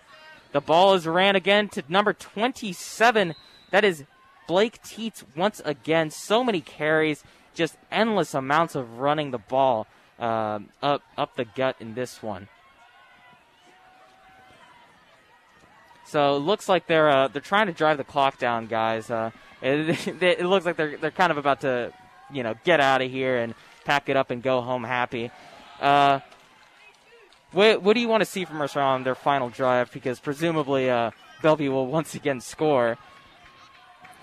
The ball is ran again to number 27. That is Blake Teets once again. So many carries, just endless amounts of running the ball um, up up the gut in this one. So it looks like they're uh, they're trying to drive the clock down, guys. Uh, it, it looks like they're they're kind of about to, you know, get out of here and pack it up and go home happy. Uh, what what do you want to see from us on their final drive? Because presumably uh, Bellevue will once again score.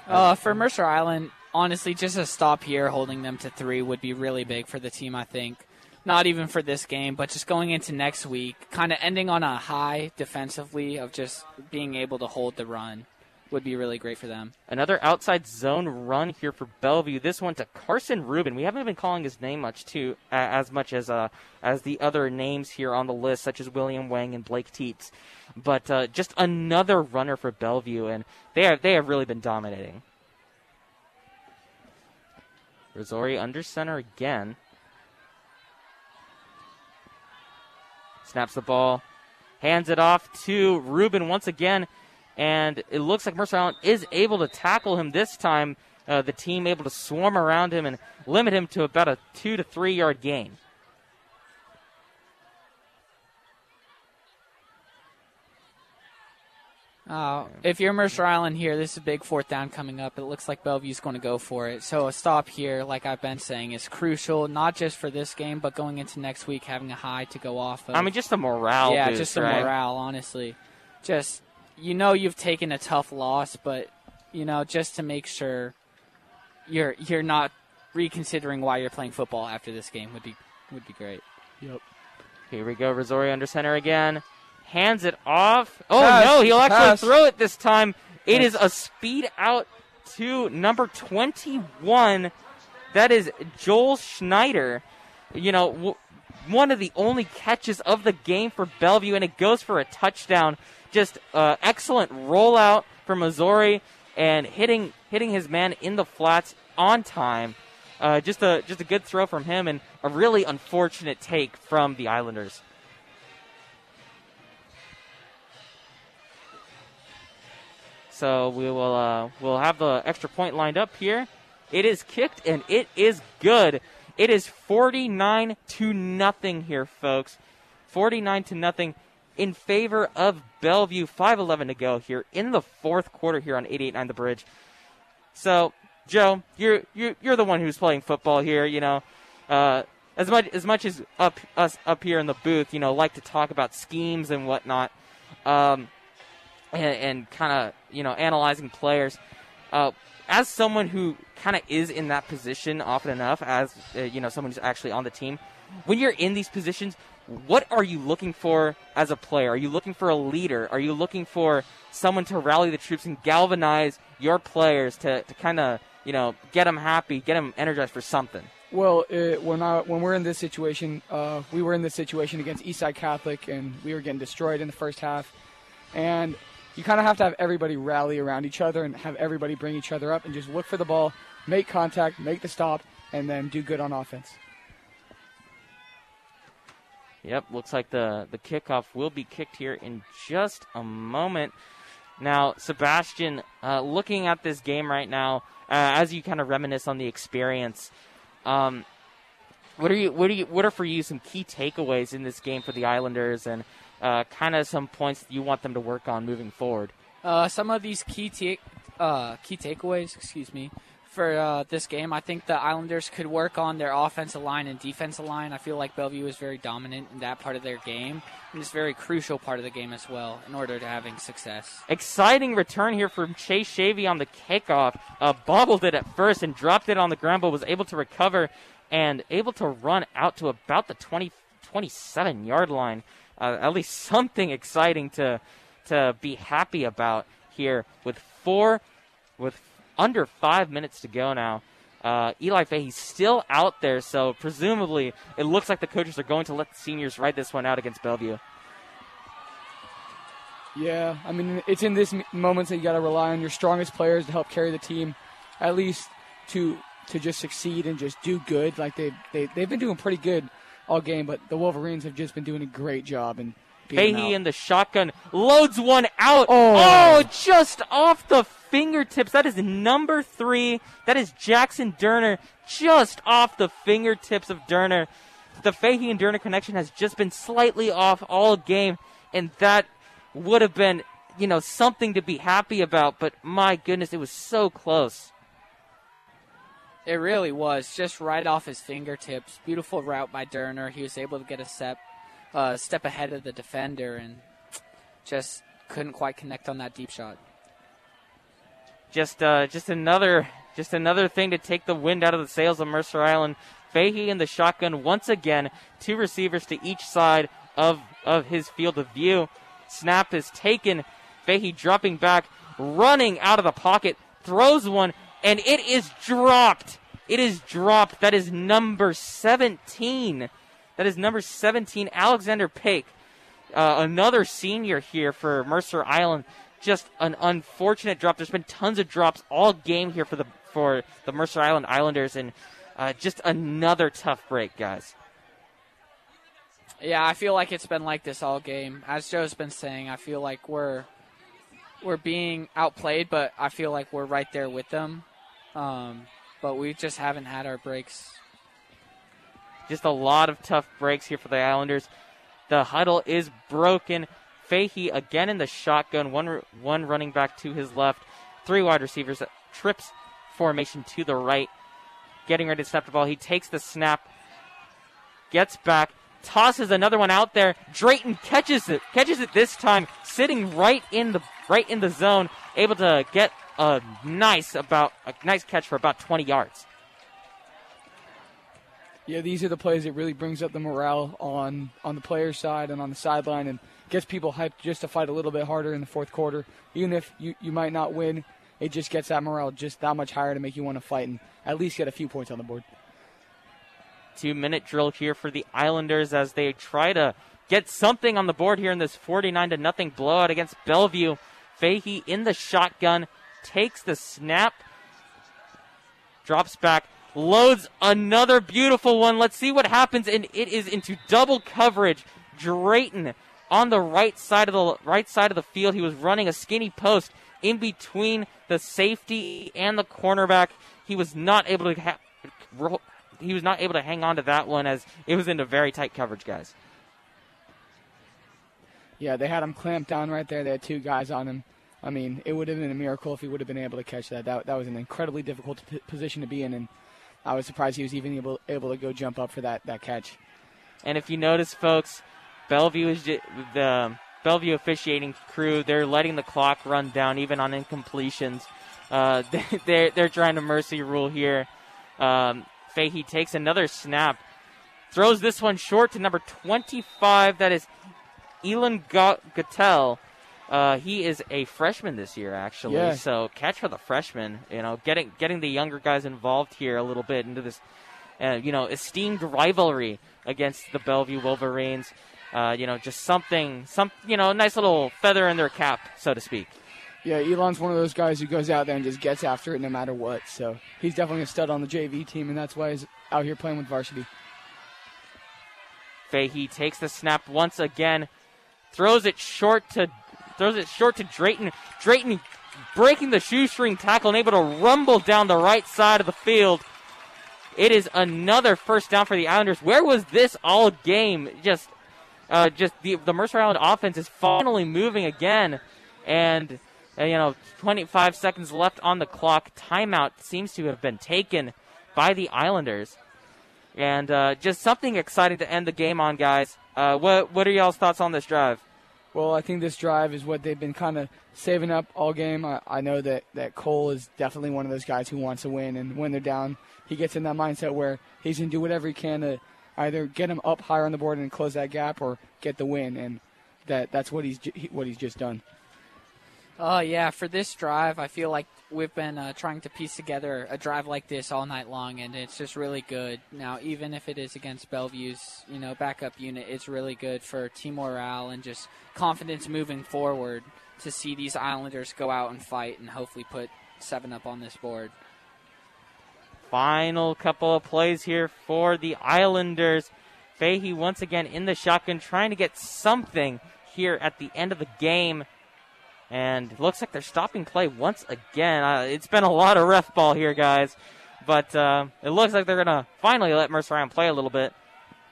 Uh, for Mercer Island, honestly, just a stop here, holding them to three, would be really big for the team. I think, not even for this game, but just going into next week, kind of ending on a high defensively of just being able to hold the run would be really great for them. Another outside zone run here for Bellevue. This one to Carson Rubin. We haven't been calling his name much too, as much as uh, as the other names here on the list, such as William Wang and Blake Teets. But uh, just another runner for Bellevue, and they have they have really been dominating. Rizzori under center again. Snaps the ball, hands it off to Rubin once again and it looks like Mercer Island is able to tackle him this time. Uh, the team able to swarm around him and limit him to about a two to three yard gain. Uh, if you're Mercer Island here, this is a big fourth down coming up. It looks like Bellevue's going to go for it. So a stop here, like I've been saying, is crucial, not just for this game, but going into next week, having a high to go off of. I mean, just the morale. yeah, boost, just the right? morale, honestly. Just, you know, you've taken a tough loss, but, you know, just to make sure you're you're not reconsidering why you're playing football after this game would be would be great. Yep. Here we go. Rizzori under center again. Hands it off. Oh Pass. no, he'll actually Pass. throw it this time. It is a speed out to number 21. That is Joel Schneider. You know, w- one of the only catches of the game for Bellevue, and it goes for a touchdown. Just uh, excellent rollout from Rizzori and hitting hitting his man in the flats on time. Uh, just a just a good throw from him, and a really unfortunate take from the Islanders. So we will uh, we'll have the extra point lined up here. It is kicked and it is good. It is 49 to nothing here, folks. 49 to nothing in favor of Bellevue. 5:11 to go here in the fourth quarter here on 88.9 The Bridge. So, Joe, you're you're you're the one who's playing football here. You know, uh, as much as much as up us up here in the booth, you know, like to talk about schemes and whatnot, um, and, and kind of you know analyzing players. Uh, as someone who kind of is in that position often enough, as uh, you know, someone who's actually on the team, when you're in these positions, what are you looking for as a player? Are you looking for a leader? Are you looking for someone to rally the troops and galvanize your players to, to kind of you know get them happy, get them energized for something? Well, uh, when I, when we're in this situation, uh, we were in this situation against Eastside Catholic, and we were getting destroyed in the first half. And you kind of have to have everybody rally around each other and have everybody bring each other up and just look for the ball, make contact, make the stop, and then do good on offense. Yep, looks like the the kickoff will be kicked here in just a moment. Now, Sebastian, uh, looking at this game right now, uh, as you kind of reminisce on the experience, um, what are you what are you what are for you some key takeaways in this game for the Islanders, and uh, kind of some points that you want them to work on moving forward? Uh, some of these key ta- uh, key takeaways, excuse me, for uh, this game. I think the Islanders could work on their offensive line and defensive line. I feel like Bellevue is very dominant in that part of their game, and it's a very crucial part of the game as well in order to having success. Exciting return here from Chase Shavy on the kickoff. Uh, bobbled it at first and dropped it on the ground, but was able to recover and able to run out to about the 20, 27 yard line. Uh, at least something exciting to to be happy about here with four, with under five minutes to go now. Uh, Eli Fahey's still out there, so presumably it looks like the coaches are going to let the seniors ride this one out against Bellevue. Yeah, I mean, it's in this m- moments that you got to rely on your strongest players to help carry the team, at least to to just succeed and just do good. Like they they they've been doing pretty good all game, but the Wolverines have just been doing a great job and. Fahey in the shotgun loads one out. Oh. oh, just off the fingertips. That is number three. That is Jackson Durner, just off the fingertips of Durner. The Fahey and Durner connection has just been slightly off all game, and that would have been, you know, something to be happy about. But my goodness, it was so close. It really was just right off his fingertips. Beautiful route by Durner. He was able to get a step, uh, step ahead of the defender and just couldn't quite connect on that deep shot. Just uh, just another just another thing to take the wind out of the sails of Mercer Island. Fahey in the shotgun once again, two receivers to each side of of his field of view. Snap is taken. Fahey dropping back, running out of the pocket, throws one, and it is dropped. It is dropped. That is number 17. That is number 17, Alexander Pake. Uh, another senior here for Mercer Island. Just an unfortunate drop. There's been tons of drops all game here for the for the Mercer Island Islanders, and uh, just another tough break, guys. Yeah, I feel like it's been like this all game. As Joe's been saying, I feel like we're we're being outplayed, but I feel like we're right there with them. Um, but we just haven't had our breaks. Just a lot of tough breaks here for the Islanders. The huddle is broken. Fahey again in the shotgun, one one running back to his left, three wide receivers, uh, trips formation to the right, getting ready to snap the ball. He takes the snap, gets back, tosses another one out there. Drayton catches it, catches it this time, sitting right in the right in the zone, able to get a nice about a nice catch for about 20 yards. Yeah, these are the plays that really brings up the morale on on the player's side and on the sideline. And gets people hyped just to fight a little bit harder in the fourth quarter. Even if you, you might not win, it just gets that morale just that much higher to make you want to fight and at least get a few points on the board. Two minute drill here for the Islanders as they try to get something on the board here in this 49 to nothing blowout against Bellevue. Fahey in the shotgun takes the snap, drops back, loads another beautiful one. Let's see what happens, and it is into double coverage. Drayton on the right side of the right side of the field. He was running a skinny post in between the safety and the cornerback. He was not able to ha- he was not able to hang on to that one as it was into very tight coverage, guys. Yeah, they had him clamped down right there. They had two guys on him. I mean, it would have been a miracle if he would have been able to catch that. That, that was an incredibly difficult p- position to be in, and I was surprised he was even able able to go jump up for that, that catch. And if you notice, folks, Bellevue is the Bellevue officiating crew. They're letting the clock run down even on incompletions. Uh, they're they're trying to mercy rule here. Um, Fahey takes another snap, throws this one short to number 25. That is Elon Gattel. Uh, he is a freshman this year, actually. Yeah. So catch for the freshman. You know, getting getting the younger guys involved here a little bit into this, uh, you know, esteemed rivalry against the Bellevue Wolverines. Uh, you know, just something, some, you know, a nice little feather in their cap, so to speak. Yeah, Elon's one of those guys who goes out there and just gets after it no matter what. So he's definitely a stud on the JV team, and that's why he's out here playing with varsity. Fahey takes the snap once again, throws it short to throws it short to Drayton. Drayton breaking the shoestring tackle and able to rumble down the right side of the field. It is another first down for the Islanders. Where was this all game? Just, uh, just the the Mercer Island offense is finally moving again, and uh, you know, 25 seconds left on the clock. Timeout seems to have been taken by the Islanders, and uh, just something exciting to end the game on, guys. Uh, what what are y'all's thoughts on this drive? Well, I think this drive is what they've been kind of saving up all game. I, I know that, that Cole is definitely one of those guys who wants to win, and when they're down, he gets in that mindset where he's going to do whatever he can to either get him up higher on the board and close that gap, or get the win, and that that's what he's what he's just done. Oh yeah, for this drive, I feel like we've been uh, trying to piece together a drive like this all night long, and it's just really good. Now, even if it is against Bellevue's, you know, backup unit, it's really good for team morale and just confidence moving forward to see these Islanders go out and fight and hopefully put seven up on this board. Final couple of plays here for the Islanders. Fahey once again in the shotgun, trying to get something here at the end of the game. And looks like they're stopping play once again. Uh, it's been a lot of ref ball here, guys. But uh, it looks like they're going to finally let Mercer Island play a little bit.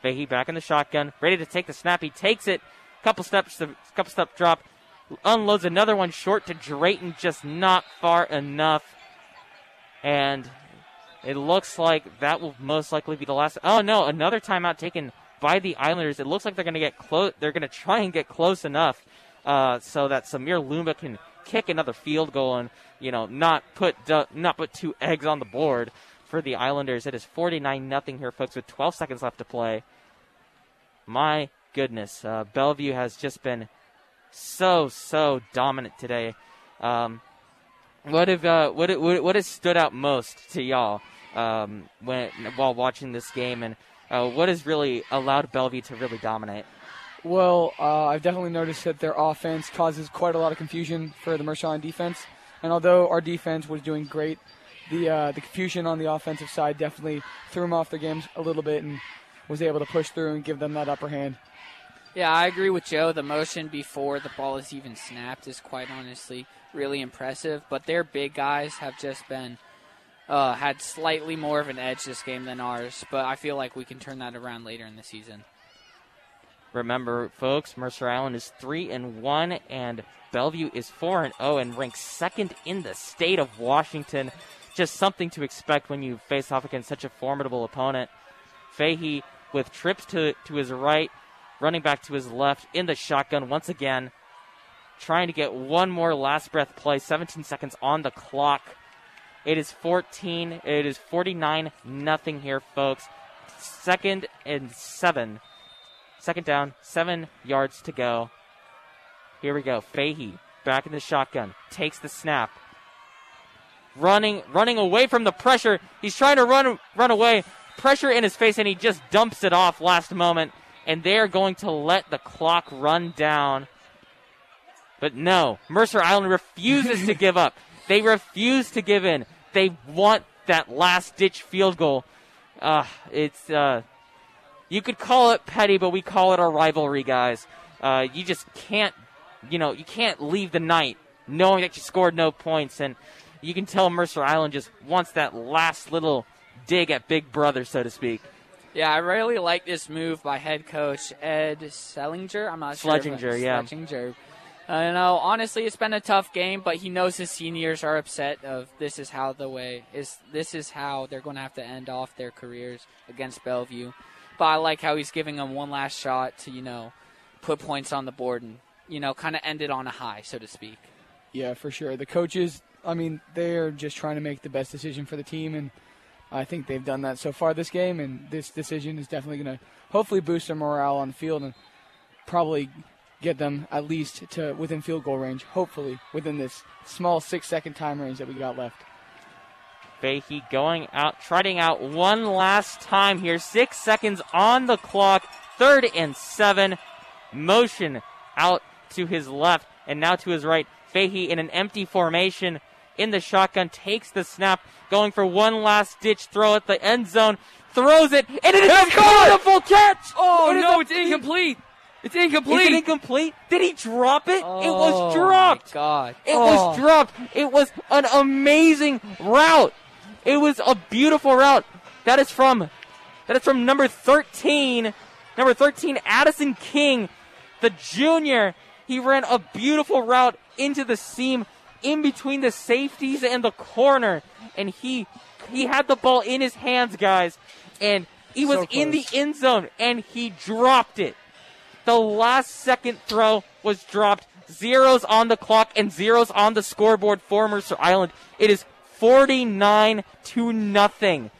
Fahey back in the shotgun, ready to take the snap. He takes it. Couple steps, couple step drop. Unloads another one short to Drayton, just not far enough. And it looks like that will most likely be the last. Oh no, another timeout taken by the Islanders. It looks like they're going to get close. They're going to try and get close enough uh, so that Samir Lumba can kick another field goal and you know not put uh, not put two eggs on the board for the Islanders. It is 49 nothing here, folks, with 12 seconds left to play. My goodness, uh, Bellevue has just been so so dominant today. Um, what have uh, what, what what has stood out most to y'all um, when while watching this game, and uh, what has really allowed Bellevue to really dominate? Well, uh, I've definitely noticed that their offense causes quite a lot of confusion for the Mercer Island defense. And although our defense was doing great, the uh, the confusion on the offensive side definitely threw them off their games a little bit and was able to push through and give them that upper hand. Yeah, I agree with Joe. The motion before the ball is even snapped is quite honestly really impressive. But their big guys have just been uh, had slightly more of an edge this game than ours. But I feel like we can turn that around later in the season. Remember, folks, Mercer Island is 3 and 1 and Bellevue is 4 and 0 and ranks second in the state of Washington. Just something to expect when you face off against such a formidable opponent. Fahey with trips to, to his right, running back to his left in the shotgun once again, trying to get one more last breath play. 17 seconds on the clock. It is 14. It is 49 nothing here, folks. Second and seven. Second down, seven yards to go. Here we go. Fahey back in the shotgun, takes the snap, running, running away from the pressure. He's trying to run, run away. Pressure in his face, and he just dumps it off last moment. And they are going to let the clock run down. But no, Mercer Island refuses to give up. They refuse to give in. They want that last ditch field goal. Uh, it's uh, you could call it petty, but we call it a rivalry, guys. Uh, you just can't, you know, you can't leave the night knowing that you scored no points, and you can tell Mercer Island just wants that last little dig at Big Brother, so to speak. Yeah, I really like this move by head coach Ed Sellinger. I'm not sure. if Schlesinger, yeah. Schlesinger. Uh, you know, honestly, it's been a tough game, but he knows his seniors are upset. Of this is how the way is. This is how they're going to have to end off their careers against Bellevue. But I like how he's giving them one last shot to you know put points on the board and you know kind of end it on a high, so to speak. Yeah, for sure. The coaches, I mean, they are just trying to make the best decision for the team, and I think they've done that so far this game. And this decision is definitely going to hopefully boost their morale on the field and probably get them at least to within field goal range. Hopefully, within this small six-second time range that we got left. Fahey going out, trotting out one last time here. Six seconds on the clock. Third and seven. Motion out to his left and now to his right. Fahey in an empty formation in the shotgun takes the snap, going for one last ditch throw at the end zone. Throws it, and it is a beautiful catch! Oh It is no, it's incomplete. It's Is incomplete. it incomplete? Did he drop it? it Oh, was my dropped. God. It Oh. was dropped. It was an amazing route. It was a beautiful route. That is from that is from number 13. Number 13 Addison King, the junior. He ran a beautiful route into the seam in between the safeties and the corner and he he had the ball in his hands, guys, and he was So in the end zone and he dropped it. The last second throw was dropped. Zeros on the clock and zeros on the scoreboard for Mercer Island. It is 49 to nothing.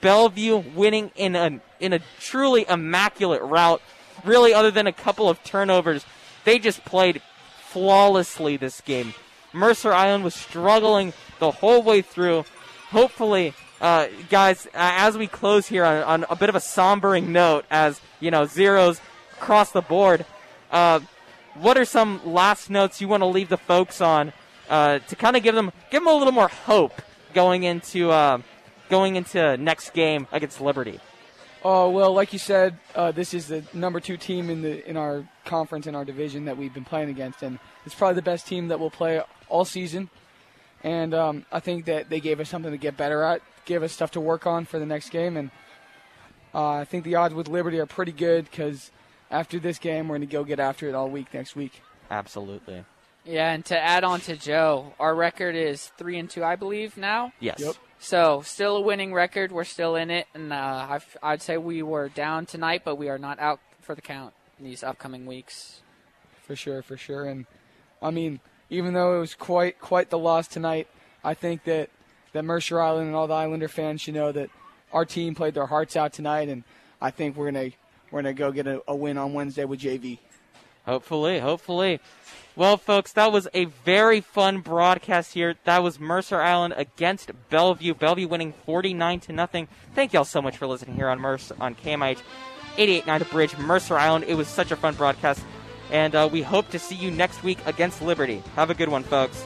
Bellevue winning in a in a truly immaculate route. Really, other than a couple of turnovers, they just played flawlessly this game. Mercer Island was struggling the whole way through. Hopefully, uh, guys, as we close here on, on a bit of a sombering note, as you know, zeros across the board. Uh, what are some last notes you want to leave the folks on uh, to kind of give them give them a little more hope going into uh, going into next game against Liberty? Oh well, like you said, uh, this is the number two team in the in our conference in our division that we've been playing against, and it's probably the best team that we'll play all season. And um, I think that they gave us something to get better at, gave us stuff to work on for the next game, and uh, I think the odds with Liberty are pretty good because after this game, we're going to go get after it all week next week. Absolutely. Yeah, and to add on to Joe, our record is three and two, I believe now. Yes. Yep. So still a winning record. We're still in it, and uh, I've, I'd say we were down tonight, but we are not out for the count in these upcoming weeks. For sure, for sure. And I mean, even though it was quite quite the loss tonight, I think that that Mercer Island and all the Islander fans should know that our team played their hearts out tonight, and I think we're gonna we're gonna go get a, a win on Wednesday with JV. Hopefully, hopefully. Well, folks, that was a very fun broadcast here. That was Mercer Island against Bellevue. Bellevue winning 49 to nothing. Thank y'all so much for listening here on Mercer on KMIH 889 The Bridge, Mercer Island. It was such a fun broadcast, and uh, we hope to see you next week against Liberty. Have a good one, folks.